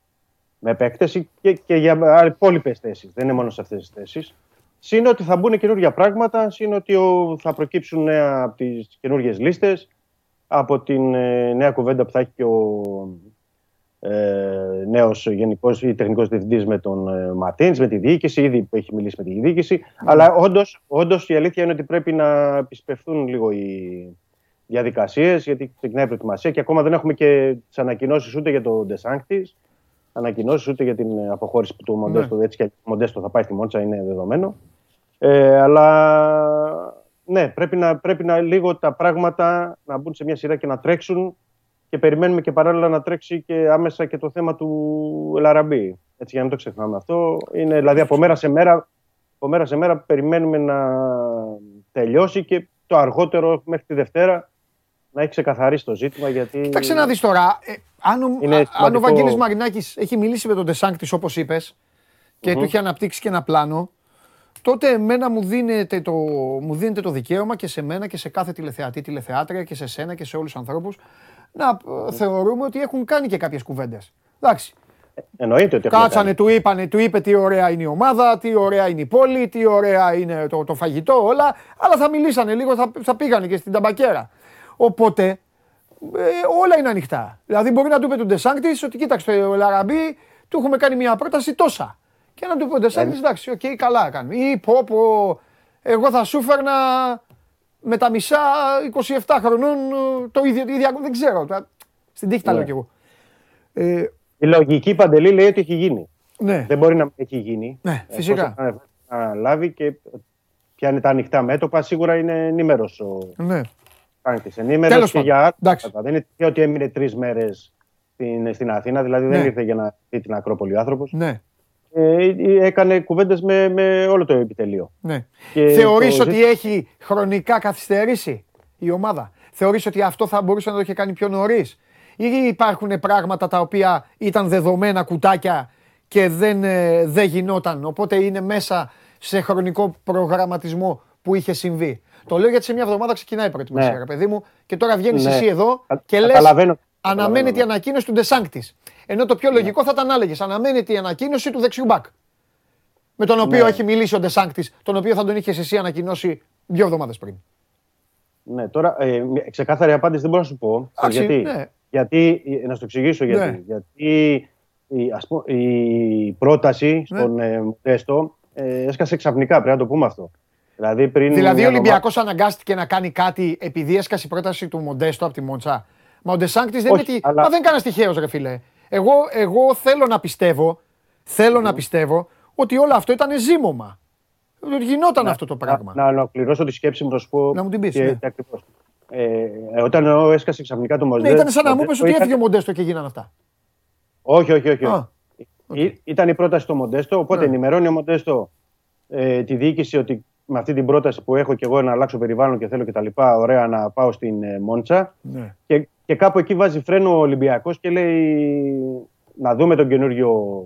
με επέκταση και, και για υπόλοιπες θέσεις. Δεν είναι μόνο σε αυτές τις θέσεις. Συν ότι θα μπουν καινούργια πράγματα, συν ότι ο- θα προκύψουν νέα από τις καινούργιες λίστες, από την ε, νέα κουβέντα που θα έχει και ο ε, νέος γενικός ή τεχνικός διευθυντής με τον ε, Ματίν, με τη διοίκηση, ήδη που έχει μιλήσει με τη διοίκηση. Αλλά όντως όντως, η αλήθεια είναι ότι πρέπει να επισπευθούν λίγο οι διαδικασίες, γιατί ξεκινάει η προετοιμασία και ακόμα δεν έχουμε και τις ανακοινώσεις ούτε για τον Ντεσάνκτη, ανακοινώσεις ούτε για την ε, αποχώρηση του Μοντέστο. Έτσι και ο Μοντέστο θα πάει στη Μόντσα, είναι δεδομένο. Ε, αλλά ναι, πρέπει να, πρέπει να λίγο τα πράγματα να μπουν σε μια σειρά και να τρέξουν και περιμένουμε και παράλληλα να τρέξει και άμεσα και το θέμα του Ελαραμπή. Έτσι για να μην το ξεχνάμε αυτό. Είναι δηλαδή από μέρα σε μέρα, από μέρα, σε μέρα περιμένουμε να τελειώσει και το αργότερο μέχρι τη Δευτέρα να έχει ξεκαθαρίσει το ζήτημα γιατί... Κοίταξε να δεις τώρα. ε, αν ο, Είναι α- αν ο σημαντικό. Βαγγέλης Μαρινάκης έχει μιλήσει με τον Τεσάνκτη όπως είπες και του έχει αναπτύξει και ένα πλάνο, τότε εμένα μου δίνεται, το, μου δίνεται το δικαίωμα και σε μένα και σε κάθε τηλεθεατή, τηλεθεάτρια και σε σένα και σε όλους τους ανθρώπους να ε, θεωρούμε ότι έχουν κάνει και κάποιες κουβέντες. Εντάξει. Εννοείται ότι έχουμε Κάτσανε, κάνει. του είπανε, του είπε τι ωραία είναι η ομάδα, τι ωραία είναι η πόλη, τι ωραία είναι το, το φαγητό, όλα. Αλλά θα μιλήσανε λίγο, θα, θα πήγανε και στην ταμπακέρα. Οπότε ε, όλα είναι ανοιχτά. Δηλαδή μπορεί να του είπε τον Ντεσάνκτης ότι κοίταξε τον Ελ Αραμπί, του έχουμε κάνει μια πρόταση τόσα. Και να του πει ο Ντεσάνκτης, εντάξει, οκ, καλά κάνουμε. Ή πω, πω, εγώ θα σου φέρνα με τα μισά 27 χρονών ε, το ίδιο, το ίδιο δεν ξέρω. τα- Στην τύχη τα Ναι. λέω κι εγώ. Ε, Η λογική παντελή λέει ότι έχει γίνει. ναι. Δεν μπορεί να μην έχει γίνει. Ναι, Ε, φυσικά. εφόσον να λάβει και ποια είναι τα ανοιχτά μέτωπα, σίγουρα είναι ενήμερο ο Ναι. Κάντη. Ενήμερο Τέλος και πάντων. για άλλα. Εντάξει. πράγματα. Δεν είναι τυχαίο ότι έμεινε τρεις μέρες στην, στην Αθήνα, δηλαδή δεν Ναι. ήρθε για να δει την Ακρόπολη ο άνθρωπος. Ναι. Ε, έκανε κουβέντες με, με όλο το επιτελείο. Ναι. Και Θεωρείς το ότι ζήτημα- έχει χρονικά καθυστερήσει η ομάδα; Θεωρείς ότι αυτό θα μπορούσε να το είχε κάνει πιο νωρίς; Ή υπάρχουν πράγματα τα οποία ήταν δεδομένα κουτάκια και δεν, ε, δεν γινόταν; Οπότε είναι μέσα σε χρονικό προγραμματισμό που είχε συμβεί. Το λέω γιατί σε μια εβδομάδα ξεκινάει η προετοιμασία, Ναι. ρε παιδί μου, και τώρα βγαίνεις Ναι. εσύ εδώ Κα- και λες: καταλαβαίνω. Αναμένεται η Καταλαβαίνω, ναι. ανακοίνωση του Ντεσάνκτη. Ενώ το πιο λογικό θα ήταν να έλεγε: Αναμένεται η ανακοίνωση του δεξιού μπακ. Με τον οποίο Ναι. έχει μιλήσει ο Ντεσάνκτη, τον οποίο θα τον είχες εσύ ανακοινώσει δύο εβδομάδες πριν. Ναι, τώρα ε, μια ξέρει απάντηση δεν μπορώ να σου πω. Εντάξει, γιατί, ναι. γιατί, ε, να σου το εξηγήσω γιατί. Ναι. Γιατί η, ας πω, η πρόταση Ναι. στον ε, Μοντέστο ε, έσκασε ξαφνικά, πρέπει να το πούμε αυτό. Δηλαδή, πριν Δηλαδή μια ο Ολυμπιακός αναγκάστηκε να κάνει κάτι επειδή έσκασε η πρόταση του Μοντέστο από τη Μόντσα. Μα ο Ντεσάνκτης δεν, Όχι, είναι τι- αλλά- Μα δεν κανένα τυχαίο, ρε φίλε. Εγώ, εγώ θέλω να πιστεύω, θέλω να πιστεύω ότι όλο αυτό ήταν ζήμωμα. Ότι Γινόταν αυτό το πράγμα. Να, να ολοκληρώσω τη σκέψη μου, θα σου πω. Να μου την πεις, και- ναι. και ακριβώς. Ε, ε, όταν ο- έσκασε ξαφνικά το ναι, Μοντέστο. ήταν σαν να μου είπε ότι είχα- έφυγε ο Μοντέστο και γίνανε αυτά. Όχι, όχι, όχι. Α, Ή- Ήταν η πρόταση του Μοντέστο, οπότε Ναι. ενημερώνει ο Μοντέστο ε, τη διοίκηση ότι με αυτή την πρόταση που έχω και εγώ να αλλάξω περιβάλλον και θέλω και τα λοιπά, ωραία να πάω στην ε, Μόντσα. ναι. Και, και κάπου εκεί βάζει φρένο ο Ολυμπιακός και λέει να δούμε τον καινούριο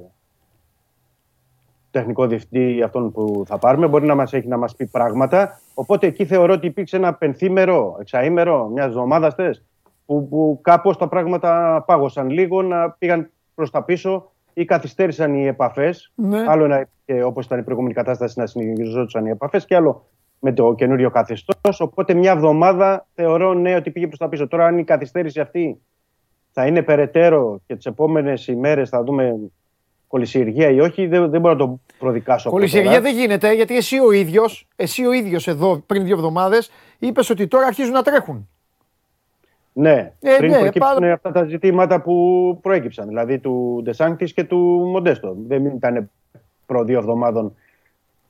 τεχνικό διευθυντή αυτόν που θα πάρουμε. Μπορεί να μας έχει να μας πει πράγματα. Οπότε εκεί θεωρώ ότι υπήρξε ένα πενθήμερο, εξαήμερο, μιας εβδομάδας που, που κάπως τα πράγματα πάγωσαν λίγο, να πήγαν προς τα πίσω ή καθυστέρησαν οι επαφές. Ναι. Άλλο ένα, και όπως ήταν η προηγούμενη κατάσταση να συνεχιζόντουσαν οι επαφές και άλλο με το καινούριο καθεστώς. Οπότε μια εβδομάδα θεωρώ ναι ότι πήγε προς τα πίσω. Τώρα, αν η καθυστέρηση αυτή θα είναι περαιτέρω και τις επόμενες ημέρες θα δούμε κολυσιεργία ή όχι, δεν, δεν μπορώ να το προδικάσω. από Κολυσιεργία τώρα. δεν γίνεται γιατί εσύ ο ίδιος, εσύ ο ίδιος εδώ πριν δύο εβδομάδες, είπες ότι τώρα αρχίζουν να τρέχουν. Ναι, Ε, πριν ναι, προκύψουν πάρα- αυτά τα ζητήματα που προέκυψαν, δηλαδή του Ντεσάνκτη και του Μοντέστο. Δεν ήταν προ δύο εβδομάδων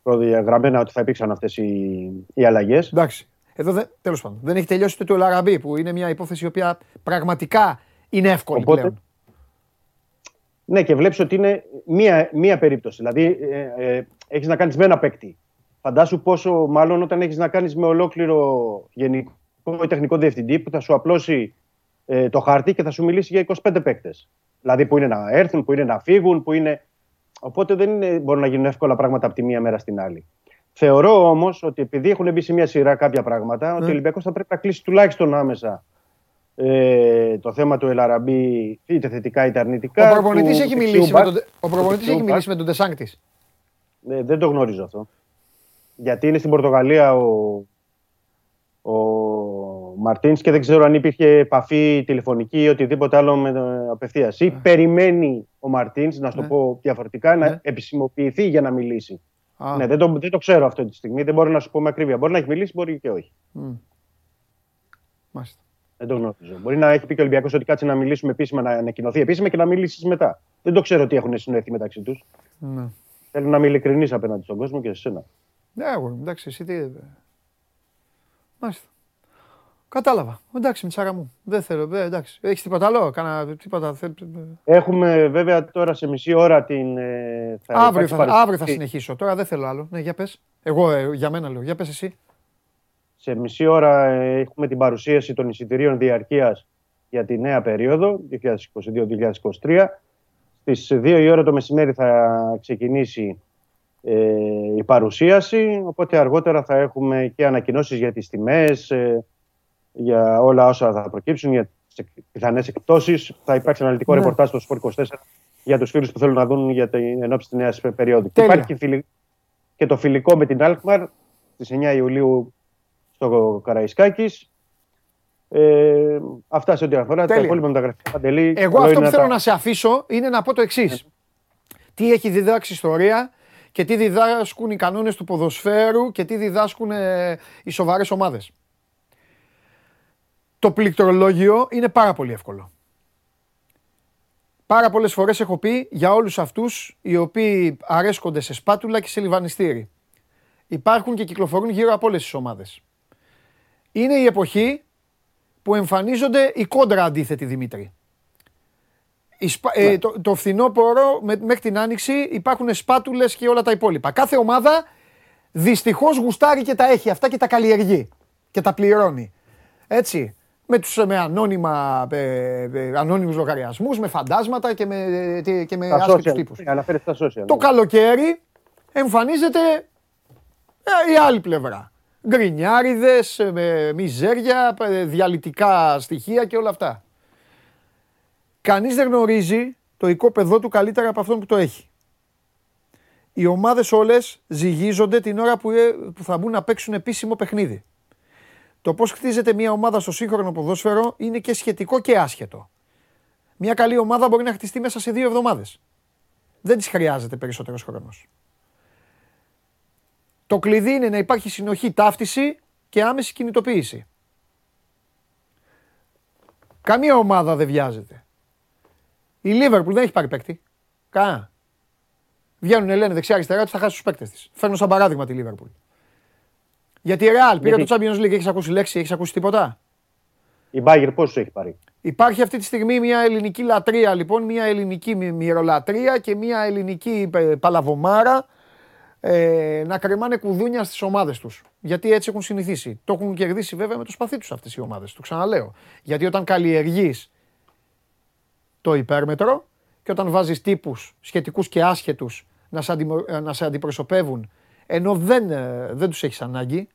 προδιαγραμμένα ότι θα υπήρξαν αυτές οι, οι αλλαγές. Εντάξει. Εδώ δεν, τέλος πάντων, δεν έχει τελειώσει το του Ελαραμπή που είναι μια υπόθεση η οποία πραγματικά είναι εύκολη Οπότε- πλέον. Ναι, και βλέπεις ότι είναι μία, μία περίπτωση. Δηλαδή, ε, ε, έχεις να κάνεις με ένα παίκτη. Φαντάσου πόσο, μάλλον, όταν έχεις να κάνεις με ολόκληρο γενικό ή τεχνικό διευθυντή που θα σου απλώσει ε, το χάρτη και θα σου μιλήσει για 25 παίκτες. Δηλαδή, που είναι να έρθουν, που είναι να φύγουν, που είναι. Οπότε δεν είναι, μπορούν να γίνουν εύκολα πράγματα από τη μία μέρα στην άλλη. Θεωρώ όμως ότι επειδή έχουν μπει σε μια σειρά κάποια πράγματα, ότι ο Ολυμπιακός θα πρέπει να κλείσει τουλάχιστον άμεσα ε, το θέμα του Ελαραμπή είτε θετικά είτε αρνητικά. Ο προπονητής του έχει δεξιού μιλήσει, με μπακ. τον, ο προπονητής δεξιού έχει μπακ. μιλήσει με τον Ντεσάνκτη. Ε, δεν το γνωρίζω αυτό. Γιατί είναι στην Πορτογαλία ο, ο Μαρτίνς και δεν ξέρω αν υπήρχε επαφή τηλεφωνική ή οτιδήποτε άλλο με απευθείας. Ή περιμένει ο Μαρτίνς, να σου το Ναι. πω διαφορετικά, Ναι. να επισημοποιηθεί για να μιλήσει. Α, Ναι, δεν το, δεν το ξέρω αυτή τη στιγμή. Δεν μπορώ να σου πω με ακρίβεια. Μπορεί να έχει μιλήσει, μπορεί και όχι. μ. Μάλιστα. Δεν το γνωρίζω. Μπορεί να έχει πει και ο Ολυμπιακός ότι κάτσε να μιλήσουμε επίσημα, να ανακοινωθεί επίσημα και να μιλήσεις μετά. Δεν το ξέρω τι έχουν συνοηθεί μεταξύ τους. Ναι. Θέλω να είμαι ειλικρινής απέναντι στον κόσμο και σε σένα. Ναι, εγώ, εντάξει, εσύ τι. Μάλιστα. Κατάλαβα. Εντάξει, μιτσάρα μου. Δεν θέλω. Ε, εντάξει. Έχεις τίποτα άλλο, κάνα τίποτα. θε- Έχουμε βέβαια τώρα σε μισή ώρα την. ε, θα Αύριο υπάρξει θα, παρουσίαση. αύριο θα συνεχίσω. Τώρα δεν θέλω άλλο. Ναι, για πες. Εγώ ε, για μένα λέω. Για πες εσύ. Σε μισή ώρα ε, έχουμε την παρουσίαση των εισιτηρίων διαρκείας για τη νέα περίοδο 2022-2023. Στις 2 η ώρα το μεσημέρι θα ξεκινήσει ε, η παρουσίαση, οπότε αργότερα θα έχουμε και ανακοινώσεις για τις τιμές, ε, για όλα όσα θα προκύψουν, για τις πιθανές εκπτώσεις. Θα υπάρξει αναλυτικό Ναι. ρεπορτάζ στο Sport 24 για τους φίλους που θέλουν να δουν για την ενόψη της νέας περίοδου. Και Τέλεια. υπάρχει και φιλι- και το φιλικό με την Alkmaar στις 9 Ιουλίου στο Καραϊσκάκης. Ε, αυτά σε ό,τι αφορά τα Τέλεια. υπόλοιπα μεταγραφικά. Παντελή, Εγώ καλό αυτό είναι που θέλω τα- να σε αφήσω είναι να πω το εξής. Τι έχει διδάξει ιστορία και τι διδάσκουν οι κανόνες του ποδοσφαίρου και τι διδάσκουν ε, οι σοβαρές ομάδες. Το πληκτρολόγιο είναι πάρα πολύ εύκολο. Πάρα πολλές φορές έχω πει για όλους αυτούς οι οποίοι αρέσκονται σε σπάτουλα και σε λιβανιστήρι. Υπάρχουν και κυκλοφορούν γύρω από όλες τις ομάδες. Είναι η εποχή που εμφανίζονται οι κόντρα αντίθετοι Δημήτρη. Η σπα- ε, το, το φθινόπωρο με, μέχρι την άνοιξη υπάρχουν σπάτουλες και όλα τα υπόλοιπα. Κάθε ομάδα δυστυχώς γουστάρει και τα έχει αυτά και τα καλλιεργεί και τα πληρώνει. Έτσι. Με, τους, με ανώνυμα, ε, ε, ανώνυμους λογαριασμούς, με φαντάσματα και με, ε, τι- και με τα άσχετους social. τύπους. Ε, Αναφέρεται στα social. Το ναι. καλοκαίρι εμφανίζεται ε, η άλλη πλευρά. Γκρινιάριδες, ε, με μιζέρια, ε, διαλυτικά στοιχεία και όλα αυτά. Κανείς δεν γνωρίζει το οικόπεδό του καλύτερα από αυτόν που το έχει. Οι ομάδες όλες ζυγίζονται την ώρα που, ε, που θα μπουν να παίξουν επίσημο παιχνίδι. Το πώς χτίζεται μια ομάδα στο σύγχρονο ποδόσφαιρο είναι και σχετικό και άσχετο. Μια καλή ομάδα μπορεί να χτιστεί μέσα σε δύο εβδομάδες. Δεν της χρειάζεται περισσότερος χρόνος. Το κλειδί είναι να υπάρχει συνοχή, ταύτιση και άμεση κινητοποίηση. Καμία ομάδα δεν βιάζεται. Η Λίβερπουλ δεν έχει πάρει παίκτη. Κανένα. Βγαίνουν, λένε δεξιά-αριστερά ότι θα χάσει τους παίκτες της. Φέρνω σαν παράδειγμα τη Λίβερπουλ. Γιατί η Real πήρε Γιατί; το Champions League, έχεις ακούσει λέξη, έχεις ακούσει τίποτα; Η Μπάγκερ πόσου έχει πάρει; Υπάρχει αυτή τη στιγμή μια ελληνική λατρεία λοιπόν, μια ελληνική μυ- μυρολατρεία και μια ελληνική ε, παλαβομάρα ε, να κρεμάνε κουδούνια στις ομάδες τους. Γιατί έτσι έχουν συνηθίσει. Το έχουν κερδίσει βέβαια με το σπαθί τους αυτές οι ομάδες. Το ξαναλέω. Γιατί όταν καλλιεργείς το υπέρμετρο και όταν βάζεις τύπους σχετικούς και άσχετους να σε, αντιμο- ε, να σε αντιπροσωπεύουν ενώ δεν, ε, δεν τους έχεις ανάγκη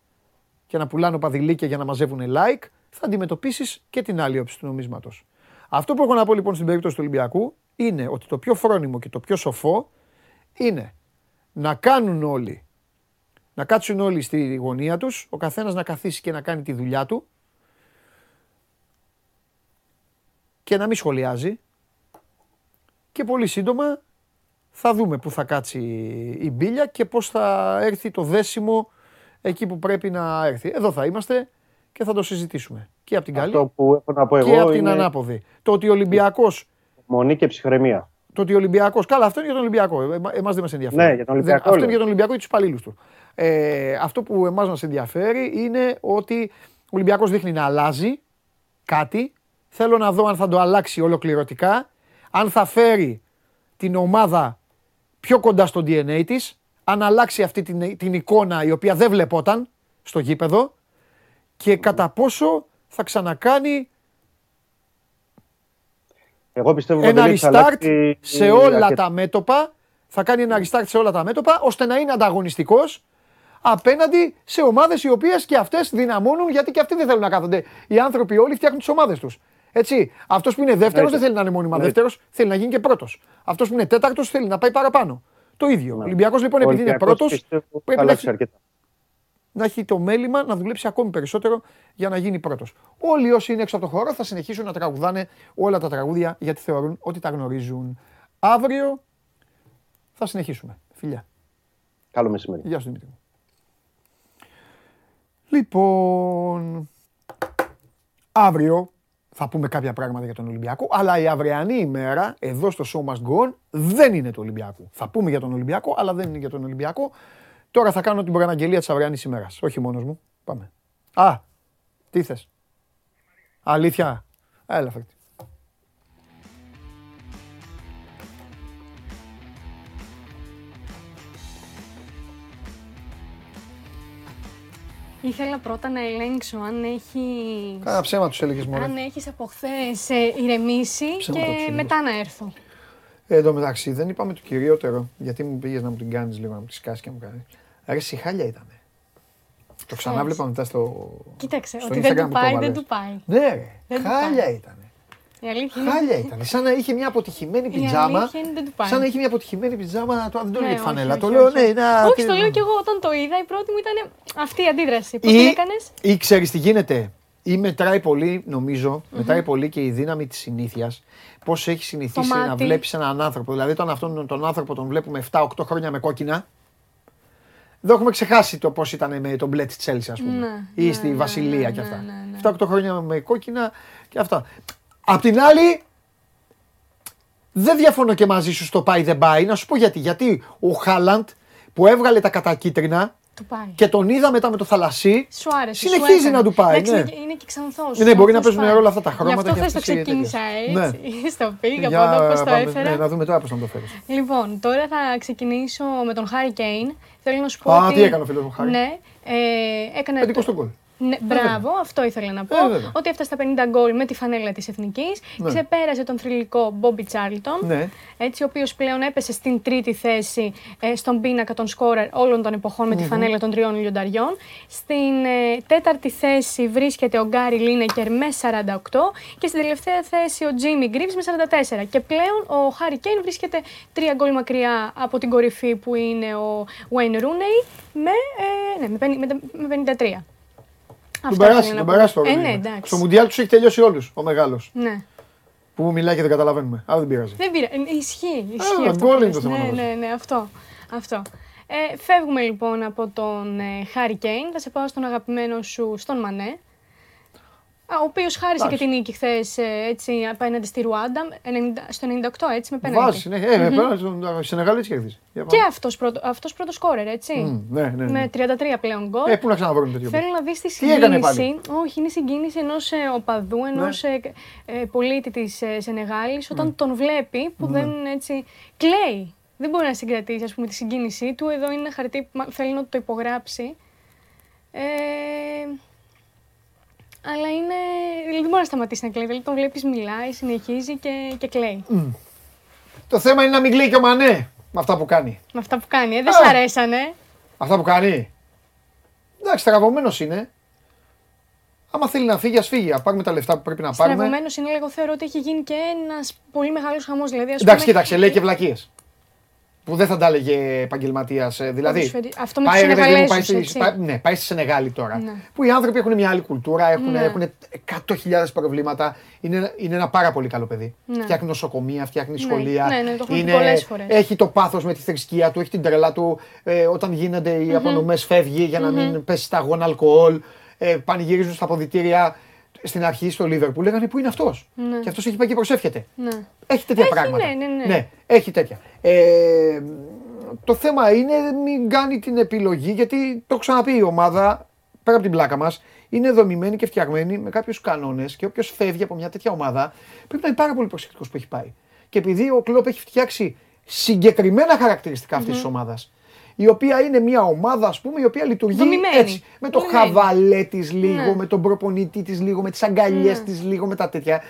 και να πουλάνε παδιλίκια για να μαζεύουν like, θα αντιμετωπίσεις και την άλλη όψη του νομίσματος. Αυτό που έχω να πω λοιπόν στην περίπτωση του Ολυμπιακού είναι ότι το πιο φρόνιμο και το πιο σοφό είναι να κάνουν όλοι Να κάτσουν όλοι στη γωνία τους, ο καθένας να καθίσει και να κάνει τη δουλειά του και να μην σχολιάζει και πολύ σύντομα θα δούμε που θα κάτσει η μπίλια και πώς θα έρθει το δέσιμο εκεί που πρέπει να έρθει. Εδώ θα είμαστε και θα το συζητήσουμε. Και από την καλή Αυτό που έχω να πω και εγώ από την είναι ανάποδη. Το ότι ο Ολυμπιακός μονή και ψυχραιμία. το ότι ο Ολυμπιακό. Καλά, αυτό είναι για τον Ολυμπιακό. Εμάς δεν μας ενδιαφέρει. Ναι, για τον Ολυμπιακό Δεν- αυτό είναι λέω. για τον Ολυμπιακό και τους υπαλλήλους του. Ε, αυτό που εμάς μας ενδιαφέρει είναι ότι ο Ολυμπιακός δείχνει να αλλάζει κάτι. Θέλω να δω αν θα το αλλάξει ολοκληρωτικά. Αν θα φέρει την ομάδα πιο κοντά στο DNA της. Αν αλλάξει αυτή την, την εικόνα η οποία δεν βλεπόταν στο γήπεδο. Και κατά πόσο θα ξανακάνει Εγώ πιστεύω ένα Παντελή, θα restart αλλάξει σε όλα αρκετά. τα μέτωπα. Θα κάνει ένα restart σε όλα τα μέτωπα ώστε να είναι ανταγωνιστικός απέναντι σε ομάδες οι οποίες και αυτές δυναμώνουν γιατί και αυτοί δεν θέλουν να κάθονται. Οι άνθρωποι όλοι φτιάχνουν τις ομάδες τους. Έτσι. Αυτός που είναι δεύτερος Έτσι. δεν θέλει να είναι μόνιμα Έτσι. δεύτερος, θέλει να γίνει και πρώτος. Αυτός που είναι τέταρτος θέλει να πάει παραπάνω. Το ίδιο. Ο Ολυμπιακός λοιπόν Ναι. Ο επειδή είναι Ολυμπιακός πρώτος πιστεύω θα πρέπει να αλλάξει έχει, αρκετά. να έχει το μέλημα να δουλέψει ακόμη περισσότερο για να γίνει πρώτος. Όλοι όσοι είναι έξω από το χώρο θα συνεχίσουν να τραγουδάνε όλα τα τραγούδια γιατί θεωρούν ότι τα γνωρίζουν. Αύριο θα συνεχίσουμε. Φιλιά. Καλό μεσημέρι. Γεια σου Δημήτρη. μου. Λοιπόν, αύριο θα πούμε κάποια πράγματα για τον Ολυμπιακό, αλλά η αυριανή ημέρα εδώ στο Show Must Go On δεν είναι του Ολυμπιακού. Θα πούμε για τον Ολυμπιακό, αλλά δεν είναι για τον Ολυμπιακό. Τώρα θα κάνω την προαναγγελία της αυριανής ημέρας. Όχι μόνος μου. Πάμε. Α, τι θες. Αλήθεια. Έλα φέρτε. Ήθελα πρώτα να ελέγξω αν έχει. Κάνα ψέμα τους έλεγες μόνο. Αν έχεις από χθες ηρεμήσει Ψέματα τους και έλεγες. μετά να έρθω. Ε, Εν τω μεταξύ δεν είπαμε το κυριότερο, γιατί μου πήγες να μου την κάνεις λίγο, να μου τη σκάσεις και να μου κάνεις. Ρε σιχάλια ήταν. Το ξανάβλεπα μετά στο. Κοίταξε, στο ότι δεν Instagram του που πάει, το δεν βάλες. του πάει. Ναι, ρε. Δεν του χάλια πάει. ήταν. Η αλήθεια είναι. Χάλια ήταν. Σαν να είχε μια αποτυχημένη Η πιτζάμα. αλήθεια είναι δεν του πάει. Σαν να είχε μια αποτυχημένη πιτζάμα. Το, δεν το Ναι, λέω για τη όχι, φανέλα. όχι, Το όχι, λέω, όχι. ναι, να. Όχι, τι- το λέω κι εγώ όταν το είδα. Η πρώτη μου ήταν αυτή η αντίδραση. Πώς Ή- την έκανες; Ή ξέρεις τι γίνεται; Ή μετράει πολύ, νομίζω, μετράει πολύ και η δύναμη της συνήθειας. Πώς έχει συνηθίσει Το να μάτι. βλέπεις έναν άνθρωπο. Δηλαδή, όταν αυτόν τον άνθρωπο τον βλέπουμε 7-8 χρόνια με κόκκινα, δεν έχουμε ξεχάσει το πώς ήταν με τον μπλε της Τσέλση, ας πούμε. Ναι, ή ναι, στη ναι, Βασιλεία ναι, και ναι, αυτά. ναι, ναι. 7-8 χρόνια με κόκκινα και αυτά. Απ' την άλλη, δεν διαφωνώ και μαζί σου στο πάει δεν πάει. Να σου πω γιατί. Γιατί ο Χάλαντ που έβγαλε τα κατακίτρινα Του πάει. και τον είδα μετά με το θαλασσί. Σου άρεσε. σου Συνεχίζει έκανε. να του πάει, Εντάξει, ναι. είναι και- Είναι και ξανθός. Ναι, μπορεί να παίζουν ρόλο αυτά τα χρώματα Γι' αυτό και χθες το αυτές οι ξεκίνησα τέτοιες. έτσι. (laughs) Στο πήγα Για από εδώ, πώ το πάμε, έφερα. Ναι, να δούμε τώρα πώς θα το φέρεις. Λοιπόν, τώρα θα ξεκινήσω με τον Χάρη Κέιν. Θέλω να σου πω. Α, ότι... τι έκανε ο φίλος μου, Χάρη; Ναι, ε, έκανε. Πεντικό στον κόλ. Ναι, μπράβο, αυτό ήθελα να πω. Ε, βέβαια. ότι έφτασε στα 50 γκολ με τη φανέλα της Εθνικής. Ναι. Ξεπέρασε τον θρηλυκό Μπόμπι Τσάρλτον. Ναι. Έτσι, ο οποίος πλέον έπεσε στην τρίτη θέση ε, στον πίνακα των σκόρερ όλων των εποχών με τη φανέλα των τριών λιονταριών. Στην ε, τέταρτη θέση βρίσκεται ο Γκάρι Λίνεκερ με 48 και στην τελευταία θέση ο Τζίμι Γκρίβς με 44. Και πλέον ο Χάρι Κέιν βρίσκεται τρία γκολ μακριά από την κορυφή που είναι ο Wayne Rooney με, ε, ναι, με, πεν- με, με 53. Τον Αυτά περάσει, ήθελα τον να περάσει πω. το Ε, Ρονίνο. ναι, εντάξει. Στο Μουντιάλ τους έχει τελειώσει όλους ο μεγάλος. Ναι. Που μου μιλάει και δεν καταλαβαίνουμε. Αλλά δεν πειράζει. Δεν πειράζει. Ε, Ισχύει. ισχύει Ε, αυτό γκολ που είναι το λες. θέμα Ναι, μας. ναι, ναι, αυτό. αυτό. Ε, φεύγουμε λοιπόν από τον ε, Χάρι Κέιν. Θα σε πάω στον αγαπημένο σου, στον Μανέ. Α, Ο οποίος χάρισε και Εντάξει. την νίκη χθες έτσι απέναντι στη Ρουάντα 90 στο 98 έτσι με πέναντι. Βάζει, ναι, ε, πέρα στον Σενεγάλη έτσι κερδίζει. Για Και πάμε. αυτός πρώτο, αυτός πρώτο σκόρερ, έτσι. Μμ, Ναι, ναι, ναι. Με 33 πλέον γκολ. Ε, πού να ξαναβρούμε τέτοιο. Θέλω να δεις τη Τι έκανε συγκίνηση. Όχι, είναι η συγκίνηση ενός οπαδού, ενός Ναι. πολίτη της ε, Σενεγάλης, όταν Ναι. τον βλέπει που δεν έτσι. κλαίει. Δεν μπορεί να συγκρατήσει ας πούμε, τη συγκίνησή του. Εδώ είναι ένα χαρτί που μα- θέλει να το υπογράψει. Ε, αλλά είναι. δηλαδή δεν μπορεί να σταματήσει να κλαίει. Δηλαδή τον βλέπεις, μιλάει, συνεχίζει και, και κλαίει. Το θέμα είναι να μην κλαίει και ο Μανέ με αυτά που κάνει. Με αυτά που κάνει. Ε, δεν Α. σ' αρέσανε. Αυτά που κάνει. Εντάξει, στραβωμένος είναι. Άμα θέλει να φύγει, ας φύγει. Α πάρουμε τα λεφτά που πρέπει να πάρουμε. Στραβωμένος είναι, εγώ θεωρώ ότι έχει γίνει και ένας πολύ μεγάλος χαμός. Δηλαδή, ας Εντάξει, πούμε, κοίταξε, λέει και βλακίες. Που δεν θα τα έλεγε επαγγελματίας. Δηλαδή. Ποδοσφαιρι- αυτό με πάει, τους ρε παιδί μου, πάει, Σενεγαλέζους, στη, έτσι. πάει- ναι, πάει στη Σενεγάλη τώρα. Ναι. Που οι άνθρωποι έχουν μια άλλη κουλτούρα, έχουν, Ναι. έχουν 100.000 προβλήματα. Είναι, είναι ένα πάρα πολύ καλό παιδί. Ναι. Φτιάχνει νοσοκομεία, φτιάχνει Ναι, σχολεία. ναι, ναι, το έχουμε πει πολλές φορές. Έχει το πάθος με τη θρησκεία του, έχει την τρέλα του. Ε, όταν γίνονται οι απονομές, φεύγει για να μην πέσει στα αγώνα αλκοόλ. Ε, πανηγυρίζουν στα αποδητήρια. Στην αρχή στο Λίβερπουλ λέγανε πού είναι αυτός; Ναι. Και αυτός έχει πάει και προσεύχεται. Ναι. Έχει τέτοια Έχει, πράγματα. ναι, ναι, ναι. έχει τέτοια. Ε, το θέμα είναι μην κάνει την επιλογή γιατί το έχω ξαναπεί η ομάδα πέρα από την πλάκα μας είναι δομημένη και φτιαγμένη με κάποιους κανόνες και όποιος φεύγει από μια τέτοια ομάδα πρέπει να είναι πάρα πολύ προσεκτικός που έχει πάει. Και επειδή ο Κλόπ έχει φτιάξει συγκεκριμένα χαρακτηριστικά αυτής της ομάδας, η οποία είναι μια ομάδα, ας πούμε, η οποία λειτουργεί Δομημένη. έτσι. Με το Δομημένη. χαβαλέ της λίγο, Ναι. με τον προπονητή της λίγο, με τις αγκαλιές Ναι. της λίγο, με τα τέτοια.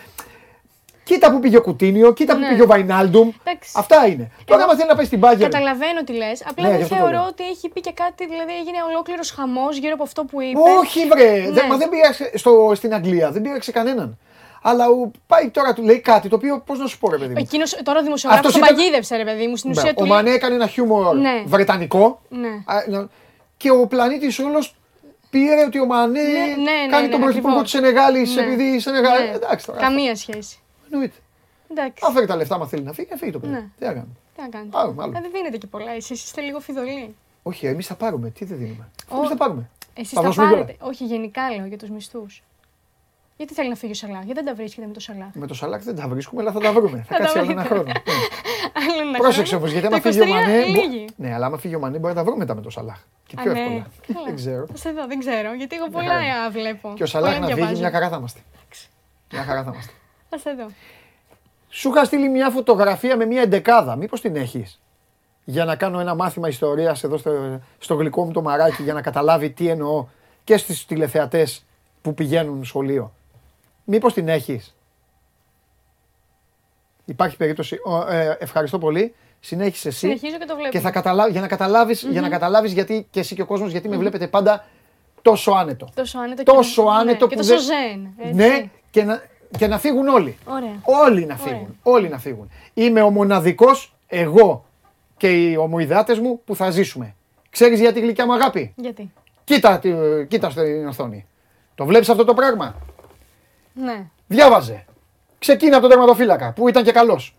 Κοίτα που πήγε ο Κουτίνιο, κοίτα που Ναι. πήγε ο Βαϊνάλντουμ. Εντάξει. Αυτά είναι. Τώρα, άμα θέλει να πάει στην Μπάγκερ. Καταλαβαίνω τι λες. Απλά Ναι, γι' δεν αυτό το θεωρώ λέω. ότι έχει πει και κάτι, δηλαδή έγινε ολόκληρος χαμός γύρω από αυτό που είπε. Όχι, βρε. Ναι. Δεν, μα δεν πήραξε στο, στην Αγγλία, δεν πήραξε κανέναν. Αλλά ο, πάει τώρα, του λέει κάτι το οποίο, πώς να σου πω, ρε παιδί μου. Εκείνος τώρα ο δημοσιογράφος Αυτός τον είπε- παγίδευσε, ρε παιδί μου. Στην ουσία Μπράβο. του ο λέει. Μανέ έκανε ένα χιούμορ Ναι. βρετανικό. Ναι. Α, να- Και ο πλανήτης όλος πήρε ότι ο Μανέ Ναι, ναι, κάνει ναι, τον ναι, πρωθυπουργό ακριβώς. της Σενεγάλης Ναι. επειδή η Σενεγάλη. Ναι. Εντάξει τώρα. Καμία σχέση. Εννοείται. Εντάξει. Αν φέρει τα λεφτά, μα θέλει να φύγει, να φύγει το παιδί. Ναι. Τι να κάνουμε. Τι να κάνετε. Άλλο, άλλο. Ε, Δεν δίνετε και πολλά. Εσείς είστε λίγο φιδωλοί. Όχι, εμείς θα πάρουμε. Τι δεν δίνουμε. Ο- Εμείς θα πάρουμε. Εσείς Θα θα δώσουμε πάρετε. Όχι, γενικά λέω για τους μισθούς. Γιατί θέλει να φύγει ο Σαλάχ, γιατί δεν τα βρίσκεται με το Σαλάχ. Με το σαλάκ δεν τα βρίσκουμε, αλλά θα τα βρούμε. θα τα κάτσει άλλο ένα βρείτε. χρόνο. Ναι. (laughs) Άλλο ένα Πρόσεξε χρόνο. όμως, γιατί Το άμα φύγει ο 23 Μανέ. μπο- λίγοι. Ναι, αλλά άμα φύγει ο Μανέ μπορεί να τα βρούμε μετά με το Σαλάχ. Και Α, πιο ναι. εύκολα. Καλά. Δεν ξέρω. Θα σε δω, δεν ξέρω. Γιατί εγώ Μια πολλά χαρά. ε, βλέπω. Και ο Σαλάχ Πολλά να φύγει, διαβάζω. μια χαρά θα είμαστε. Μια χαρά θα είμαστε. Θα σε δω. Σου είχα στείλει μια φωτογραφία με μια εντεκάδα. Μήπως την έχεις; Για να κάνω ένα μάθημα ιστορίας εδώ στο, στο γλυκό μου το μαράκι για να καταλάβει τι εννοώ και στου τηλεθεατές που πηγαίνουν σχολείο. Μήπως την έχεις; Υπάρχει περίπτωση. Ο, ε, ευχαριστώ πολύ. Συνέχισε εσύ. Συνεχίζω και το βλέπω. Και θα καταλάβει, για να καταλάβεις, για να καταλάβεις γιατί και εσύ και ο κόσμος γιατί με βλέπετε πάντα τόσο άνετο. Τόσο άνετο Τόσο και, άνετο ναι, και που τόσο δεν- ζεν. έτσι. Ναι, και να, και να φύγουν όλοι. Ωραία. Όλοι να φύγουν. Όλοι να φύγουν. Είμαι ο μοναδικός, εγώ και οι ομοειδάτες μου που θα ζήσουμε. Ξέρεις γιατί γλυκιά μου αγάπη; Γιατί; Κοίτα, τη- κοίτα στην οθόνη. Το βλέπεις αυτό το πράγμα; Ναι. Διάβαζε. Ξεκίνα από τον τερματοφύλακα που ήταν και καλός.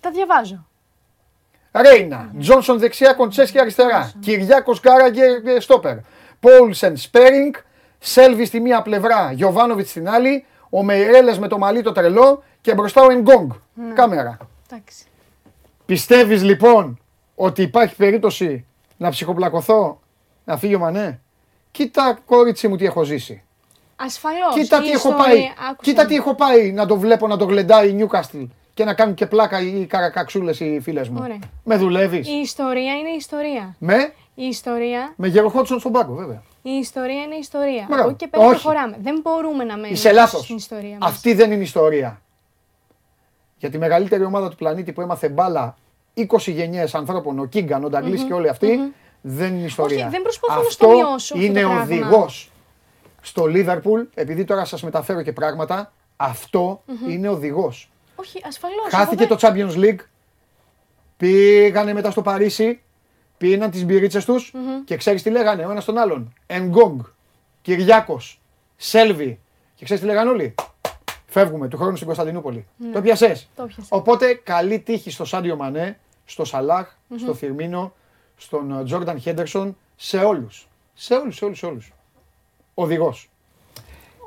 Τα διαβάζω. Ρέινα, Τζόνσον δεξιά, Κοντσέσκι αριστερά. Κυριάκος Γκάραγκερ ε, στόπερ. Πόλσεν Σπέρινγκ, Σέλβις στη μία πλευρά, Γιωβάνοβιτς στην άλλη. Ο Μεϊρέλες με το μαλλί το τρελό και μπροστά ο Ενγκόγκ. Κάμερα. Εντάξει. Πιστεύεις λοιπόν ότι υπάρχει περίπτωση να ψυχοπλακωθώ να φύγει ο Μανέ; Κοίτα κορίτσι μου τι έχω ζήσει. Ασφαλώς. Κοίτα τι έχω πάει. Κοίτα τι έχω πάει να το βλέπω να το γλεντάει η Νιούκαστλ και να κάνουν και πλάκα οι καρακαξούλες οι φίλες μου. Ωραία. Με δουλεύεις. Η ιστορία είναι η ιστορία. Με, Η ιστορία, με Γεροχότσον στον πάγκο βέβαια. η ιστορία είναι η ιστορία. Μπράβο. Από εκεί και πέρα Όχι. προχωράμε. Δεν μπορούμε να μένουμε Είσαι λάθος. στην ιστορία μας. Αυτή δεν είναι ιστορία. Για τη μεγαλύτερη ομάδα του πλανήτη που έμαθε μπάλα 20 γενιές ανθρώπων, ο Κίγκαν, ο νταγκλης και όλοι αυτοί, δεν είναι ιστορία. Όχι, δεν προσπαθώ να αυτό στο μειώσω αυτό είναι το πράγμα. οδηγός. Στο Λίβερπουλ, επειδή τώρα σας μεταφέρω και πράγματα, αυτό είναι οδηγός. Όχι, ασφαλώς. Χάθηκε το Champions League. Πήγανε μετά στο Παρίσι. Πήραν τις μπυρίτσες τους και ξέρεις τι λέγανε ο ένας τον άλλον; Ενγκόγκ, Κυριάκος, Σέλβι. Και ξέρεις τι λέγανε όλοι; Φεύγουμε του χρόνου στην Κωνσταντινούπολη. Το πιασέ. Ναι. Το πιάσα. Οπότε καλή τύχη στο Σάντιο Μανέ, στο σαλαχ στο Φιρμίνο, στον Τζόρνταν Χέντερσον, σε όλους. Σε όλους, σε όλους, σε όλους. Οδηγός.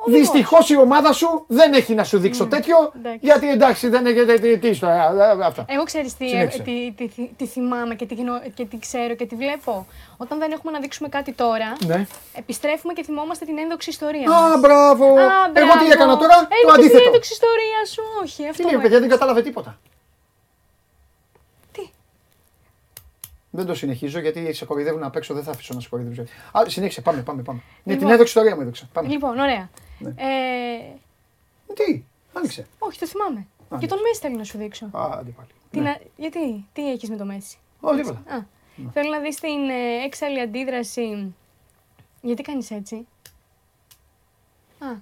Δυστυχώς η ομάδα σου δεν έχει να σου δείξω τέτοιο. Εντάξει. Γιατί εντάξει δεν έχετε τι, τι ιστορία. ε, Αυτά. Εγώ ξέρεις τι, Συνέχισε. τι, τι, τι, τι θυμάμαι και τι, γνω- και τι ξέρω και τι βλέπω. Όταν δεν έχουμε να δείξουμε κάτι τώρα, Ναι. επιστρέφουμε και θυμόμαστε την ένδοξη ιστορία. Α, μας. μπράβο. Α, Εγώ τι μπράβο. έκανα τώρα, το Έλειπες την αντίθετο. ένδοξη ιστορία σου, όχι. Τι Αυτό λέει, μου παιδιά, δεν έκανες. κατάλαβε τίποτα. Δεν το συνεχίζω γιατί σε κοροϊδεύουν απ' έξω, δεν θα αφήσω να σε κοροϊδεύω. Α, συνέχισε, πάμε, πάμε. πάμε. Ναι, την Λοιπόν. έδωξη ιστορία μου έδωξα. Πάμε. Λοιπόν, ωραία. Ναι. Ε, Τι, άνοιξε. όχι, το θυμάμαι. Α, και τον Μέση θέλω να σου δείξω. Α, άντε πάλι. Τι Ναι. να- γιατί, τι έχεις με το Μέση; Ω, τίποτα. Α, θέλω να δεις την ε, έξαλλη αντίδραση. Γιατί κάνεις έτσι; Α, Δεν Έλα,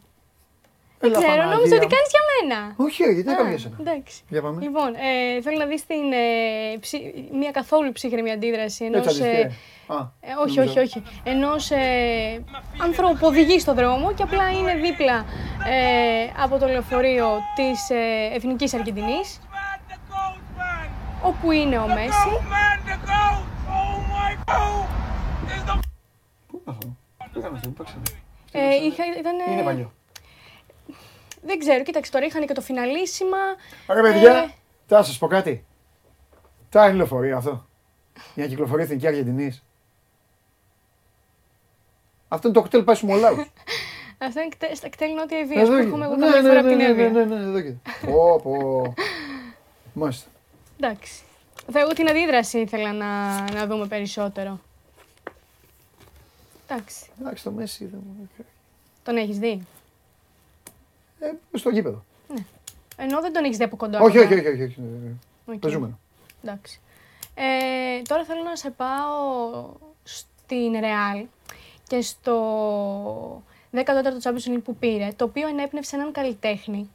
ξέρω, Παναγία νόμιζα ότι μου. κάνει για μένα. Όχι, ρε, γιατί Α, έκανα για σένα. Εντάξει. Για πάμε. Λοιπόν, ε, θέλω να δει την, ε, ψυ- μια καθόλου ψύχρεμη αντίδραση ενό. Έτσι αντιστοιχεία. Α, Ε, όχι, νομίζω. όχι, όχι. Ενό ε, ανθρώπου που οδηγεί στον δρόμο και απλά είναι δίπλα ε, από το λεωφορείο τη ε, Εθνική Αργεντινή. Όπου είναι ο Μέση. Πού είναι αυτό. Πού ήταν αυτό, πού παίξανε. Ε, είχα, ήταν, Είναι παλιό. Δεν ξέρω, κοίταξε τώρα είχαν και το φιναλίσιμα. Ρε παιδιά, Ε, θα σας πω κάτι. Τα είναι λεωφορείο αυτό. Για να κυκλοφορεί η Εθνική Αργεντινής. Αυτό είναι το κτέλ πάει στους Μολάου. (laughs) Αυτό είναι κτέ- στα κτέλ Νότια Ιδίας που έχουμε εγώ καμιά ναι, φορά ναι, από την ναι, ναι, Εύβοια. ναι, ναι, εδώ και. Πω, πω. Μάλιστα. Εντάξει. Θα εγώ την αντίδραση ήθελα να, να δούμε περισσότερο. Εντάξει. Εντάξει, το Μέση δεν μου Τον έχεις δει; Ε, στο γήπεδο. Ενώ δεν τον έχεις δει από κοντά. Όχι, ακόμα. όχι, όχι, όχι. όχι. Οκ. Παίζουμε. Εντάξει. Ε, τώρα θέλω να σε πάω στην Real και στο 14ο Champions League που πήρε, το οποίο ενέπνευσε έναν καλλιτέχνη.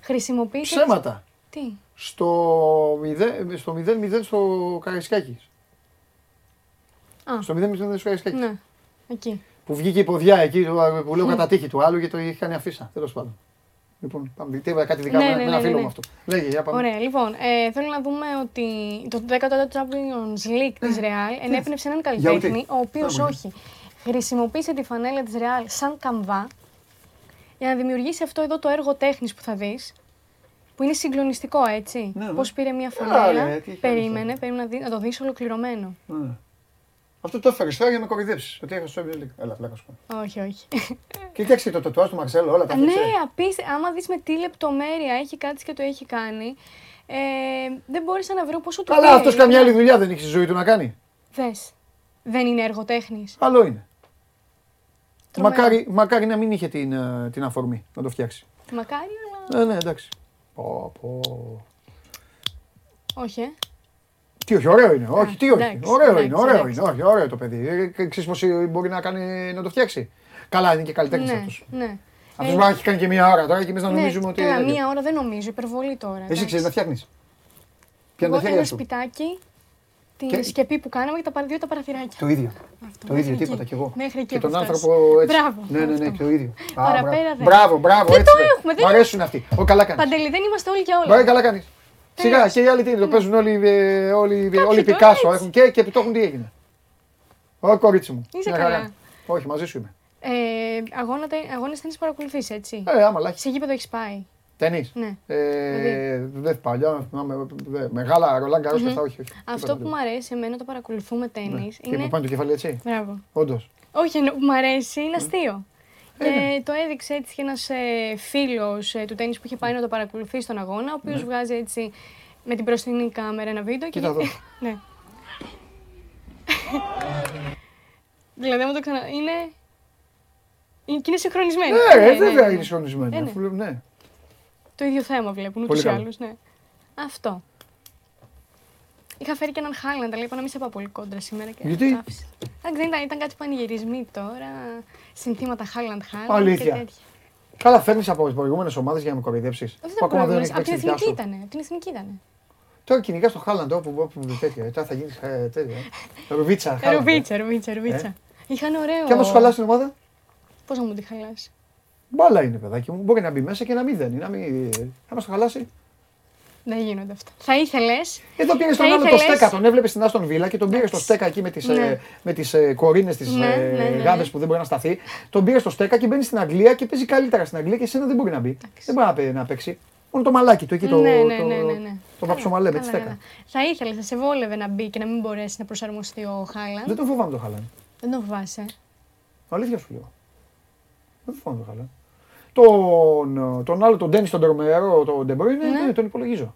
Χρησιμοποίησε... Ψέματα. Τι; Στο 0-0 στο, 0-0 στο Καραϊσκάκης. Α, Στο 0-0 στο Καραϊσκάκης. ναι. Εκεί. Που βγήκε η ποδιά εκεί το- που λέω κατά τύχη του άλλου γιατί το είχε κάνει αφίσα. Τέλος πάντων. Λοιπόν, πάμε. Τι είπα κάτι δικά Ναι, μου ναι, με ναι, ένα ναι, φίλο ναι. μου αυτό. Λέγε, για πάμε. Ωραία, λοιπόν, ε, θέλω να δούμε ότι το 14ο Champions League της Real ενέπνευσε έναν καλλιτέχνη, ο οποίος Α, όχι, χρησιμοποίησε τη φανέλα της Real σαν καμβά για να δημιουργήσει αυτό εδώ το έργο τέχνης που θα δεις, που είναι συγκλονιστικό, έτσι. Ναι, ναι. Πώς πήρε μια Άρα, φανέλα, ρε, τι έχει περίμενε, αυτό. περίμενε να, δει- να το δεις ολοκληρωμένο. Ναι. Αυτό το έφερε τώρα για να με κοροϊδέψεις. Ότι έχασε το Champions League. Έλα, πλάκα σου. κάνω. όχι, όχι. Κοίταξε το τατουάζ του Μαρσέλο, όλα τα ναι, έφτιαξε. απίστε, άμα δεις με τι λεπτομέρεια έχει κάτσει και το έχει κάνει, ε, δεν μπόρεσα να βρω πόσο του Καλά, πήρε. αυτός καμιά άλλη δουλειά δεν έχει στη ζωή του να κάνει. Δες, δεν είναι έργο τέχνης. Άλλο είναι. Τρομερό. Μακάρι, μακάρι να μην είχε την, ε, την αφορμή να το φτιάξει. Μακάρι, αλλά Ναι, ναι, εντάξει. Πω, πω. όχι, ε. Τι όχι, ωραίο είναι. Όχι, τι όχι. εντάξει, Ωραίο εντάξει, είναι, ωραίο εντάξει. είναι. Όχι, ωραίο το παιδί. Ε, Ξέρεις πώς ε, μπορεί να, κάνει, να το φτιάξει. Καλά, είναι και καλλιτέχνη Ναι, αυτός. ναι. Αυτός μπορεί να έχει κάνει και μία ώρα τώρα και εμείς να Ναι, νομίζουμε ότι. καλά, τέτοιο. μία ώρα δεν νομίζω, υπερβολή τώρα. Εσύ εντάξει. ξέρεις να φτιάχνεις. Πιάνε Εγώ τα ένα χέρια σου; σπιτάκι, την Και- σκεπή που κάναμε και τα παρα- δύο τα παραθυράκια. Το ίδιο. Αυτό, Το μέχρι ίδιο, εκεί. τίποτα κι εγώ. Μέχρι εκεί Και τον έχω φτάσει. άνθρωπο έτσι. Μπράβο. Ναι, ναι, ναι, αυτό. το ίδιο. Α, Παραπέρα μπράβο. δεν. Μπράβο, μπράβο. Δεν έτσι το είναι. έχουμε, δεν Μ' αρέσουν αυτοί. Ω, καλά κάνεις. Παντελή, δεν είμαστε όλοι για Μπορεί όλα. καλά κάνεις. Σιγά και οι άλλοι τι είναι, το παίζουν όλοι, ε, όλοι, Κάποιοι όλοι το Πικάσο έτσι. έχουν και, και το έχουν τι έγινε. Ω κορίτσι μου. Είσαι Μια καλά. χαρά. Όχι, μαζί σου είμαι. Ε, αγώνα, αγώνες τέννις παρακολουθείς, έτσι. Ε, άμα λάχι. Σε γήπεδο έχεις πάει. Τέννις. Ναι. Ε, δεν παλιά, θυμάμαι, δε- μεγάλα ρολάν καρός και αυτά, όχι. όχι. Αυτό Τίποτα που δεν. μου αρέσει εμένα το παρακολουθούμε τέννις Και που είναι... πάνε το κεφάλι έτσι. Μπράβο. Όντως. Όχι, εννοώ που μου αρέσει, είναι αστείο. Ε, Και ναι. το έδειξε έτσι και ένας ε, φίλος του τέννη που είχε πάει να το παρακολουθεί στον αγώνα, ο οποίος βγάζει έτσι με την μπροστινή κάμερα ένα βίντεο. Ναι. Κοίτα και... εδώ. (laughs) ναι. δηλαδή, άμα το ξανα. Είναι. είναι και είναι συγχρονισμένο. Ναι, βέβαια είναι συγχρονισμένο. Ε, ναι. αφού λέω, Ναι. Το ίδιο θέμα βλέπουν ούτως Πολύ ή καλό. άλλως. Ναι. Αυτό. Είχα φέρει και έναν Χάλαντ, αλλά είπα να μην σε πάω πολύ κόντρα σήμερα. Και Γιατί; το άφησα. Εντάξει, δεν ήταν, ήταν κάτι πανηγυρισμοί τώρα. Συνθήματα Χάλαντ Χάλαντ. Αλήθεια. Και τέτοια. Καλά, φέρνεις από τις προηγούμενες ομάδες για να με κοροϊδέψεις. Όχι, Που δεν ακόμα δεν πρόβλημα. έχεις Από την παίξει δικιά εθνική σου. ήταν. Από την εθνική ήταν. Τώρα κυνηγάς το Χάλαντ όπου όπου τέτοια. Τώρα θα γίνεις τέτοια. ε. Ρουβίτσα. Χάλαντ, ε. Ρουβίτσα, ρουβίτσα, ρουβίτσα. Είχαν ωραίο. Και άμα σου χαλάσει την ομάδα, Πώς να μου τη χαλάσει. μπάλα είναι παιδάκι μου. Μπορεί να μπει μέσα και να μην δένει. Να μην... Άμα σου χαλάσει. Δεν γίνονται αυτά. Θα ήθελες. Εδώ πήρε Θα τον άλλο το ήθελες- στέκα, τον έβλεπε στην Άστον Βίλα και τον πήρε στο στέκα εκεί με τις Ναι. ε, με τις, ε, κορίνες, τις Ναι, ναι, ναι, ναι. γάμπε που δεν μπορεί να σταθεί. Τον πήρε στο στέκα και μπαίνει στην Αγγλία και παίζει καλύτερα στην Αγγλία και εσένα δεν μπορεί να μπει. Δεν μπορεί να παί- να παίξει. Μόνο το μαλάκι του εκεί το, ναι, ναι, το, ναι, ναι, ναι. το Καλά, βαψομαλέ με τη καλά, στέκα. καλά. Θα ήθελες, θα σε βόλευε να μπει και να μην μπορέσει να προσαρμοστεί ο Χάλαντ. Δεν τον φοβάμαι το Χάλαν. Δεν τον φοβάσαι. Αλήθεια σου λέω. Δεν τον φοβάμαι το Χάλαν. Τον, τον άλλο, τον Ντένις, τον Τρομερό, τον Ντεμπρόινε, Ναι. ναι, τον υπολογίζω.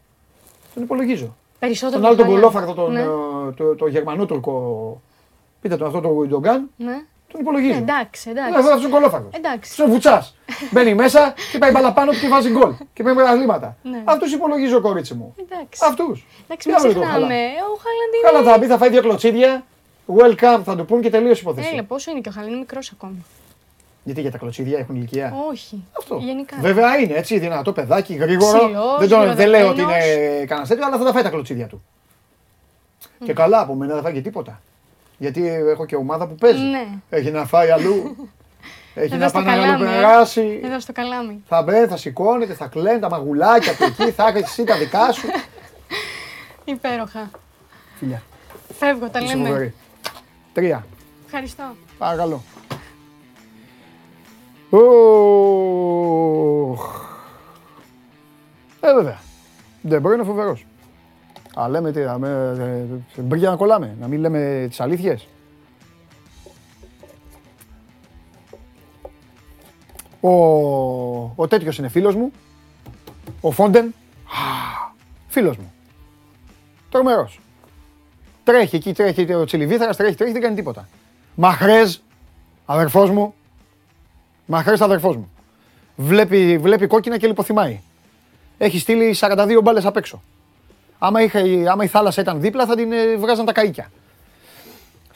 Τον υπολογίζω. Περισσότερο. Τον άλλο τον Haaland. κολόφαρδο, τον, Ναι. ε, το, το Γερμανότουρκο. Πείτε τον αυτό τον Ουιντογκάν, ναι. τον υπολογίζω. Ε, εντάξει, Ναι, εντάξει. αυτό είναι κολόφαρδο. Εντάξει. Στο βουτσάς. Μπαίνει μέσα και πάει μπαλαπάνω του και βάζει γκολ. Και παίρνει πρωταθλήματα. Ναι. Αυτούς υπολογίζω, κορίτσι μου. Εντάξει. Αυτούς. Εντάξει, μην ξεχνάμε. Ο Χάλαντ είναι. Καλά θα μπει, θα φάει δύο κλωτσίδια. Welcome θα του πούν και τελείω η υπόθεση. Έλα, πόσο είναι και ο Χάλαντ, είναι μικρός ακόμα. Γιατί για τα κλωτσίδια έχουν ηλικία; Όχι. Αυτό. Γενικά. Βέβαια είναι έτσι, δυνατό παιδάκι, γρήγορο. Ψηλός, δεν, το, δεν λέω ότι γρηγορεμένος. είναι κανένας τέτοιος, αλλά θα τα φάει τα κλωτσίδια του. Και καλά από μένα δεν θα φάει και τίποτα. Γιατί έχω και ομάδα που παίζει. Ναι. Έχει να φάει αλλού. (laughs) Έχει Εδώ να στο πάει να καλάμι, ε. περάσει. Εδώ στο καλάμι. Θα μπαίνει, θα σηκώνεται, θα κλαίνει τα μαγουλάκια από εκεί, θα έχει εσύ τα δικά σου. (laughs) Υπέροχα. Φιλιά. Φεύγω, τα Είσαι λέμε. φοβερή. Τρία. Ευχαριστώ. Παρακαλώ. Οχ. Ε, βέβαια. Δεν μπορεί να είναι φοβερός. Α, λέμε τι, α, με, ε, μπρι για να κολλάμε, να μην λέμε τις αλήθειες. Ο, ο τέτοιος είναι φίλος μου, ο Φόντεν, Α, φίλος μου. Τρομερός. Τρέχει εκεί, τρέχει ο Τσιλιβίθαρας, τρέχει, τρέχει, δεν κάνει τίποτα. Μαχρέζ, αδερφός μου. Μαχρέζ, αδερφός μου. Βλέπει, βλέπει κόκκινα και λιποθυμάει. Έχει στείλει 42 μπάλες απ' έξω. Άμα, είχε, άμα η θάλασσα ήταν δίπλα θα την ε, βγάζαν τα καΐκια.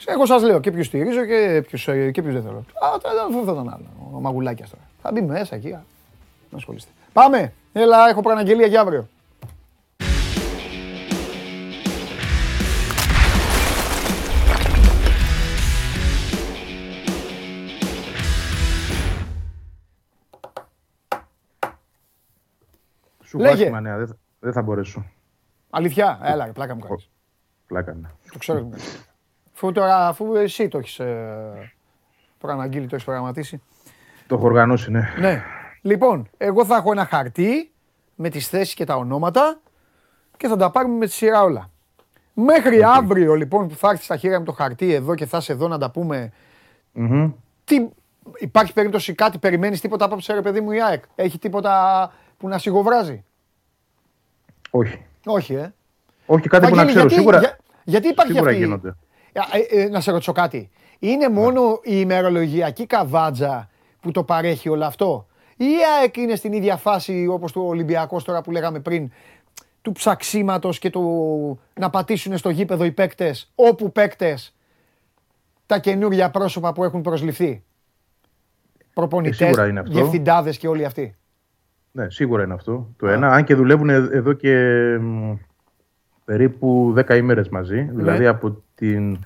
Εγώ σας λέω και ποιους στηρίζω και ποιους, ε, και ποιους δεν θέλω. Α, θα- αυτό τον άλλο, ο Μαγουλάκιας τώρα. Θα μπει μέσα εκεί, α. να ασχολείστε. Πάμε, έλα, έχω προαναγγελία για αύριο. Σου Λέγε. έχω άσχημα νέα, δεν θα, δεν θα μπορέσω. Αλήθεια, έλα, ρε, πλάκα μου κάνεις. Πλάκα ναι. Το ξέρω. ότι μου κάνεις. Αφού τώρα, αφού εσύ το έχεις ε, προαναγγείλει, το έχεις προγραμματίσει. Το έχω οργανώσει, ναι. Ναι. Λοιπόν, εγώ θα έχω ένα χαρτί με τις θέσεις και τα ονόματα και θα τα πάρουμε με τη σειρά όλα. Μέχρι αύριο λοιπόν που θα έρθει στα χέρια μου το χαρτί εδώ και θα είσαι εδώ να τα πούμε. Μμμ. Τι, υπάρχει περίπτωση κάτι, περιμένεις τίποτα από ρε παιδί μου η ΑΕΚ; Έχει τίποτα που να σιγοβράζει. Όχι. Όχι, ε. Όχι κάτι που να Βαγγέλη, ξέρω. γιατί, Σίγουρα, για- γιατί υπάρχει σίγουρα αυτή... γίνονται. Ε, ε, ε, να σε ρωτήσω κάτι. Είναι μόνο η ημερολογιακή καβάτζα που το παρέχει όλο αυτό; Ή η ΑΕΚ είναι στην ίδια φάση όπως το Ολυμπιακός τώρα που λέγαμε πριν του ψαξίματος και του να πατήσουν στο γήπεδο οι παίκτες, όπου παίκτες, τα καινούργια πρόσωπα που έχουν προσληφθεί; Προπονητές, Ε, σίγουρα είναι αυτό. διευθυντάδες και όλοι αυτοί. Ναι, σίγουρα είναι αυτό το ένα. Αν και δουλεύουν ε- εδώ και μ, περίπου 10 ημέρες μαζί. Ναι. Δηλαδή από την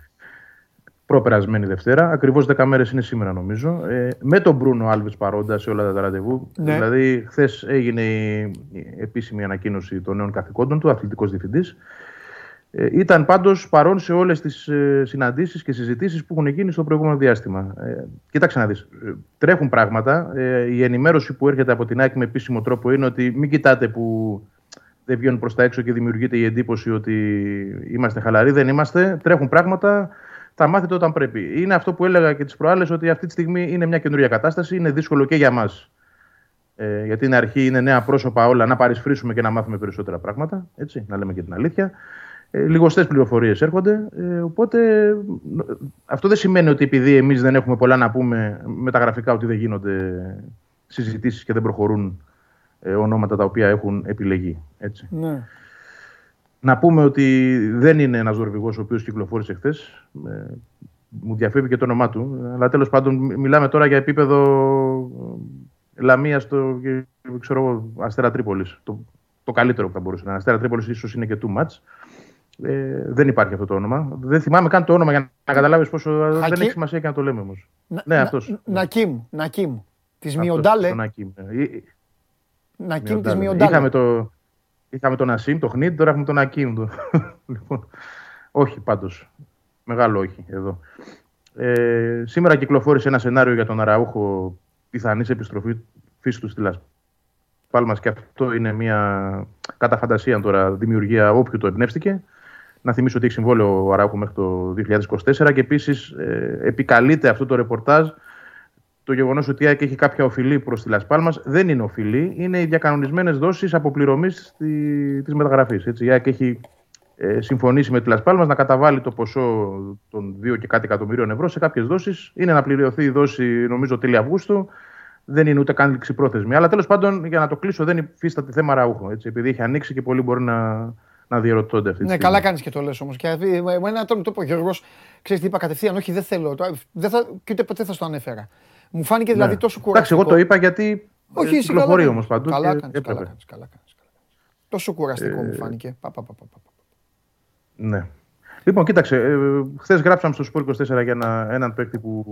προπερασμένη Δευτέρα. Ακριβώς 10 μέρες είναι σήμερα νομίζω. Ε, με τον Μπρούνο Άλβες παρόντα σε όλα τα ραντεβού. Ναι. Δηλαδή χθες έγινε η, η επίσημη ανακοίνωση των νέων καθηκόντων του, αθλητικός διευθυντής. Ε, ήταν πάντως παρόν σε όλες τις ε, συναντήσεις και συζητήσεις που έχουν γίνει στο προηγούμενο διάστημα. Ε, κοίταξε να δεις. Ε, τρέχουν πράγματα. Ε, η ενημέρωση που έρχεται από την ΑΕΚ με επίσημο τρόπο είναι ότι μην κοιτάτε που δεν βγαίνουν προς τα έξω και δημιουργείται η εντύπωση ότι είμαστε χαλαροί. Δεν είμαστε. Τρέχουν πράγματα. Θα μάθετε όταν πρέπει. Είναι αυτό που έλεγα και τις προάλλες ότι αυτή τη στιγμή είναι μια καινούργια κατάσταση. Είναι δύσκολο και για μας ε, γιατί είναι αρχή, είναι νέα πρόσωπα όλα, να παρισφρήσουμε και να μάθουμε περισσότερα πράγματα. Έτσι, να λέμε και την αλήθεια. Ε, λιγοστές πληροφορίες έρχονται. Ε, οπότε ε, αυτό δεν σημαίνει ότι επειδή εμείς δεν έχουμε πολλά να πούμε με τα γραφικά ότι δεν γίνονται συζητήσεις και δεν προχωρούν ε, ονόματα τα οποία έχουν επιλεγεί. Έτσι. Ναι. Να πούμε ότι δεν είναι ένας δορβηγός ο οποίος κυκλοφόρησε χθες. μου διαφεύγει και το όνομά του. Αλλά τέλος πάντων μι- μιλάμε τώρα για επίπεδο ε, Λαμίας στο και, ξέρω, εγώ, Αστέρα Τρίπολης. Το, το καλύτερο που θα μπορούσε να είναι. Αστέρα Τρίπολης ίσως είναι και too much. Ε, δεν υπάρχει αυτό το όνομα. Δεν θυμάμαι καν το όνομα για να καταλάβεις πόσο δεν Χακί- έχει σημασία και να το λέμε όμως. Να- Ναι, να- αυτός. Νακίμ, Νακίμ. Της Αυτός, Μιοντάλε. τον Ακίμ. Ε, ε, Νακίμ της Μιοντάλε. Μιοντάλε. Είχαμε, το, είχαμε τον Ασίμ, το Χνίτ, τώρα έχουμε τον Ακίμ. Το... (laughs) λοιπόν, όχι πάντως. Μεγάλο όχι εδώ. Ε, σήμερα κυκλοφόρησε ένα σενάριο για τον Αραούχο πιθανής επιστροφή φύσης του στη Λας Πάλμας και αυτό είναι μια κατά φαντασία τώρα δημιουργία όποιου το εμπνεύστηκε. Να θυμίσω ότι έχει συμβόλαιο ο Αραούχο μέχρι το 2024 και επίσης ε, επικαλείται αυτό το ρεπορτάζ το γεγονός ότι η ΑΕΚ έχει κάποια οφειλή προς τη Λασπάλμα δεν είναι οφειλή, είναι οι διακανονισμένες δόσεις αποπληρωμής της μεταγραφής. Η ΑΕΚ έχει ε, συμφωνήσει με τη Λασπάλμα να καταβάλει το ποσό των 2 και κάτι εκατομμυρίων ευρώ σε κάποιες δόσεις. Είναι να πληρωθεί η δόση, νομίζω, τέλη Αυγούστου. Δεν είναι ούτε καν λήξη πρόθεσμη. Αλλά τέλος πάντων, για να το κλείσω, δεν υφίσταται θέμα ραούχο. Έτσι, επειδή έχει ανοίξει και πολλοί μπορεί να, να διαρωτώνται αυτή τη Ναι, στιγμή. καλά κάνεις και το λες όμως. Και ε, με ένα τρόπο το είπε ο Γιώργος, ξέρεις τι είπα κατευθείαν. Όχι, δεν θέλω. το- Δεν θα, και ούτε ποτέ θα στο ανέφερα. Μου φάνηκε δηλαδή Ναι. τόσο Εντάξει, κουραστικό. εγώ το είπα γιατί. Όχι, ε, εσύ κυκλοφορεί καλά όμως κάνεις. παντού. Καλά και κάνεις, έπρεπε. καλά κάνεις, καλά κάνεις, καλά κάνεις. Τόσο κουραστικό Ε, μου φάνηκε. Πα, πα, πα, πα, πα. Ναι. Λοιπόν, κοίταξε. Ε, Χθες γράψαμε στο Σπορ 24 για ένα, έναν παίκτη που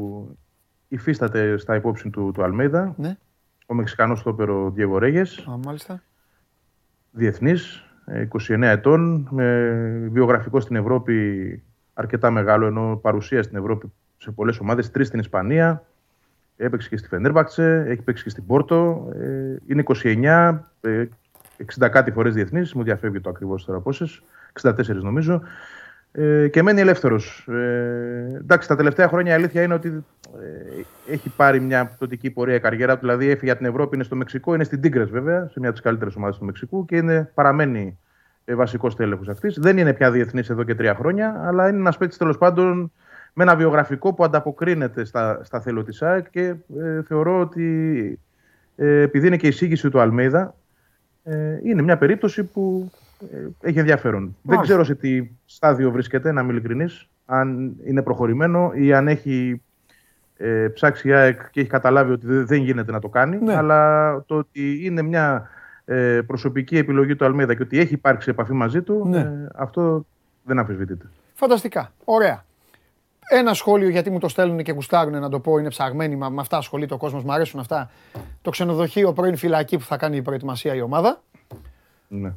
υφίσταται στα υπόψη του, του Αλμέιδα. Ναι. Ο Μεξικανός στόπερο Διέγο Ρέγες, Α, μάλιστα. διεθνής, ε, 29 ετών, με βιογραφικό στην Ευρώπη αρκετά μεγάλο, ενώ παρουσία στην Ευρώπη σε πολλές ομάδες, τρεις στην Ισπανία, έπαιξε και στη Φενέρμπαξε, έχει παίξει και στην Πόρτο, ε, είναι 29, ε, 60 κάτι φορές διεθνής, μου διαφεύγει το ακριβώς τώρα πόσες, 64 νομίζω, ε, και μένει ελεύθερος. Ε, εντάξει, τα τελευταία χρόνια η αλήθεια είναι ότι ε, έχει πάρει μια πτωτική πορεία η καριέρα του, δηλαδή έφυγε από την Ευρώπη, είναι στο Μεξικό, είναι στην Τίγκρες βέβαια, σε μια από τις καλύτερες ομάδες του Μεξικού και είναι, παραμένει ε, βασικός τέλεχος αυτής. Δεν είναι πια διεθνής εδώ και τρία χρόνια, αλλά είναι ένας παίκτης τέλος πάντων με ένα βιογραφικό που ανταποκρίνεται στα, στα θέλω της ΑΕΚ και ε, θεωρώ ότι ε, επειδή είναι και η εισήγηση του Αλμέιδα, ε, είναι μια περίπτωση που ε, έχει ενδιαφέρον. Δεν ξέρω σε τι στάδιο βρίσκεται, να είμαι ειλικρινής, αν είναι προχωρημένο ή αν έχει ε, ψάξει η ΑΕΚ και έχει καταλάβει ότι δεν- δεν γίνεται να το κάνει. Ναι. Αλλά το ότι είναι μια ε, προσωπική επιλογή του Αλμέδα και ότι έχει υπάρξει επαφή μαζί του, Ναι. ε, αυτό δεν αμφισβητείται. Φανταστικά. Ωραία. Ένα σχόλιο γιατί μου το στέλνουν και γουστάρουν να το πω, είναι ψαγμένοι, μα- με αυτά ασχολείται ο κόσμος, μου αρέσουν αυτά. Το ξενοδοχείο πρώην φυλακή που θα κάνει η προετοιμασία η ομάδα. Ναι.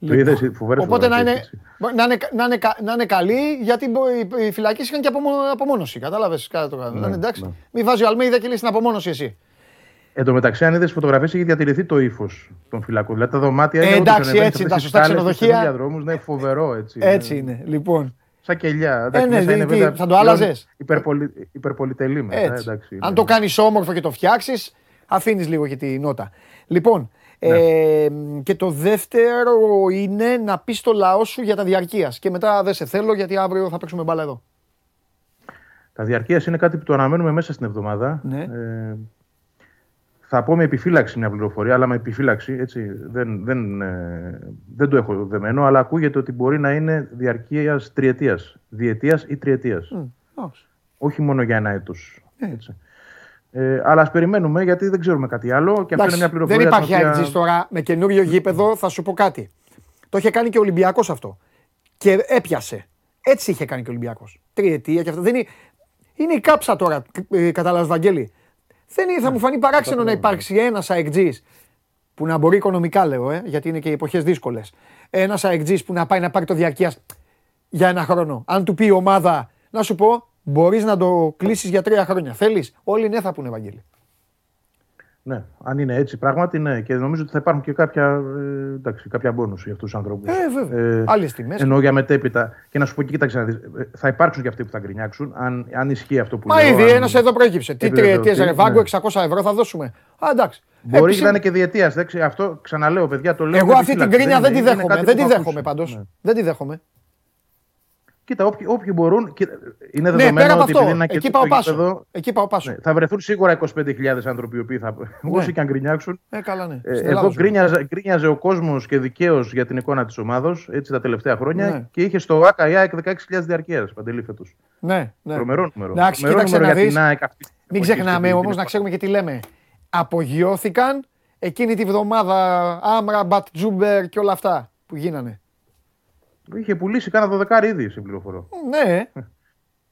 Το Λοιπόν, είδες, φοβερές Οπότε να είναι, φωτογραφίες, έτσι. να, είναι, να, είναι, κα- να είναι καλή, γιατί μπο- οι, οι φυλακέ είχαν και απομο, απομόνωση. Κατάλαβες; Ναι, να είναι εντάξει. ναι. Μην βάζει ο Αλμέιδα και λέει στην απομόνωση εσύ. Εν τω μεταξύ, αν είδες φωτογραφίες, έχει διατηρηθεί το ύφος των φυλακών. Δηλαδή τα δωμάτια Ε, είναι όντως εντάξει, ανεβαίνει έτσι σε είναι τα αυτές σωστά τις σκάλες, στους ξενοδοχεία. διαδρόμους, ναι, φοβερό έτσι. Έτσι είναι. Λοιπόν. Σαν κελιά. Ε, Εντάξει, ναι, μέσα τι- είναι τι, βέβαια θα το πλέον άλλαζες; Υπερπολι, υπερπολιτελή μετά, Έτσι. εντάξει, Αν ναι. το κάνεις όμορφο και το φτιάξεις, αφήνεις λίγο και τη νότα. Λοιπόν, Ναι. ε, και το δεύτερο είναι να πεις στο λαό σου για τα διαρκείας. Και μετά δεν σε θέλω γιατί αύριο θα παίξουμε μπάλα εδώ. Τα διαρκείας είναι κάτι που το αναμένουμε μέσα στην εβδομάδα. Ναι. Ε, θα πω με επιφύλαξη μια πληροφορία, αλλά με επιφύλαξη. Έτσι, δεν, δεν, ε, δεν το έχω δεμένο, αλλά ακούγεται ότι μπορεί να είναι διαρκείας τριετίας. Διετίας ή τριετίας. Ως. Όχι μόνο για ένα έτος. Ναι. Ε, αλλά ας περιμένουμε γιατί δεν ξέρουμε κάτι άλλο. Και αυτό είναι Εντάξει, μια πληροφορία. δεν υπάρχει την οποία- IG τώρα με καινούριο γήπεδο, θα σου πω κάτι. Το είχε κάνει και ο Ολυμπιακός αυτό. Και έπιασε. Έτσι είχε κάνει και ο Ολυμπιακός. Τριετία και αυτό. Δεν είναι, είναι η κάψα τώρα, ε, κατάλαβες Βαγγέλη. Δεν είναι, θα μου φανεί παράξενο να υπάρξει ένας αεκτζή που να μπορεί οικονομικά, λέω, ε, γιατί είναι και οι εποχές δύσκολες. Ένας αεκτζή που να πάει να πάρει το διαρκείας για ένα χρόνο. Αν του πει η ομάδα, να σου πω, μπορείς να το κλείσεις για τρία χρόνια. Θέλεις; Όλοι ναι θα πούνε, Βαγγέλη. Ναι, αν είναι έτσι πράγματι, ναι. Και νομίζω ότι θα υπάρχουν και κάποια, ε, εντάξει, κάποια μπόνους για αυτούς τους ανθρώπους. Ε, βέβαια. Άλλες τιμές. Εννοώ για μετέπειτα. Και να σου πω και κοίταξε να δεις, ε, θα υπάρξουν και αυτοί που θα γκρινιάξουν, αν, αν ισχύει αυτό που Μα λέω. ήδη αν ένας εδώ προέκυψε. Τι επιβεβαιωθεί, τριετίες, ρε Βάγκο, ναι. 600 ευρώ θα δώσουμε. Α, εντάξει. Μπορεί Επίσης, να είναι και διετίας. Αυτό ξαναλέω, παιδιά, το λέω. Εγώ με αυτή την επιφύλαξη, κρίνια δεν τη είναι- είναι δέχομαι. κάτι Δεν που τη έχω δέχομαι ακούσεις. πάντως. Ναι. Δεν τη δέχομαι. Κοίτα, όποιοι, όποιοι μπορούν. κοίτα, Είναι Ναι, δεδομένο πέρα από ότι επειδή αυτό. είναι Εκεί και πάω το πάσο. γήπεδο, Εκεί πάω πάσο. ναι, θα βρεθούν σίγουρα 25.000 άνθρωποι οι οποίοι θα. όσοι και αν γκρινιάξουν. Ε, καλά, ναι. Ε, Στην εδώ Ελλάδα ζούμε. γκρίνιαζε, γκρίνιαζε ο κόσμος και δικαίως για την εικόνα της ομάδα τα τελευταία χρόνια Ναι. και είχε στο ΑΚΑ η ΑΕΚ 16.000 διαρκείας παντελή φέτος. Ναι, ναι. Τρομερό νούμερο. Εντάξει, Τρομερό κοίταξε νούμερο να για δεις. την ΑΕΚ αυτή τη Μην εποχή ξεχνάμε στην- όμως την να ξέρουμε και τι λέμε. Απογειώθηκαν εκείνη τη βδομάδα Άμρα, Μπατ Τζούμπερ και όλα αυτά που γίνανε. Είχε πουλήσει κάνα δωδεκάρι ήδη, σε πληροφορώ. Ναι,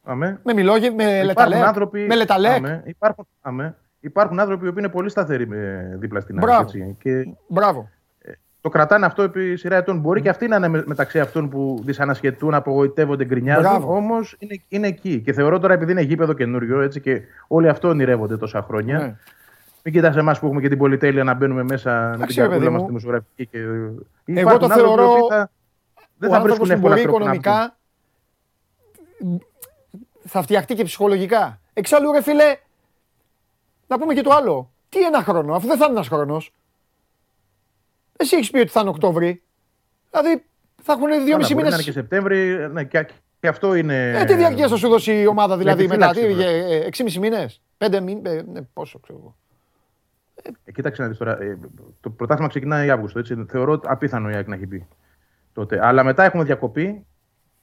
Αμέ. με Μιλόγε, με Υπάρχουν Λεταλέκ. άνθρωποι. Με Λεταλέκ. Αμέ, υπάρχουν, αμέ, υπάρχουν άνθρωποι οι οποίοι είναι πολύ σταθεροί ε, δίπλα στην ΑΕΚ. Μπράβο. έτσι, Και Μπράβο. το κρατάνε αυτό επί σειρά ετών. Μπορεί και αυτοί να είναι με- μεταξύ αυτών που δυσανασχετούν, απογοητεύονται, γκρινιάζουν. Μπράβο. Όμως είναι, είναι εκεί. Και θεωρώ τώρα επειδή είναι γήπεδο καινούριο έτσι, και όλοι αυτό ονειρεύονται τόσα χρόνια. Ναι. Μην κοιτάς εμάς που έχουμε και την πολυτέλεια να μπαίνουμε μέσα με την Εντάξει, ρε καρδούλα παιδί μας μου. τη δημοσιογραφική. Και... Εγώ Υπάρχουν το άνθρωποι οι θεωρώ οποίοι θα- Δεν ο θα άνθρωπος βρίσκουν που εύκολα μπορεί τρόπο να βγουν. οικονομικά θα φτιαχτεί και ψυχολογικά. Εξάλλου, ρε φίλε, να πούμε και το άλλο. Τι ένα χρόνο, αφού δεν θα είναι ένας χρόνος. Εσύ έχεις πει ότι θα είναι Οκτώβρη. Δηλαδή θα έχουν Καλά, δυόμιση μπορεί να μήνες. είναι και Σεπτέμβρη. Ναι, και, και αυτό είναι. Ε, τι διαρκείας θα σου δώσει η ομάδα δηλαδή μετά, τι, επιφύλαξη, ε, ε, 6,5 μήνες, 5 μήνε, ναι, πόσο ξέρω εγώ. Ε, κοίταξε να δεις τώρα. ε, το πρωτάθλημα ξεκινάει Αύγουστο. Έτσι. Θεωρώ απίθανο η ΑΕΚ να έχει μπει τότε. Αλλά μετά έχουμε διακοπή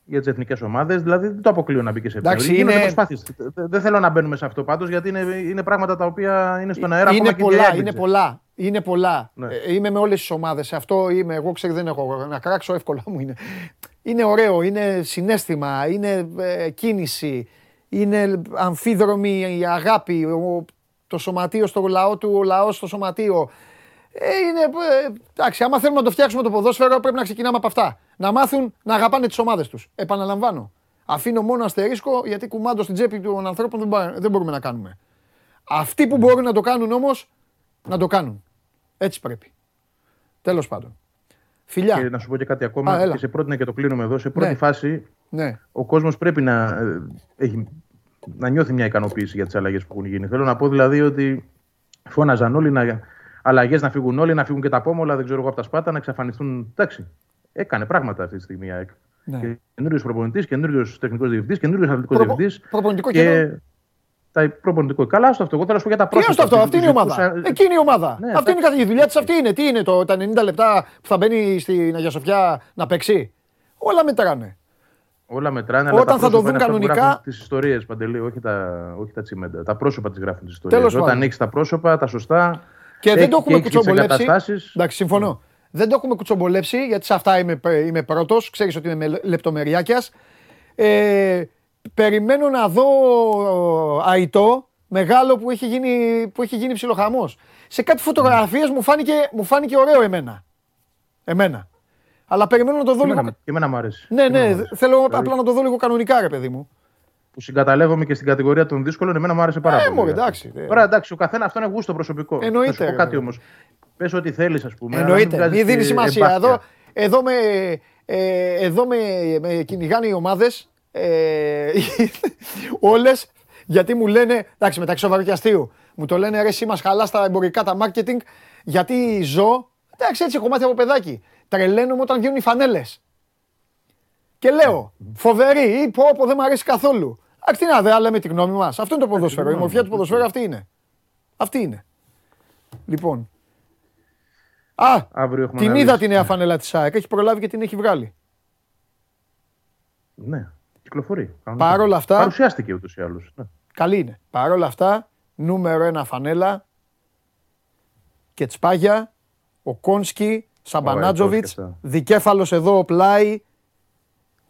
για τις εθνικές ομάδες. Δηλαδή δεν το αποκλείω να μπει και σε Εντάξει, Γίνονται είναι- προσπάθειες. Δε- Δεν θέλω να μπαίνουμε σε αυτό πάντως, γιατί είναι, είναι πράγματα τα οποία είναι στον αέρα. είναι ακόμα και πολλά, διέγνυξε. είναι πολλά. Είναι πολλά. Ναι. Ε, είμαι με όλες τις ομάδες. Σε αυτό είμαι. Εγώ ξέρω δεν έχω. Να κράξω εύκολα μου είναι. Είναι ωραίο, είναι συνέστημα, είναι ε, κίνηση, είναι αμφίδρομη η αγάπη, ο- το σωματείο στο λαό του, ο λαός στο σωματείο. Ε, είναι, ε, εντάξει, άμα θέλουμε να το φτιάξουμε το ποδόσφαιρο, πρέπει να ξεκινάμε από αυτά. Να μάθουν να αγαπάνε τις ομάδες τους. Επαναλαμβάνω. Αφήνω μόνο αστερίσκο γιατί κουμάντο στην τσέπη των ανθρώπων δεν, μπα- δεν μπορούμε να κάνουμε. Αυτοί που μπορούν να το κάνουν όμως, να το κάνουν. Έτσι πρέπει. Τέλος πάντων. Φιλιά. Και να σου πω και κάτι ακόμα. Α, έλα. και σε πρότεινα και το κλείνουμε εδώ. Σε πρώτη Ναι. φάση, Ναι. ο κόσμος πρέπει να, ε, έχει, να νιώθει μια ικανοποίηση για τις αλλαγές που έχουν γίνει. Θέλω να πω δηλαδή ότι φώναζαν όλοι να αλλαγές να φύγουν όλοι, να φύγουν και τα πόμολα, δεν ξέρω εγώ από τα σπάτα, να εξαφανιστούν. Εντάξει. Έκανε πράγματα αυτή τη στιγμή η ΑΕΚ. Ναι. Καινούριο προπονητής, καινούριο τεχνικός διευθυντής, καινούριο αθλητικός Προπο- διευθυντής. προπονητικό και κενό. τα προπονητικό. Καλά στο αυτό. Εγώ θέλω να σου πω για τα Τι είναι πρόσωπα. στο αυτό, αυτή είναι η ομάδα. Ζητούσα- Εκεί είναι η ομάδα. Ναι, αυτή είναι η εντάξει. καθ- η δουλειά της. Αυτή είναι. Τι είναι το, τα 90 λεπτά που θα μπαίνει στην Αγία Σοφιά να παίξει; Όλα μετράνε. Όλα μετράνε. Όταν αλλά τα θα το πρόσωπα δουν είναι αυτά που κανονικά- γράφουν τις ιστορίες, Παντελή, όχι τα, όχι τα τσιμέντα. Τα πρόσωπα τις γράφουν τις ιστορίες. Τέλος Όταν πάντων. έχεις τα πρόσωπα, τα σωστά. Και δεν έχει- το έχουμε έχεις τις κουτσομπολέψει. εγκαταστάσεις. Εντάξει, συμφωνώ. Δεν το έχουμε κουτσομπολέψει γιατί σε αυτά είμαι, είμαι πρώτος. Ξέρεις ότι είμαι λεπτομεριάκιας. Ε, περιμένω να δω αητό μεγάλο που έχει γίνει, που έχει γίνει ψιλοχαμός. Σε κάτι φωτογραφίες μου φάνηκε, μου φάνηκε ωραίο εμένα. Εμένα. Αλλά περιμένω να το δω Και λίγο. εμένα, και εμένα μου αρέσει. Ναι, Και εμένα ναι, μου αρέσει. θέλω Δηλαδή, απλά να το δω λίγο κανονικά, ρε παιδί μου. Που συγκαταλέγομαι και στην κατηγορία των δύσκολων, εμένα μου άρεσε πάρα Ε, πολύ. μωρέ, εντάξει. ε. Τώρα εντάξει, ο καθένας αυτό είναι γούστο προσωπικό. Εννοείται, Θα σου πω ρε, κάτι βέβαια. όμως. Πες ό,τι θέλεις, ας πούμε. αλλά μην Εννοείται. βγάζεις Μην δίνεις και σημασία. εμπάθεια. Εδώ, εδώ με, ε, εδώ με, με κυνηγάνε οι ομάδες. Ε, (laughs) Όλες. Γιατί μου λένε. Εντάξει, μεταξύ σοβαρού και αστείου. Μου το λένε ρε, εσύ μας χαλάς τα εμπορικά, τα marketing. Γιατί ζω. Εντάξει, έτσι έχω μάθει από παιδάκι. Τρελαίνομαι όταν βγαίνουν οι φανέλες. Και λέω, φοβερή ή πω, πω δεν μου αρέσει καθόλου. Εντάξει, τι να δε, λέμε τη γνώμη μας. Αυτό είναι το ποδόσφαιρο. Η μορφιά του ποδοσφαίρου αυτή είναι. Αυτή είναι. Λοιπόν. Α, Αύριο έχουμε την να είδα δεις. τη νέα φανέλα της ΑΕΚ. Έχει προλάβει και την έχει βγάλει. Ναι, κυκλοφορεί. κανονικά. Παρ' όλα αυτά- Παρουσιάστηκε ούτως ή άλλως. Ναι. Καλή είναι. Παρ' όλα αυτά, νούμερο ένα φανέλα και τσπάγια, ο Κόνσκι, Σαμπανάτζοβιτς, Κόνσκι αυτά. δικέφαλος εδώ πλάι.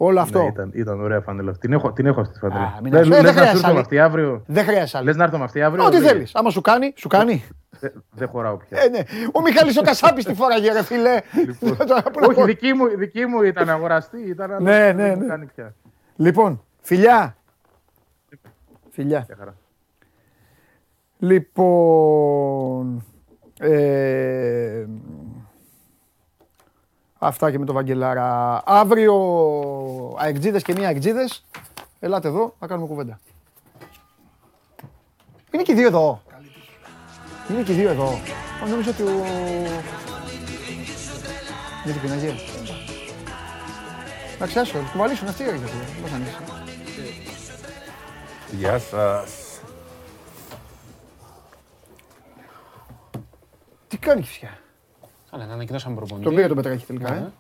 Όλο αυτό. Ναι, ήταν, ήταν ωραία φανέλα. αυτή. Την έχω, την έχω αυτή τη φανέλα. Α, μην Λες- αρχίσεις. λες Δεν να χρειάζεται σου έρθω με άλλη. αυτή αύριο; Δεν χρειάζεται άλλη. Λες να έρθω με αυτή αύριο. Ό,τι δεν- θέλεις. Άμα σου κάνει, σου κάνει. Δεν δεν χωράω πια. Ε, ναι. Ο Μιχάλης ο Κασάπης τη φόραγε, ρε φίλε. (laughs) Τώρα που Όχι, λέω- δική μου, δική μου ήταν αγοραστή. Ήταν, αλλά Ναι, δεν ναι, μου ναι. κάνει πια. Λοιπόν, φιλιά. Φιλιά. Μια χαρά. Λοιπόν. Ε, αυτά και με τον Βαγγελάρα. Αύριο αεκτζίδες και μία αεκτζίδες. Ελάτε εδώ, να κάνουμε κουβέντα. Είναι και οι δύο εδώ. Είναι και οι δύο εδώ. Ω, Νομίζω ότι ο... Είναι την πιναγία. Εντάξει, άσο, κουβαλήσουν αυτοί οι γιατί. Πώς να είναι. Γεια σας. Τι κάνει φυσικά. Καλά, να ανακοινώσαμε προπονητή. Τον πήρε τον Πετράκη τελικά. Ε.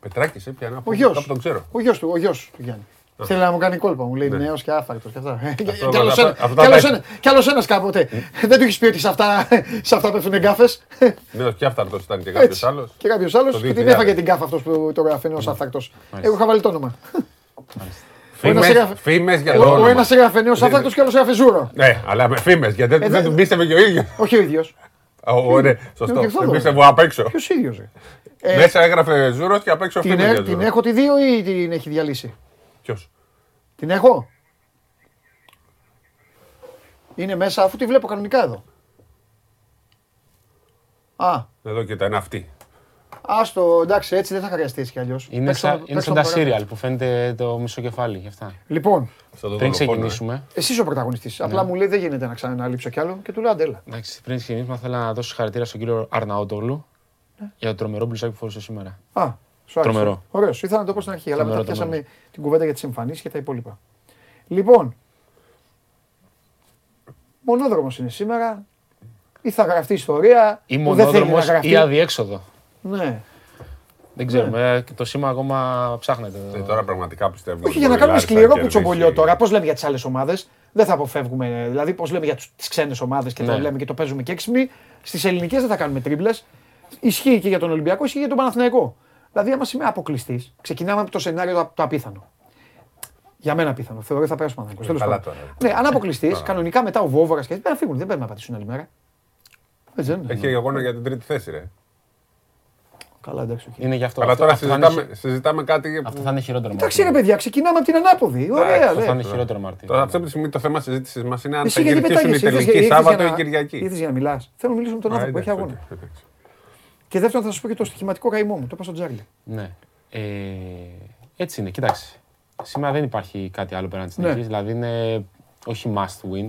Πετράκης, ε, πιανά. Ο γιος. Κάπου τον ξέρω. Ο γιος του, ο γιος του Γιάννη. Θέλει να μου κάνει κόλπα, μου λέει Ναι. νέος και άφαρκτος και αυτά. Ε, Αυτό- Κι άλλος αυτά- ένα- αυτά κι άλλος τα- ένα- κι άλλος ένας κάποτε. Δεν του έχεις πει ότι σε αυτά, σε αυτά πέφτουν γκάφες. Ναι, και αυτάρτος ήταν και κάποιος Έτσι. άλλος. Και κάποιος άλλος Το και την 2000. έφαγε την κάφα αυτός που το γράφει νέος άφαρκτος. Εγώ είχα βάλει το όνομα. Ο ένας Φήμες, έγραφε- φήμες για το Ο- Ο όνομα. ένας έγραφε νέος άφαρκτος και ο άλλος έγραφε ζούρο. Ναι, αλλά με φήμες, γιατί δεν- δεν- δεν του πίστευε και ο ίδιος. Όχι ο ίδιος. Ω, Ναι, Ναι, σωστό. και αυτό Δεν εδώ. πίστευε απ' έξω. Ποιος ίδιος. ρε; Ε, Μέσα έγραφε Ζούρος και απ' έξω Την, φήμες έ- για την Ζούρος. έχω τη δύο ή την έχει διαλύσει; Ποιος; Την έχω. Είναι μέσα αφού τη βλέπω κανονικά εδώ. Α, Εδώ και τα είναι αυτή. Άστο, εντάξει, έτσι δεν θα χρειαστείς έτσι κι αλλιώς. Είναι, σαν, είναι σαν τα σύριαλ που φαίνεται το μισό κεφάλι. γι' αυτά. Λοιπόν, Σαν το Πριν δολοφόνο, ε. ξεκινήσουμε, εσύ είσαι ο πρωταγωνιστής. Απλά μου λέει δεν γίνεται να ξαναλείψω κι άλλο και του λέω αντέλα. εντάξει, πριν ξεκινήσουμε, θέλω να δώσω συγχαρητήρια στον κύριο Αρναότογλου για το τρομερό μπλουζάκι που φορούσε σήμερα. Α, σου άρεσε. Τρομερό. Ωραίος. Ήθελα να το πω στην αρχή, αλλά μετά Τρομερό, πιάσαμε την κουβέντα για τις εμφανίσεις και τα υπόλοιπα. Λοιπόν, μονόδρομος είναι σήμερα. Ή θα γραφτεί ιστορία. Ή που δεν θέλει να μονόδρομος γραφτεί. ή αδιέξοδο. Ναι. Δεν ξέρουμε. ε, και Το σήμα ακόμα ψάχνεται. Ε, Τώρα πραγματικά πιστεύω. Όχι, ότι για να η κάνουμε Λάρισα σκληρό θα κουτσομπολιό κερδίσει. τώρα, πώς λέμε για τις άλλες ομάδες. Δεν θα αποφεύγουμε. Δηλαδή, πώς λέμε για τις ξένες ομάδες και το Ναι. λέμε και το παίζουμε και έξυπνοι. Στις ελληνικές δεν θα κάνουμε τρίμπλες. Ισχύει και για τον Ολυμπιακό, ισχύει και για τον Παναθηναϊκό. Δηλαδή, άμα είναι αποκλειστείς, ξεκινάμε από το σενάριο το, το απίθανο. Για μένα απίθανο. Θεωρώ ότι θα περάσει ο Παναθηναϊκός. Τέλος καλά πάντων. τώρα. Ναι, αν αποκλειστείς, (laughs) κανονικά μετά ο Βόβορας και έτσι να φύγουν. Δεν πρέπει να πατήσουν άλλη μέρα. Έτσι δεν είναι. Έχει αγώνα για την τρίτη θέση, ρε. Καλά, εντάξει. οκ. Είναι γι' αυτό. Αλλά Αυτό- τώρα αυτό θα είναι συζητάμε, χει- συζητάμε κάτι. Αυτό θα είναι χειρότερο. Εντάξει, ρε Μαρτίνε. παιδιά, ξεκινάμε από την ανάποδη. Ωραία, Αυτό θα ναι. είναι χειρότερο Μαρτίνε. Τώρα αυτή τη στιγμή το θέμα συζήτησης μας είναι αν Εσύ θα γιατί κερδίσουν οι πετάγεσαι, ήρθες τελικοί για- ήρθες Σάββατο για ή να- Κυριακή. Ήρθες για να μιλάς. Θέλω να μιλήσω με τον Α, άνθρωπο που έχει εντάξει, αγώνα. οκ, εντάξει. Και δεύτερον, θα σας πω και το στοιχηματικό καημό μου. Το είπα στον Τσάρλι. Ναι. Ε, έτσι είναι, κοίταξε. Σήμερα δεν υπάρχει κάτι άλλο πέραν της Ναι. νίκης. Δηλαδή είναι όχι must win.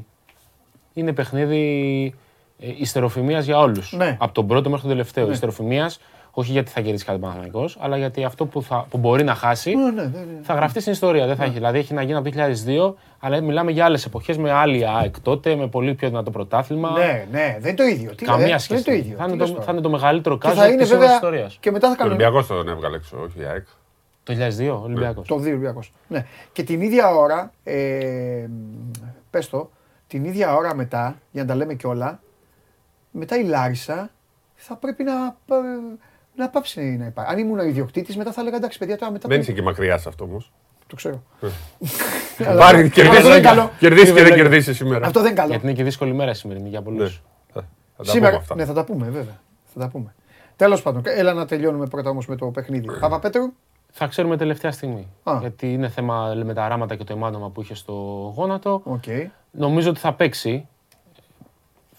Είναι παιχνίδι ε, υστεροφημίας για όλους. Ναι. Από τον πρώτο μέχρι τον τελευταίο. Ναι. Υστεροφημίας, όχι γιατί θα κερδίσει κάτι Παναθηναϊκός, αλλά γιατί αυτό που, θα, που μπορεί να χάσει Ναι, ναι, ναι, ναι. θα γραφτεί στην ιστορία. Δεν θα έχει. Δηλαδή έχει να γίνει από το 2002, αλλά μιλάμε για άλλες εποχές με άλλη ΑΕΚ τότε, με πολύ πιο δυνατό πρωτάθλημα. Ναι, ναι, δεν είναι το ίδιο. Τι, Καμία ε, σχέση. Δεν είναι το ίδιο. Θα Τι είναι, λες το, τώρα. θα είναι το μεγαλύτερο Και κάζο θα της είναι σύγχρονη βέβαια. ιστορίας. Και μετά θα Ο κάνουν. Ολυμπιακός τον έβγαλε έξω, όχι η ΑΕΚ. Το 2002, Ολυμπιακός. Το 2 Ολυμπιακός. Ναι. Και την ίδια ώρα. Ε, Πες το, την ίδια ώρα μετά, για να τα λέμε κιόλα, μετά η Λάρισα θα πρέπει να, πα- να πάψει να υπάρχει. Αν ήμουν ο ιδιοκτήτης, μετά θα έλεγα εντάξει, παιδιά, τώρα μετά. Δεν πρέπει- είσαι και μακριά σε αυτό όμως. Το ξέρω. (laughs) Πάρει, αυτό δεν κερδίσει είναι καλό. κερδίσει και δεν κερδίσει σήμερα. Αυτό δεν είναι καλό. Γιατί είναι και δύσκολη μέρα σήμερα για πολλούς. Ναι. Θα- θα τα Σήμερα. πούμε αυτά. Ναι, θα τα πούμε, βέβαια. Θα τα πούμε. Τέλος πάντων, έλα να τελειώνουμε πρώτα όμως με το παιχνίδι. Παπαπέτρου. Θα ξέρουμε τελευταία στιγμή. Α. Γιατί είναι θέμα με τα ράματα και το αιμάτωμα που είχε στο γόνατο. Οκ. Νομίζω ότι θα παίξει.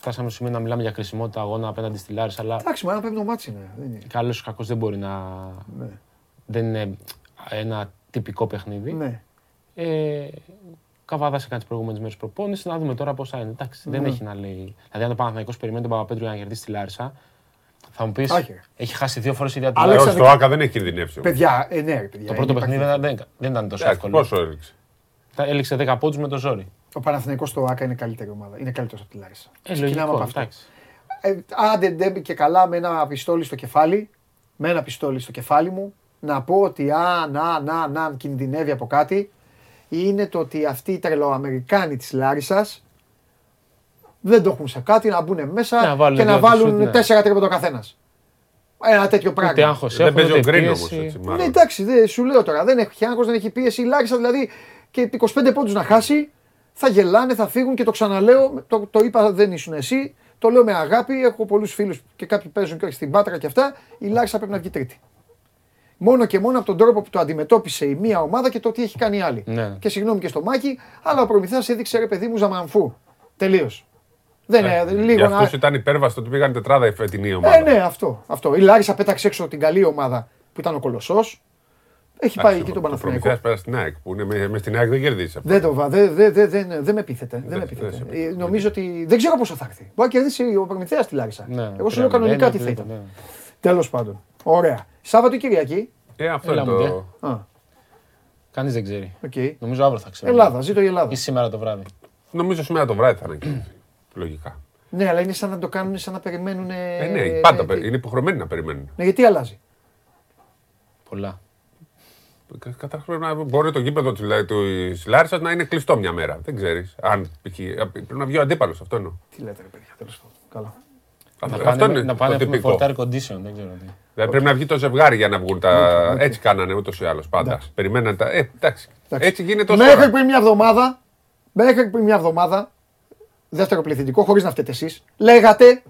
Φτάσαμε στο σημείο να μιλάμε για χρησιμότητα αγώνα απέναντι στη Λάρισα, αλλά Εντάξει, μα ένα πέμπτο ματς είναι. Δεν είναι. καλός ή κακός δεν μπορεί να. Ναι. Δεν είναι ένα τυπικό παιχνίδι. Ναι. Ε, Καβάδα έκανε τις προηγούμενες μέρες προπόνηση. Να δούμε τώρα πώς θα είναι. Εντάξει, δεν Ναι. έχει να λέει. Δηλαδή, αν ο Παναθηναϊκός περιμένει τον Παπαπέτρου για να κερδίσει τη Λάρισα, θα μου πεις. Όχι, ρε. Έχει χάσει δύο φορές η ίδια τη Αλέξανδρε- Λάρισα. Στο ΟΑΚΑ δεν έχει κινδυνεύσει. όμως. Παιδιά, ε, ναι, ρε, παιδιά. Το πρώτο είναι παιχνίδι υπάρχει- δεν, δεν, δεν ήταν τόσο Εντάξει, εύκολο. Πόσο έριξε. Τα Έληξε 10 πόντους με το ζόρι. Ο Παναθηναϊκός στο ΑΚΑ είναι καλύτερη ομάδα. Είναι καλύτερος από τη Λάρισα. Ε, Ξεκινάμε λογικό, από αυτό. εντάξει. Ε, άντε ντε και καλά με ένα πιστόλι στο κεφάλι, με ένα πιστόλι στο κεφάλι μου, να πω ότι αν, αν, αν, αν κινδυνεύει από κάτι, είναι το ότι αυτοί οι τρελοαμερικάνοι της Λάρισας δεν το έχουν σε κάτι να μπουν μέσα Να βάλουν και να δύο βάλουν σουτ, ναι. τέσσερα τρίποτα ο καθένας. Ένα τέτοιο Ούτε πράγμα. άγχος Δεν έχουν, παίζει ο ούτε Γκριν πίεση. όμω έτσι. Ναι, μάλλον. εντάξει, δεν, σου λέω τώρα. Δεν έχει άγχος, δεν έχει πίεση. Η Λάρισα δηλαδή και 25 πόντους να χάσει, θα γελάνε, θα φύγουν και το ξαναλέω. Το, το είπα, δεν ήσουν εσύ. Το λέω με αγάπη. Έχω πολλούς φίλους και κάποιοι παίζουν και όχι στην Πάτρα και αυτά. Η Λάρισα πρέπει να βγει τρίτη. Μόνο και μόνο από τον τρόπο που το αντιμετώπισε η μία ομάδα και το τι έχει κάνει η άλλη. Ναι. Και συγγνώμη και στο μάκι, αλλά ο Προμηθέας έδειξε ρε παιδί μου ζαμανφού. Τελείως. Δεν είναι, Για λίγο να. αυτούς ήταν υπέρβαστο ότι πήγαν τετράδα η φετινή ομάδα. Ε, ναι, αυτό, αυτό. Η Λάρισα πέταξε έξω την καλή ομάδα που ήταν ο Κολοσσός. Έχει πάει εκεί τον Παναθηναϊκό. Προμηθέας πέρασε στην ΑΕΚ που είναι με, με στην ΑΕΚ δεν κερδίσει. αυτό. Δεν το βα- δεν δε, δε, δεν- δεν με πείθεται. Δεν Δεν- με δεν πείθεται. σε Ε, πείθεται. Νομίζω ότι δεν ξέρω πόσο θα έρθει. Μπορεί να κερδίσει ο Προμηθέας στη Λάρισα. Ναι, Εγώ σου λέω τρία κανονικά τι μηδέν, θα ναι. ήταν. Τέλος πάντων. Ωραία. Σάββατο ή Κυριακή. Ε, αυτό Έλα είναι μου, το. Α, Κανείς δεν ξέρει. οκ. Νομίζω αύριο θα ξέρει. Ελλάδα, ζήτω η Ελλάδα. Ή σήμερα το βράδυ. Νομίζω σήμερα το βράδυ θα ανακοινωθεί. Λογικά. Ναι, αλλά είναι σαν να το κάνουν, σαν να περιμένουν. Ε, ναι, πάντα πε- είναι υποχρεωμένοι να περιμένουν. Ναι, γιατί αλλάζει. Πολλά. Καταρχά πρέπει να μπορεί το γήπεδο της Λάρισας να είναι κλειστό μια μέρα. Δεν ξέρεις. Αν π.χ. πρέπει να βγει ο αντίπαλος. Αυτό εννοώ. Τι λέτε, ρε παιδιά, τέλος πάντων. Καλά. Να Αυτό πάνε, είναι να το πάνε με τυπικό. φορτάρι condition, δεν ξέρω τι. Δηλαδή πρέπει να βγει το ζευγάρι για να βγουν τα. Έτσι κάνανε ούτως ή άλλως πάντα. Περιμέναν τα. Ε, εντάξει. Εντάξει. Έτσι γίνεται όσο. Μέχρι πριν μια εβδομάδα, μέχρι πριν μια εβδομάδα, δεύτερο πληθυντικό, χωρίς να φταίτε εσείς, λέγατε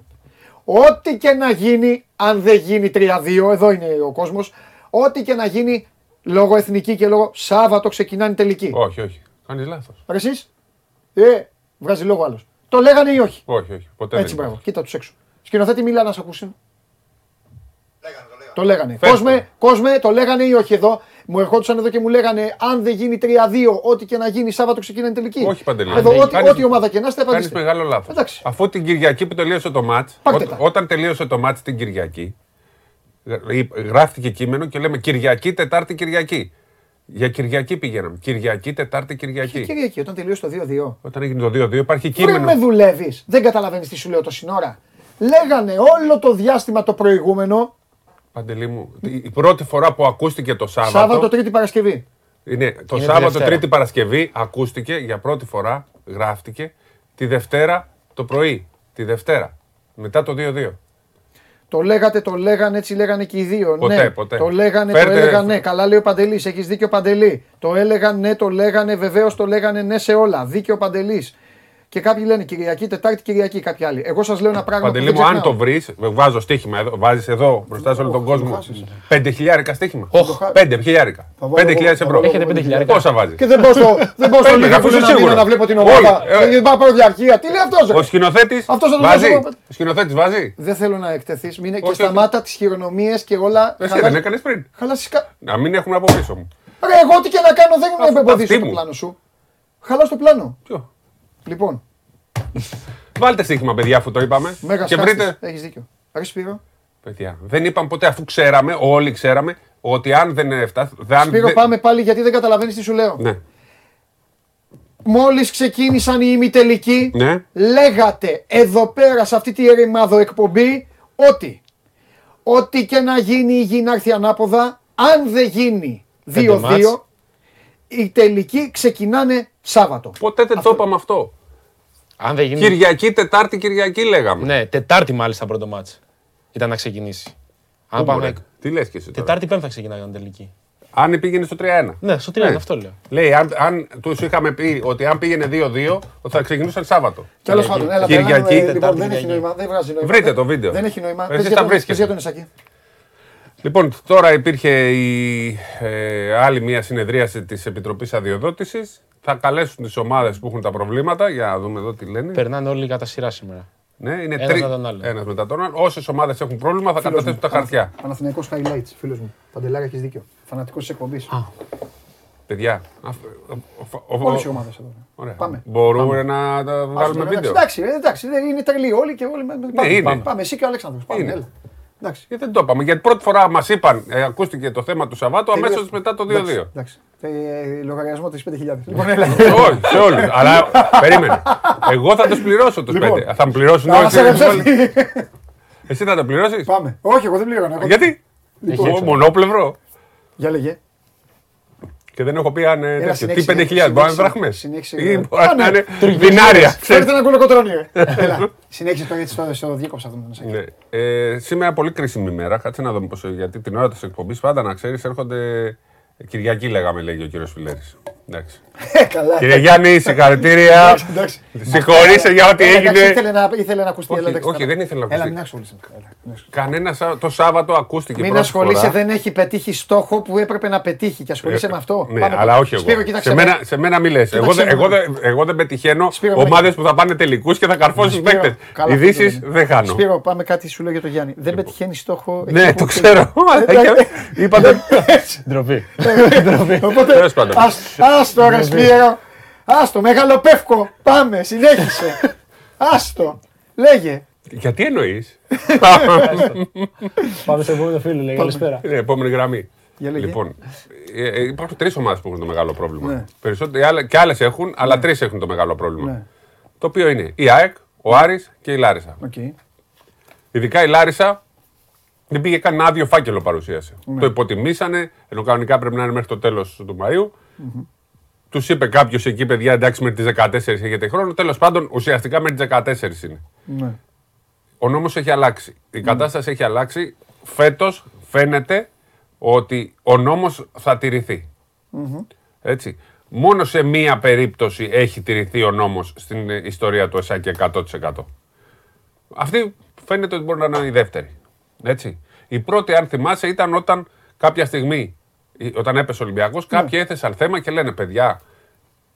ό,τι και να γίνει, αν δεν γίνει 3-2, εδώ είναι ο κόσμος, ό,τι και να γίνει λόγω εθνική και λόγω Σάββατο ξεκινάνε η τελική. Όχι, όχι. Κάνεις λάθος. Ρε εσείς, ε, βγάζει λόγο άλλος. Το λέγανε ή όχι; Όχι, όχι. Ποτέ Έτσι, δεν. μπράβο. Κοίτα τους έξω. Σκηνοθέτη, μίλα να σε ακούσουν. Λέγανε, το λέγανε. Το λέγανε. Φέρτε. Κόσμε, κόσμε, το λέγανε ή όχι εδώ. Μου ερχόντουσαν εδώ και μου λέγανε αν δεν γίνει 3-2, ό,τι και να γίνει Σάββατο ξεκινάει η τελική. Όχι, Παντελή. Εδώ, Αν ό,τι, κάνεις- ό,τι ομάδα και να είστε, Κάνεις απαντήστε. μεγάλο λάθος. Εντάξει. Αφού την Κυριακή που τελείωσε το μάτς, Πάρτε τα. όταν τελείωσε το μάτς την Κυριακή, γ- γράφτηκε κείμενο και λέμε Κυριακή, Τετάρτη, Κυριακή. Για Κυριακή πηγαίναμε. Κυριακή, Τετάρτη, Και Κυριακή. Κυριακή, όταν τελείωσε το 2-2. Όταν έγινε το 2-2 υπάρχει Βρε κείμενο. με δουλεύεις. Δεν καταλαβαίνεις τι σου λέω τόση ώρα. Λέγανε όλο το διάστημα το προηγούμενο Παντελή μου, η πρώτη φορά που ακούστηκε το Σάββατο. Σάββατο, Τρίτη Παρασκευή. Είναι, το τη Σάββατο, Δευτέρα. Τρίτη Παρασκευή ακούστηκε για πρώτη φορά, γράφτηκε, τη Δευτέρα το πρωί. Τη Δευτέρα. Μετά το 2-2. Το λέγατε, το λέγανε, έτσι λέγανε και οι δύο. Ποτέ, ναι. ποτέ. Το λέγανε, Φέρτε- το έλεγαν ναι. Καλά λέει ο Παντελής. Έχεις δίκιο Παντελή. Το έλεγαν ναι, το λέγανε, βεβαίως το λέγανε ναι σε όλα. Δίκιο Παντελής. Και κάποιοι λένε Κυριακή, Τετάρτη, Κυριακή. Κάποιοι άλλοι. Εγώ σας λέω ένα πράγμα. Παντελή που μου, δεν αν το ξεχνάω. βρεις, βάζω στοίχημα εδώ, βάζεις εδώ μπροστά σε όλο τον κόσμο. χάσεις. Πέντε χιλιάρικα στοίχημα. Οχ. Πέντε χιλιάρικα. βάλω Πέντε εγώ- χιλιάδες θα ευρώ. βάλω Έχετε πέντε χιλιάρικα. Πόσα βάζεις; Και δεν πάω στο, δεν πάω στο Πέντε, Liverpool αφού είσαι ένα μήνα σίγουρος. να βλέπω την Όλοι, ομάδα. ε, Δεν πάω να πάρω διαρκεία. Τι λέει αυτός. Ο σκηνοθέτης Αυτός θα το βάζει. βάζω. Ο σκηνοθέτης βάζει. Δεν θέλω να εκτεθείς. Και όχι. σταμάτα τις χειρονομίες και όλα. Εσύ Χαλάς- δεν έκανες πριν. χαλάσεις κα- Να μην έχουμε από πίσω μου. Ρε, εγώ τι και να κάνω δεν Αυτή με εμποδίσω το μου. πλάνο σου. Χαλάς το πλάνο. Ποιο; Λοιπόν, Βάλτε στοίχημα, παιδιά, αφού το είπαμε. μέγας και βρείτε. Έχεις δίκιο. Ρε Σπύρο. Παιδιά, δεν είπαμε ποτέ, αφού ξέραμε, όλοι ξέραμε, ότι αν δεν έφτασε. αν Σπύρο, δεν- πάμε πάλι γιατί δεν καταλαβαίνεις τι σου λέω. Ναι. Μόλις ξεκίνησαν οι ημιτελικοί, Ναι. λέγατε εδώ πέρα σε αυτή τη ερημάδο εκπομπή ότι ό,τι και να γίνει η γη να έρθει ανάποδα, αν δεν γίνει Πέντε 2-2, μάτς. οι τελικοί ξεκινάνε Σάββατο. Ποτέ δεν το είπαμε αυτό. Αν δεν γίνει. Κυριακή, Τετάρτη, Κυριακή λέγαμε. Ναι, Τετάρτη μάλιστα πρώτο μάτς. Ήταν να ξεκινήσει. Αν Πού, πάμε. μωρέ, Τι λες και εσύ τώρα; Τετάρτη πέμπτα ξεκινάγανε τελική. Αν πήγαινε στο 3-1. Ναι, στο 30, αυτό λέω. Λέει, αν, αν τους είχαμε πει ότι αν πήγαινε 2-2, θα ξεκινούσαν Σάββατο. Τέλος πάντων, έλα Κυριακή, περνάμε, λοιπόν, Τετάρτη, δεν έχει Κυριακή. νόημα, δεν βγάζει νόημα. Βρείτε το βίντεο. Δεν έχει νόημα. Εσείς Πες τα για τον- βρίσκετε. πες για τον Ισακή. Λοιπόν, τώρα υπήρχε η ε, άλλη μια συνεδρίαση της Επιτροπής Αδειοδότησης. Θα καλέσουν τις ομάδες που έχουν τα προβλήματα για να δούμε εδώ τι λένε. Περνάνε όλοι κατά σειρά σήμερα. Ναι, είναι Ένας τρει- μετά τον άλλο. ένας μετά τον άλλο. Όσες ομάδες έχουν πρόβλημα θα καταθέσουν τα χαρτιά. Παναθηναϊκός highlights, φίλος μου. Παντελάρα, έχεις δίκιο. Φανατικός της εκπομπής. Παιδιά, αφ- ο- ο- ο- Όλες οι ομάδες εδώ. Ωραία. Πάμε. Μπορούμε να τα Ας το, βγάλουμε εντάξει, βίντεο. Εντάξει, ε, εντάξει, δεν είναι τρελοί όλοι και όλοι. με- με- Πάμε, είναι. πάμε, πάμε, εσύ και ο Αλέξανδρος. Πάμε, Είναι. έλα. Εντάξει. Γιατί δεν το είπαμε. Γιατί πρώτη φορά μας είπαν, ε, ακούστηκε το θέμα του Σαββάτου αμέσως Τελείωσε. μετά το 2-2. Εντάξει, εντάξει. Ε, λογαριασμό της 5.000. Λοιπόν, έλα. Όχι, σε όλους. Αλλά περίμενε. Εγώ θα τους πληρώσω τους Λοιπόν. πέντε. Θα μου πληρώσουν Να όλοι. σε ρεψεύσει. Εσύ θα τα πληρώσεις; Πάμε. Όχι, εγώ δεν πληρώνω. εγώ- Γιατί; Ο μονόπλευρο. Για λέγε. Και δεν έχω πει αν. ε, Έλα, τέτοιο. Τι συνέχισε, 5.000 μπορεί να είναι συνέχισε, δραχμέ. συνέχισε. Ή Α, μπορεί να ναι. είναι δινάρια. Φέρτε ένα κουλοκοτρόνι. ρε. (laughs) Έλα. Συνέχισε το γιατί στο- στο διέκοψα αυτό. να σε- Ναι. Ε, σήμερα πολύ κρίσιμη ημέρα. Κάτσε να δούμε πώς, γιατί την ώρα της εκπομπής πάντα να ξέρεις έρχονται. Κυριακή λέγαμε, λέγει ο κύριος Φιλέρης. Εντάξει. Ε, Καλά. Κύριε Γιάννη, συγχαρητήρια. Εντάξει, εντάξει. Συγχωρήστε για ό,τι Έλα, εντάξει, έγινε. Ήθελε να, ήθελε να ακουστεί. Όχι, έλα, εντάξει, όχι, έλα. δεν ήθελε να Έλα, ακουστεί. μην ασχολείσαι. Έλα, μην ασχολείσαι. Κανένα Σα- το Σάββατο ακούστηκε Μην πρώτη ασχολείσαι, φορά. δεν έχει πετύχει στόχο που έπρεπε να πετύχει και ασχολείσαι Ε, με αυτό. Ναι, Πάμε αλλά τώρα. όχι εγώ. Σπύρο, κοίταξε σε, με. μένα, σε μένα μη λες. Εγώ, Κοίταξε δεν- εγώ, με. δεν- εγώ δεν πετυχαίνω Σπύρο, με. ομάδε που θα πάνε τελικού και θα καρφώσουν Σπύρο, παίκτε. καλά, Ειδήσει Σπύρο. δεν χάνω. Σπύρο, πάμε κάτι σου λέω για το Γιάννη. Δεν πετυχαίνει στόχο. εκεί Ναι, που το θέλει. ξέρω. Ε, Είπατε. Ντροπή. Οπότε, Τέλος πάντων. ας, άστο ρε Σπύρο. Άστο, μεγάλο πεύκο. Πάμε, συνέχισε. Άστο. Λέγε. Γιατί εννοείς; (laughs) Πάμε στο επόμενο φίλο, λέει. Καλησπέρα. Είναι επόμενη γραμμή. Για λέγε. Λοιπόν, ε, ε, υπάρχουν τρεις ομάδες που έχουν το μεγάλο πρόβλημα. Ναι. Περισσότεροι, άλλα- και άλλες έχουν, αλλά τρεις έχουν το μεγάλο πρόβλημα. Ναι. Το οποίο είναι η ΑΕΚ, ο Άρης και η Λάρισα. Οκ. Ειδικά η Λάρισα δεν πήγε καν ένα άδειο φάκελο παρουσίασε. Ναι. Το υποτιμήσανε, ενώ κανονικά πρέπει να είναι μέχρι το τέλος του Μαΐου. Τους είπε κάποιος εκεί, παιδιά, εντάξει, με τις 14 έχετε χρόνο. Τέλος πάντων, ουσιαστικά με τις 14 είναι. Ναι. Ο νόμος έχει αλλάξει. Η κατάσταση έχει αλλάξει. Φέτος φαίνεται ότι ο νόμος θα τηρηθει Έτσι. Μόνο σε μία περίπτωση έχει τηρηθεί ο νόμος στην ε, ιστορία του ΕΣΑΚ 100%. Αυτή φαίνεται ότι μπορεί να είναι η δεύτερη. Έτσι. Η πρώτη, αν θυμάσαι, ήταν όταν κάποια στιγμή, ε, όταν έπεσε ο Ολυμπιακός, κάποιοι έθεσαν θέμα και λένε παιδιά,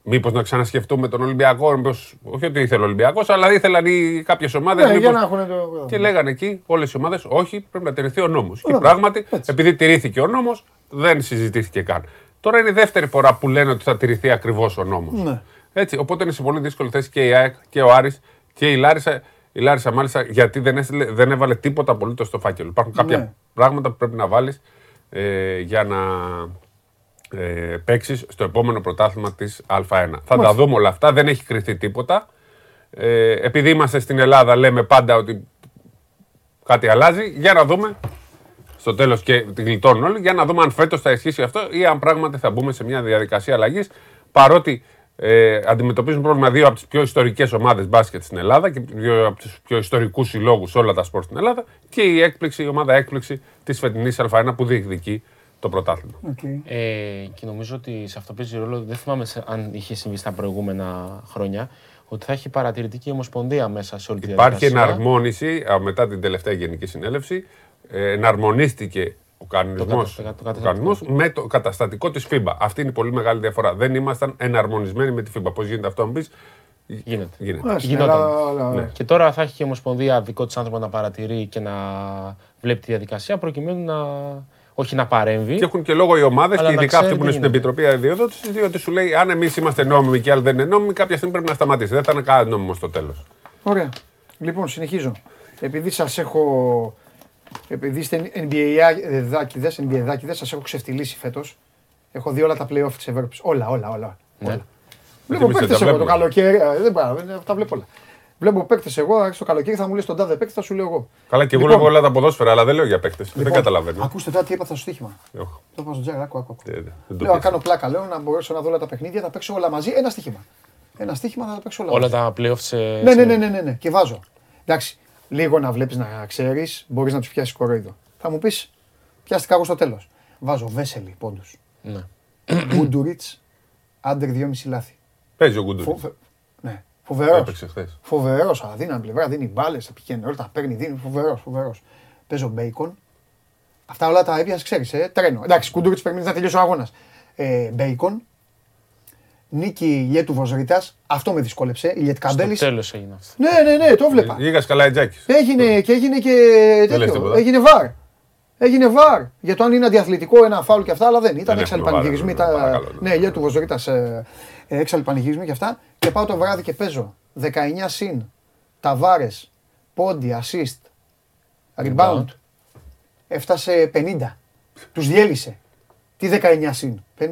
μήπως να ξανασκεφτούμε τον Ολυμπιακό, μήπως, όχι ότι ήθελε ο Ολυμπιακός, αλλά ήθελαν οι κάποιες ομάδες Ναι, για μήπως- να έχουν το. και λέγανε εκεί όλες οι ομάδες, όχι, πρέπει να τηρηθεί ο νόμος. Και πράγματι, επειδή τηρήθηκε ο νόμος, δεν συζητήθηκε καν. Τώρα είναι η δεύτερη φορά που λένε ότι θα τηρηθεί ακριβώς ο νόμος. Ναι. Έτσι, οπότε είναι σε πολύ δύσκολη θέση και η ΑΕΚ και ο Άρης και η Λάρισα. Η Λάρισα μάλιστα γιατί δεν, έστειλε- δεν έβαλε τίποτα απολύτως στο φάκελο. Υπάρχουν κάποια Ναι. πράγματα που πρέπει να βάλεις ε, για να ε, παίξεις στο επόμενο πρωτάθλημα της Α1. Θα τα δούμε όλα αυτά, δεν έχει κρυθεί τίποτα. Ε, επειδή είμαστε στην Ελλάδα, λέμε πάντα ότι κάτι αλλάζει. Για να δούμε στο τέλος και την γλιτώνουν όλοι, για να δούμε αν φέτος θα ισχύσει αυτό ή αν πράγματι θα μπούμε σε μια διαδικασία αλλαγής. Παρότι ε, αντιμετωπίζουν πρόβλημα δύο από τις πιο ιστορικές ομάδες μπάσκετ στην Ελλάδα και δύο από τους πιο ιστορικούς συλλόγους σε όλα τα σπορ στην Ελλάδα και η έκπληξη, η ομάδα έκπληξη της φετινής Α1 που διεκδικεί το πρωτάθλημα. Ε, και νομίζω ότι σε αυτό παίζει ρόλο, δεν θυμάμαι σε- αν είχε συμβεί στα προηγούμενα χρόνια, ότι θα έχει παρατηρητική ομοσπονδία μέσα σε όλη τη Υπάρχει διαδικασία. εναρμόνιση α, μετά την τελευταία Γενική Συνέλευση. Ε, εναρμονίστηκε ο κανονισμός, κατα- το ο καταστατικό. κανονισμός με το καταστατικό της FIBA. Αυτή είναι η πολύ μεγάλη διαφορά. Δεν ήμασταν εναρμονισμένοι με τη FIBA. Πώς γίνεται αυτό, να μου πεις. Γίνεται. Γίνεται. Μάλιστα, Γινόταν. αλλά- αλλά- Ναι. Και τώρα θα έχει και η Ομοσπονδία δικό της άνθρωπο να παρατηρεί και να βλέπει τη διαδικασία προκειμένου να. Όχι να παρέμβει. Και έχουν και λόγο οι ομάδες Αλλά και να ειδικά αυτοί ξέρει που είναι τι στην γίνεται. Επιτροπή Αδειοδότησης, διότι σου λέει αν εμείς είμαστε νόμιμοι και άλλοι δεν είναι νόμιμοι, κάποια στιγμή πρέπει να σταματήσει. Δεν θα είναι κανένα νόμιμο στο τέλος. Ωραία. Λοιπόν, συνεχίζω. Επειδή σας έχω. Επειδή είστε NBA δάκιδε, NBA δάκιδες, σας έχω ξεφτυλίσει φέτος. Έχω δει όλα τα playoff της Ευρώπης. Όλα, όλα, όλα. Ναι. όλα. Βλέπω εμείς δεν παίκτες τα εγώ το βλέπουμε. καλοκαίρι. ε, Δεν πάω, δεν- τα βλέπω όλα. Βλέπω παίκτες εγώ, άρχισε το καλοκαίρι θα μου λες τον τάδε παίκτη, θα σου λέω εγώ. Καλά, και εγώ Λοιπόν, λέω όλα τα ποδόσφαιρα, αλλά δεν λέω για παίκτες. Δεν λοιπόν, καταλαβαίνω. Ακούστε τώρα τι έπαθα στο στοίχημα. Οχ, Το είπα στον Τζάρα, άκου, άκου. άκου. δεν- δεν το Λέω, να πεις. κάνω πλάκα, λέω να μπορέσω να δω όλα τα παιχνίδια, θα παίξω όλα μαζί. Ένα στοίχημα. Ένα στοίχημα θα τα παίξω όλα, Όλα μαζί. τα playoff σε. Ναι, ναι, ναι, ναι, ναι, ναι. Και βάζω. Εντάξει, λίγο να βλέπεις να ξέρεις, μπορείς να τους πιάσεις κοροϊδό. Θα μου πεις, πιάστηκα εγώ στο τέλος. Βάζω Βέσελη πόντους. Ναι. Γκούντουριτς, άντερ 2,5 λάθη. Παίζει ο Γκούντουρ. Φο- Ναι, φοβερός. Έπαιξε χθες. Φοβερός, αδύναμη πλευρά, δίνει μπάλες, τα πηγαίνει όλα, τα παίρνει, δίνει. Φοβερός, φοβερός. Παίζω μπέικον. Αυτά όλα τα έπιασες, ξέρεις, ε, τρένο. Εντάξει, Γκούντουριτς περιμένει να τελειώσει ο αγώνας. Ε, μπέικον. Νίκη Ηλιέτου Βοζρίτα. Αυτό με δυσκόλεψε. Ηλιέτ Στο Καμπέλη. τέλος έγινε αυτό. Ναι, ναι, ναι, το έβλεπα. Λίγας σκαλαϊτζάκι. Έγινε και έγινε και λες τέτοιο. τίποτα. Έγινε βαρ. Έγινε βαρ. Για το αν είναι αντιαθλητικό ένα φάουλ και αυτά, αλλά δεν. Ήταν Δεν έξαλλοι έχουμε πανηγυρισμοί. βάρ, Τα... παρακαλώ, ναι. Ναι, για του Βοζωρίτα έξαλλοι πανηγυρισμοί και αυτά. Και πάω το βράδυ και παίζω 19 συν. Ταβάρες, πόντι, assist, rebound. Έφτασε 50. Τους διέλυσε. Τι 19 συν. 50.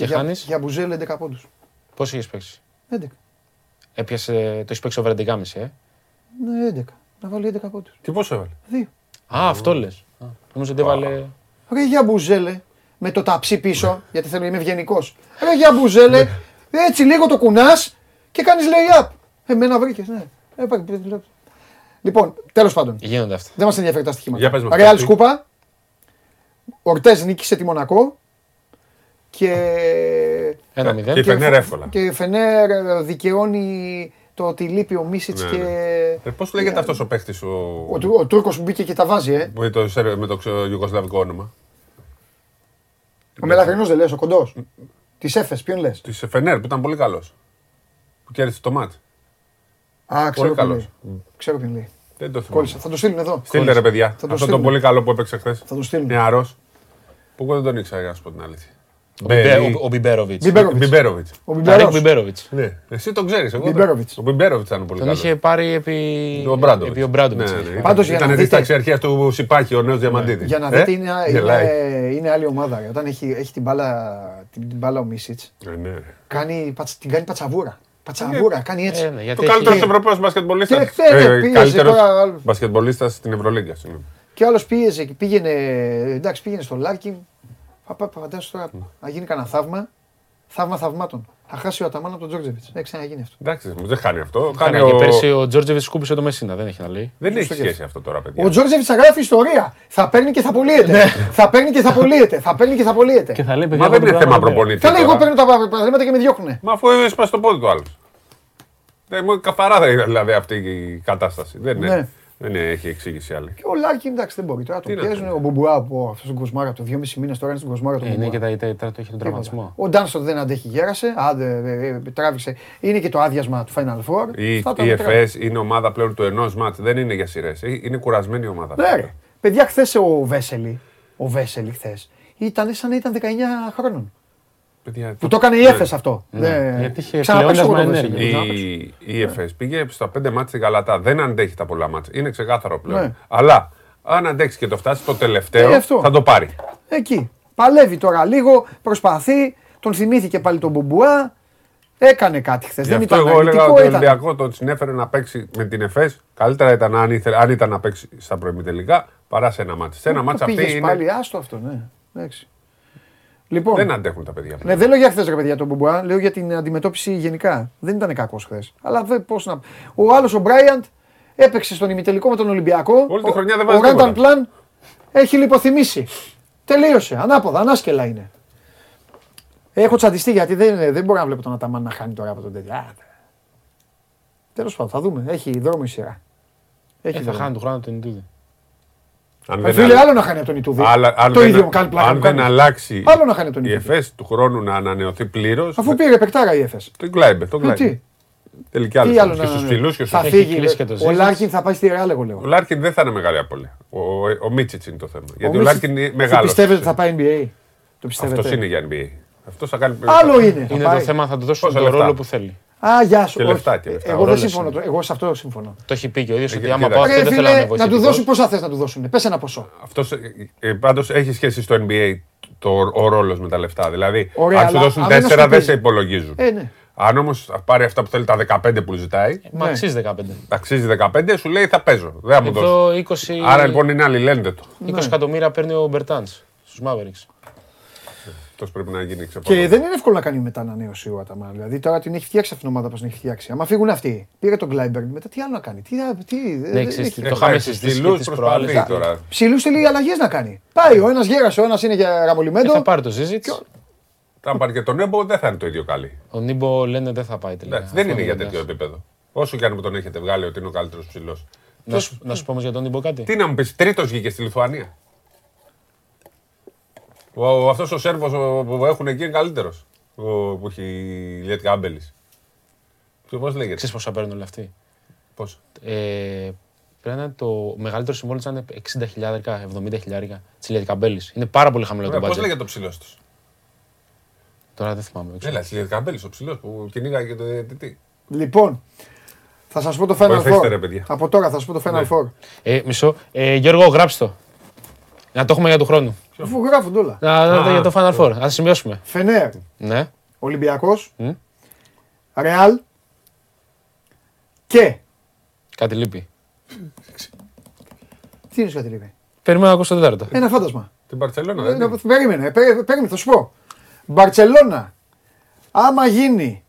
Και για, χάνεις; Για μπουζέλ 11 πόντους. Πώ είχε παίξει; 11. Έπιασε. Το έχεις παίξει over 11,5, ε; Ναι, 11. Να βάλει 11 πόντους. Τι πόσο έβαλε; Δύο. Α, αυτό λες. Νομίζω ότι έβαλε. Ρε για μπουζέλε, με το ταψί πίσω, γιατί θέλω να είμαι ευγενικός. Ρε για μπουζέλε, έτσι λίγο το κουνάς και κάνεις lay-up. Εμένα βρήκες, ναι. Ε, πάει, πάει, πάει. Λοιπόν, τέλος πάντων, Γίνονται αυτά. δεν μας ενδιαφέρει τα στοιχήματα. Για πες μας Ρεάλ κάτι. Σκούπα. Ορτέ νίκησε τη Μονακό. Και. Ένα μηδέν. Και η Φενέρ εύκολα. Και η Φενέρ ε, δικαιώνει το ότι λείπει ο Μίσιτς Ναι, και. ναι. Πώς λέγεται αυτός ο παίχτη ο... Ο, Του- ο Τούρκος που μπήκε και τα βάζει, ε. με το, σερ- με το ξε- ιουγκοσλαβικό όνομα. Ο Μελαχρινός δεν λες, ο κοντός. Της Έφε, ποιον λες; Της Φενέρ που ήταν πολύ καλός. Που κέρδισε το ματς. Α, ξέρω Πολύ ποιον καλός. λέει. Ξέρω ποιον λέει. Δεν το θυμάμαι. Κόλλησα. Θα το στείλουν εδώ. Στείλτε ρε παιδιά. Θα το Αυτό το στείλουν. πολύ καλό που έπαιξε χθες. Θα το στείλουν. Νεαρός. Που εγώ δεν τον ήξερα, για να σου πω την αλήθεια. Ο Μπιμπέ- ο- Ο Μπιμπέροβιτς. Μπιμπέροβιτς. Μπιμπέροβιτς. Ο Ταρίκ Μπιμπέρος. Μπιμπέροβιτς. Ναι, εσύ τον ξέρεις. Μπιμπέροβιτς. Ο Μπιμπέροβιτς ήταν πολύ Τον καλό. είχε πάρει επί. Ομπράντοβιτς. επί Ομπράντοβιτς. Ναι, ναι, ήταν- Πάντως, για να Ήταν τη δείτε- τάξη αρχαία του Σιπάκη, ο νέος Διαμαντίδης. Για να Ε, δείτε, είναι, γελάει. είναι, είναι άλλη ομάδα. ρε. Όταν έχει, έχει την, μπάλα, την, την μπάλα ο Μίτσιτς, Ε, ναι, ρε. κάνει, πατς- την κάνει πατσαβούρα. Πατσαβούρα, κάνει έτσι. Ε, ναι, γιατί Το έχει- καλύτερο Ευρωπαίος μπασκετμπολίστας. Και χθες πίεζε τώρα, άλλος. μπασκετμπολίστας στην Ευρωλίγκα. συγγνώμη. Και άλλος πίεζε και πήγαινε. Εντάξει, πήγαινε στο Λάρκιν. Φαντάζομαι τώρα Ναι. να γίνει κανένα θαύμα. Θαύμα θαυμάτων. Θα χάσει ο Αταμάν από τον Τζόρτζεβιτς. Δεν ξαναγίνει αυτό. Εντάξει, δεν χάνει αυτό. Χάνει Κάνα και ο... πέρσι ο Τζόρτζεβιτς σκούπισε το Μεσίνα, δεν έχει να λέει. Δεν έχει Στο σχέση αυτό τώρα, παιδιά. Ο Τζόρτζεβιτς θα γράφει ιστορία. Θα παίρνει και θα πωλείεται. θα παίρνει και θα πωλείεται. Θα παίρνει και θα πωλείεται. Και θα λέει Μα δεν είναι θέμα προπονητή. Θα λέει: Εγώ τώρα. παίρνω τα παραδείγματα και με διώχνουνε. Μα αφού έσπασε το πόδι του άλλου. Δεν μου καθαρά δεν είναι δηλαδή αυτή η κατάσταση. Δεν, είναι, Ναι. Δεν είναι- έχει εξήγηση άλλη. Και ο Λάρκιν εντάξει δεν μπορεί τώρα. Τι Τον να πιέζουν. κάνει. Ο Μπουμπουά από αυτός τον Κοσμάρα του 2,5 μήνες τώρα είναι στον Κοσμάρα του. Είναι Μπουμπουά. και τα ηττα- τώρα το έχει τον τραυματισμό. Ο Ντάνστον δεν αντέχει, γέρασε. Άντε, ε, ε, τράβηξε. Είναι και το άδειασμα του Final Four. Η, Αυτά τα η μετράμε. ΕΦΕΣ είναι ομάδα πλέον του ενός μάτς. Δεν είναι για σειρές. Είναι κουρασμένη η ομάδα. Ναι, ρε. Παιδιά, χθες ο Βέσελη, ο Βέσελη χθες, ήταν σαν να ήταν 19 χρόνων. Παιδιά, Που το έκανε η ναι. Έφες αυτό. Ναι, γιατί είχε Ξαναπαίξω εγώ πλεόνασμα τον Βέσελη. ενέργειας. Η, η ΕΦΕΣ πήγε στα πέντε μάτια στην Καλατά. Δεν αντέχει τα πολλά μάτια. Είναι ξεκάθαρο πλέον. Ναι. Αλλά αν αντέξει και το φτάσει στο τελευταίο, Ε, αυτό. θα το πάρει. Εκεί. Παλεύει τώρα λίγο, προσπαθεί. Τον θυμήθηκε πάλι τον Μπουμπουά. Έκανε κάτι χθες. Γι' Δεν αυτό ήταν εγώ έλεγα αρνητικό, ότι ο ήταν. Ολυμπιακό το συνέφερε να παίξει με την ΕΦΕΣ. Καλύτερα ήταν αν, ήθελε, αν ήταν να παίξει στα προημιτελικά παρά σε ένα μάτσο. Σε ένα μάτσο Πήγες αυτή είναι. πάλι, άστο αυτό, ναι. Εντάξει. Λοιπόν, Δεν αντέχουν τα παιδιά. ναι, δεν λέω για χθες ρε παιδιά τον Μπουμπουά, λέω για την αντιμετώπιση γενικά. Δεν ήταν κακός χθες. Αλλά δεν, πώς να. Ο άλλος ο Μπράιαντ έπαιξε στον ημιτελικό με τον Ολυμπιακό. Όλη τη Ο- χρονιά δεν Ο βάζει Ράνταν τίποτα. Πλάν έχει λιποθυμήσει. Τελείωσε. Ανάποδα, ανάσκελα είναι. Έχω τσαντιστεί γιατί δεν, δεν μπορώ να βλέπω τον Αταμάν να χάνει τώρα από τον τέτοιο. Τέλος πάντων, θα δούμε. Έχει δρόμο η σειρά. Έχει Ε, θα δρόμο. χάνει του χρόνου τον Ιτούδη. Αν Ε, δεν Φίλε, αλλα- άλλο να χάνει από τον Ιτούδη. Αλλά αν το δεν- ίδιο μου κάνει πλάκα. Αν μου δεν κάνει. αλλάξει Άλλο να χάνει τον η Ιτούδη. ΕΦΕΣ του χρόνου να ανανεωθεί πλήρως. Αφού πήρε παικτάρα η Έφες. Τον Κλάιμπε. Τον Ε, Κλάιμπε. τι; Τελικά άλλο. Τι άλλο Και να- στους ψηλού και Θα στου Έχει φύγει. κλείσει και το Ο Ζήσης. Λάρκιν θα πάει στη Ρεάλ, εγώ λέω. Ο Λάρκιν δεν θα είναι μεγάλη απώλεια. Ο, ο, ο Μίτσιτ είναι το θέμα. Γιατί ο, Μίτσιτ- Λάρκιν είναι Τι μεγάλος. Πιστεύετε ότι θα πάει NBA. Το πιστεύετε; Αυτός είναι για NBA. Αυτός θα κάνει. Άλλο είναι. θα Είναι πάει. το θέμα, θα του δώσουν Πόσα τον λεφτά; ρόλο που θέλει. Α, γεια σου. Και όχι. λεφτά, και λεφτά. Εγώ Ο δεν ρόλος συμφωνώ. είναι. Εγώ σε αυτό συμφωνώ. Το έχει πει και ο ίδιος ότι κοίτα, άμα κοίτα. πάω Ρε, δεν θέλω να φίλε, είναι να του βοηθητικός. δώσουν πόσα θες να του δώσουν. Πες ένα ποσό. Αυτός, ε, πάντως έχεις σχέση στο NBA το, ο ρόλος με τα λεφτά. Δηλαδή, Ωραία, αν σου αλλά δώσουν αν δεν 4 δεν ασκοπίζει. σε υπολογίζουν. Ε, ναι. Αν όμως πάρει αυτά που θέλει τα 15 που ζητάει, Μα Ναι. αξίζει 15. αξίζει 15, σου λέει θα παίζω. Δεν θα μου δώσεις. Εδώ 20, Άρα λοιπόν είναι αλληλένδετο. 20 εκατομμύρια παίρνει ο Μπερτάνς στους Mavericks. Αυτός πρέπει να γίνει ξεπάνω. Και δεν είναι εύκολο να κάνει μετά ανανέωση ο Αταμάν. Δηλαδή τώρα την έχει φτιάξει αυτήν την ομάδα όπως την έχει φτιάξει. Άμα φύγουν αυτοί, πήρε τον Κλάιμπερν, μετά τι άλλο να κάνει; Τι, τι, δεν- Ναι, δεν ξέρεις έχει. τι, το είχαμε Στους συζητήσει και ψηλούς τις προσπαθεί προάλλες. τώρα. Ψηλούς θέλει αλλαγές να κάνει. Πάει ο ένας γέρας, ο ένας είναι για Και θα ραμολιμέντο. πάρει το Ζίζιτ. Αν πάρει και τον Έμπο, δεν θα είναι το ίδιο καλή. Ο Νίμπο λένε δεν θα πάει τελικά. Εντάξει, δεν Αυτό είναι για δεν τέτοιο μοιάζει. επίπεδο. Όσο και αν μου τον έχετε βγάλει ότι είναι ο καλύτερος ψηλός. Να σου, να σου πω όμως για τον Νίμπο κάτι. Τι να μου πεις, τρίτος βγήκε στη Λιθουανία. Ο, αυτός ο Σέρβος που έχουν εκεί είναι καλύτερος. Που έχει η Λιέτ Κάμπελης. Πώς λέγεται; Ξέρεις πόσα παίρνουν όλοι αυτοί; Πώς; Ε, πρέπει να είναι το μεγαλύτερο συμβόλαιο ήταν 60 χιλιάρικα, 70 χιλιάρικα της Λιέτη Καμπέλη. Είναι πάρα πολύ χαμηλό το Πώς budget. λέγεται το ψηλός τους; Τώρα δεν θυμάμαι. δεν ξέρω. Έλα, της Λιέτ Κάμπελης, ο ψηλός που κυνήγαγε και το διαιτητή. Λοιπόν, θα σας πω το Final Βοηθήστε, ρε, Four. παιδιά. Από τώρα θα σας πω το Final Ναι. Four. Ε, μισό. Ε, Γιώργο, γράψτε το. Να το έχουμε για του χρόνου. Αφού γράφονται όλα. Να, να, Α, για το Final Four. Να τα σημειώσουμε. Φενέρ, Ναι. Ολυμπιακός, Μμ. Ρεάλ και. Κάτι λείπει. Τι είναι κάτι λείπει; Περιμένω να ακούσω το τέταρτο. Ένα φάντασμα. Την Παρσελόνα, Ε, δεν να- είναι; Περίμενε, περί- περίμενε, θα σου πω. Μπαρτσελώνα, άμα γίνει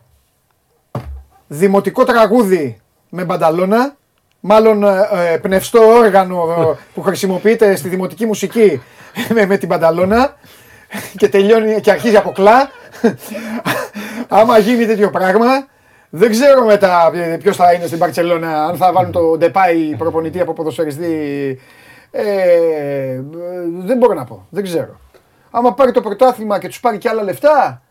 δημοτικό τραγούδι με μπανταλώνα, μάλλον ε, ε, πνευστό όργανο ε, που χρησιμοποιείται στη δημοτική μουσική (laughs) με, με την μπανταλώνα και τελειώνει και αρχίζει από κλά. (laughs) άμα γίνει τέτοιο πράγμα, δεν ξέρω μετά ποιος θα είναι στην Μπαρτσελώνα, αν θα βάλουν το Ντεπάι προπονητή από ποδοσφαιριστή. Ε, δεν μπορώ να πω. Δεν ξέρω. Άμα πάρει το πρωτάθλημα και τους πάρει και άλλα λεφτά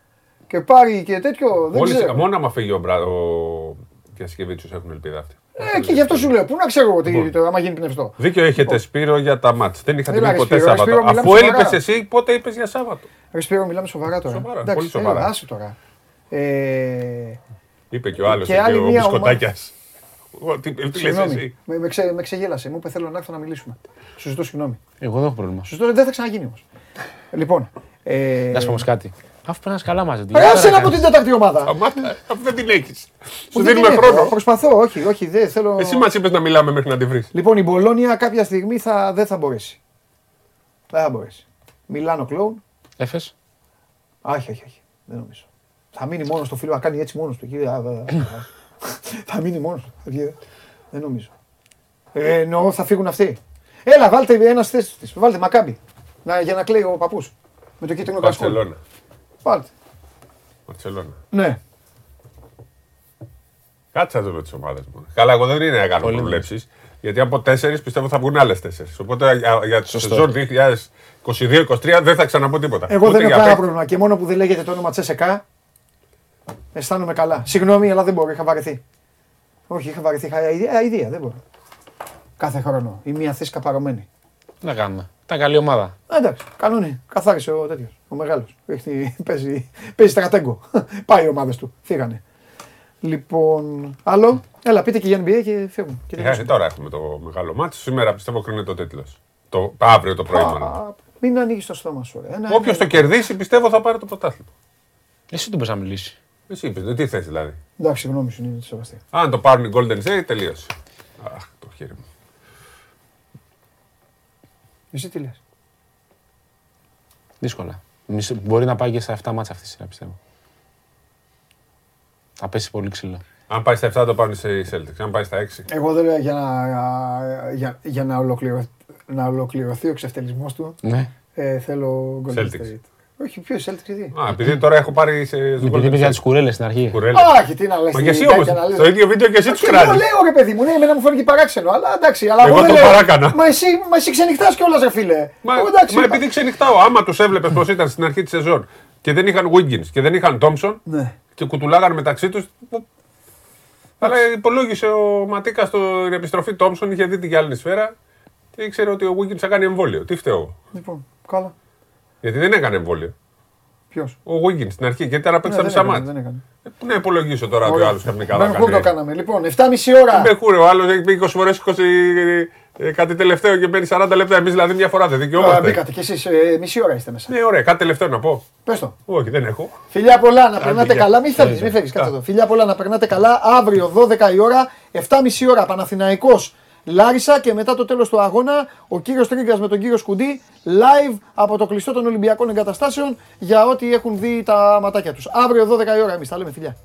και πάρει και τέτοιο. Δεν Μόλις, ξέρω. μόνο άμα φύγει ο, Μπρα, ο Διασκευίτσιο έχουν ελπίδα αυτή. Ε, και γι' αυτό σου λέω. Πού να ξέρω ότι το, άμα γίνει πνευστό. Δίκιο έχετε Σπύρο για τα μάτς. Δεν είχατε Έλα, πει ρε, ποτέ Σπύρο, ρε, Σάββατο. Σπύρο, μιλάμε Αφού σοβαρά. έλειπες εσύ, πότε είπες για Σάββατο; Ρε Σπύρο, μιλάμε σοβαρά τώρα. Σοβαρά, Εντάξει, πολύ σοβαρά. έλα, άσε τώρα. Ε, Είπε και ο άλλος Και εκεί, άλλη ο μία Μπισκοτάκιας. Τι τι λες συγγνώμη, εσύ; με, με, ξε, με ξεγέλασε. Μου είπε θέλω να έρθω να μιλήσουμε. Σου ζητώ συγγνώμη. Εγώ δεν έχω πρόβλημα. Σου ζητώ, δεν θα ξαναγίνει όμως. Λοιπόν. Ε, Να σου πω όμως κάτι. Αφού περνάς καλά μαζί του. Ρε, άσε να από την τέταρτη ομάδα. Σταμάτα, αφού δεν την έχεις. Σου Δεν δίνουμε είναι, χρόνο. Προσπαθώ, όχι, όχι, δεν θέλω. Εσύ μας είπες να μιλάμε μέχρι να τη βρεις. Λοιπόν, η Μπολόνια κάποια στιγμή θα, δεν θα μπορέσει. Δεν θα μπορέσει. Μιλάνο κλόουν. Έφες. Όχι, όχι, όχι. Δεν νομίζω. Θα μείνει μόνος στο φίλο, θα κάνει έτσι μόνος του. εκεί, α, α, α, α. (laughs) θα μείνει μόνος του. Δεν νομίζω. Ε, εννοώ θα φύγουν αυτοί. Έλα, βάλτε ένας στη θέση της. Βάλτε μακάμπι. Να, για να κλαίει ο παππούς. Με το κίτρινο κασκόλ. Μπαρσελόνα. Βάλτε. Μπαρσελόνα. Ναι. Κάτσε να δούμε τις ομάδες μου. Καλά, εγώ δεν είναι να κάνω Πολύ προβλέψεις. Γιατί από τέσσερις πιστεύω θα βγουν άλλες τέσσερις. Οπότε για, για τη Σωστό. σεζόν 2022-2023 δεν θα ξαναπώ τίποτα. Εγώ Ούτε δεν έχω για κανένα παίκτη. πρόβλημα. Και μόνο που δεν λέγεται το όνομα Τσέσεκα, αισθάνομαι καλά. Συγγνώμη, αλλά δεν μπορώ. Είχα βαρεθεί. Όχι, είχα βαρεθεί. Είχα αηδία, αηδία, δεν μπορώ. Κάθε χρόνο. Η μία θέση καπαρωμένη. Τι να κάνουμε. Ήταν καλή ομάδα. Ε, Εντάξει, κανόνι. Καθάρισε ο τέτοιος. Ο μεγάλος. Παίζει, παίζει στρατέγκο. (laughs) Πάει οι ομάδες του. Φύγανε. Λοιπόν, άλλο. Έλα, πείτε και για NBA και φεύγουν. Και Ε, τελειώσαμε. τώρα έχουμε το μεγάλο μάτι. Σήμερα πιστεύω κρίνεται ο τίτλος. Το, αύριο το πρωί μάλλον. Α, Μην ανοίγεις το στόμα σου. ρε. Ένα- Όποιος ένα- το κερδίσει πιστεύω θα πάρει το πρωτάθλημα. Εσύ του πες να μιλήσει. Εσύ είπες, τι θες δηλαδή. Εντάξει, γνώμη σου είναι τη σεβαστή. Αν το πάρουν οι Golden State, τελείωσε. Αχ, το χέρι μου. Εσύ τι λες; Δύσκολα. Μισό- Μπορεί να πάει και στα 7 μάτσα αυτή τη σειρά, πιστεύω. Θα πέσει πολύ ξύλο. Αν πάει στα 7 το πάρουν οι Celtics. Αν πάει στα 6. Εγώ δεν λέω για να, για, για να, ολοκληρω, να ολοκληρωθεί ο εξευτελισμό του. Ναι. Ε, θέλω Golden Celtics. State. Όχι, ποιος Celtics, γιατί. Α, επειδή τώρα έχω πάρει σε στους Επειδή Golden είπε για State. τις κουρέλες στην αρχή. Κουρέλες. Όχι, τι να λες. Μα τι και εσύ τέτοια όμως, να λες. στο ίδιο βίντεο και εσύ τους Και κράζεις. Εγώ λέω ρε παιδί μου, ναι, εμένα μου φαίνεται παράξενο, αλλά εντάξει. Αλλά Εγώ δεν το λέω- παράκανα. Μα εσύ, μα εσύ ξενυχτάς κιόλας ρε φίλε. Μα, Εγώ, εντάξει, μα είπα. επειδή ξενυχτάω, άμα τους έβλεπες πώς ήταν στην αρχή της σεζόν και δεν είχαν Wiggins και δεν είχαν Thompson Ναι. και κουτουλάγανε μεταξύ τους. Αλλά υπολόγισε ο Ματίκας στην επιστροφή Thompson, είχε δει την γυάλινη σφαίρα και ήξερε ότι ο Wiggins θα κάνει εμβόλιο. Τι φταίω. εγώ; Λοιπόν, καλά. Γιατί δεν έκανε εμβόλιο. Ποιος; Ο Wiggins στην αρχή, γιατί τώρα Ναι, παίξαμε δεν σαν έκανε, μάτς. δεν έκανε. Ε, Πού να υπολογίσω τώρα ότι ο άλλος ξαφνικά θα Ben Hur το κάνει. κάναμε. Λοιπόν, 7,5 ώρα. Δεν χούρε, ο άλλος έχει πει 20 φορές 20 ε, κάτι τελευταίο και μπαίνει 40 λεπτά. Εμείς δηλαδή μια φορά δεν Α, δικαιούμαστε. Μπήκατε κι εσείς, ε, μισή ώρα είστε μέσα. Ναι, ωραία, κάτι τελευταίο να πω. Πες το. Όχι, δεν έχω. Φιλιά πολλά να περνάτε γεια. καλά. Μην φεύγεις, μην φεύγεις. Κάτσε εδώ. Φιλιά πολλά να περνάτε καλά. Αύριο 12 η ώρα, 7,5 ώρα Παναθηναϊκός Λάρισα και μετά το τέλος του αγώνα ο κύριος Τρίγκας με τον κύριο Σκουντή live από το κλειστό των Ολυμπιακών Εγκαταστάσεων για ό,τι έχουν δει τα ματάκια τους. Αύριο 12 η ώρα εμείς τα λέμε φιλιά.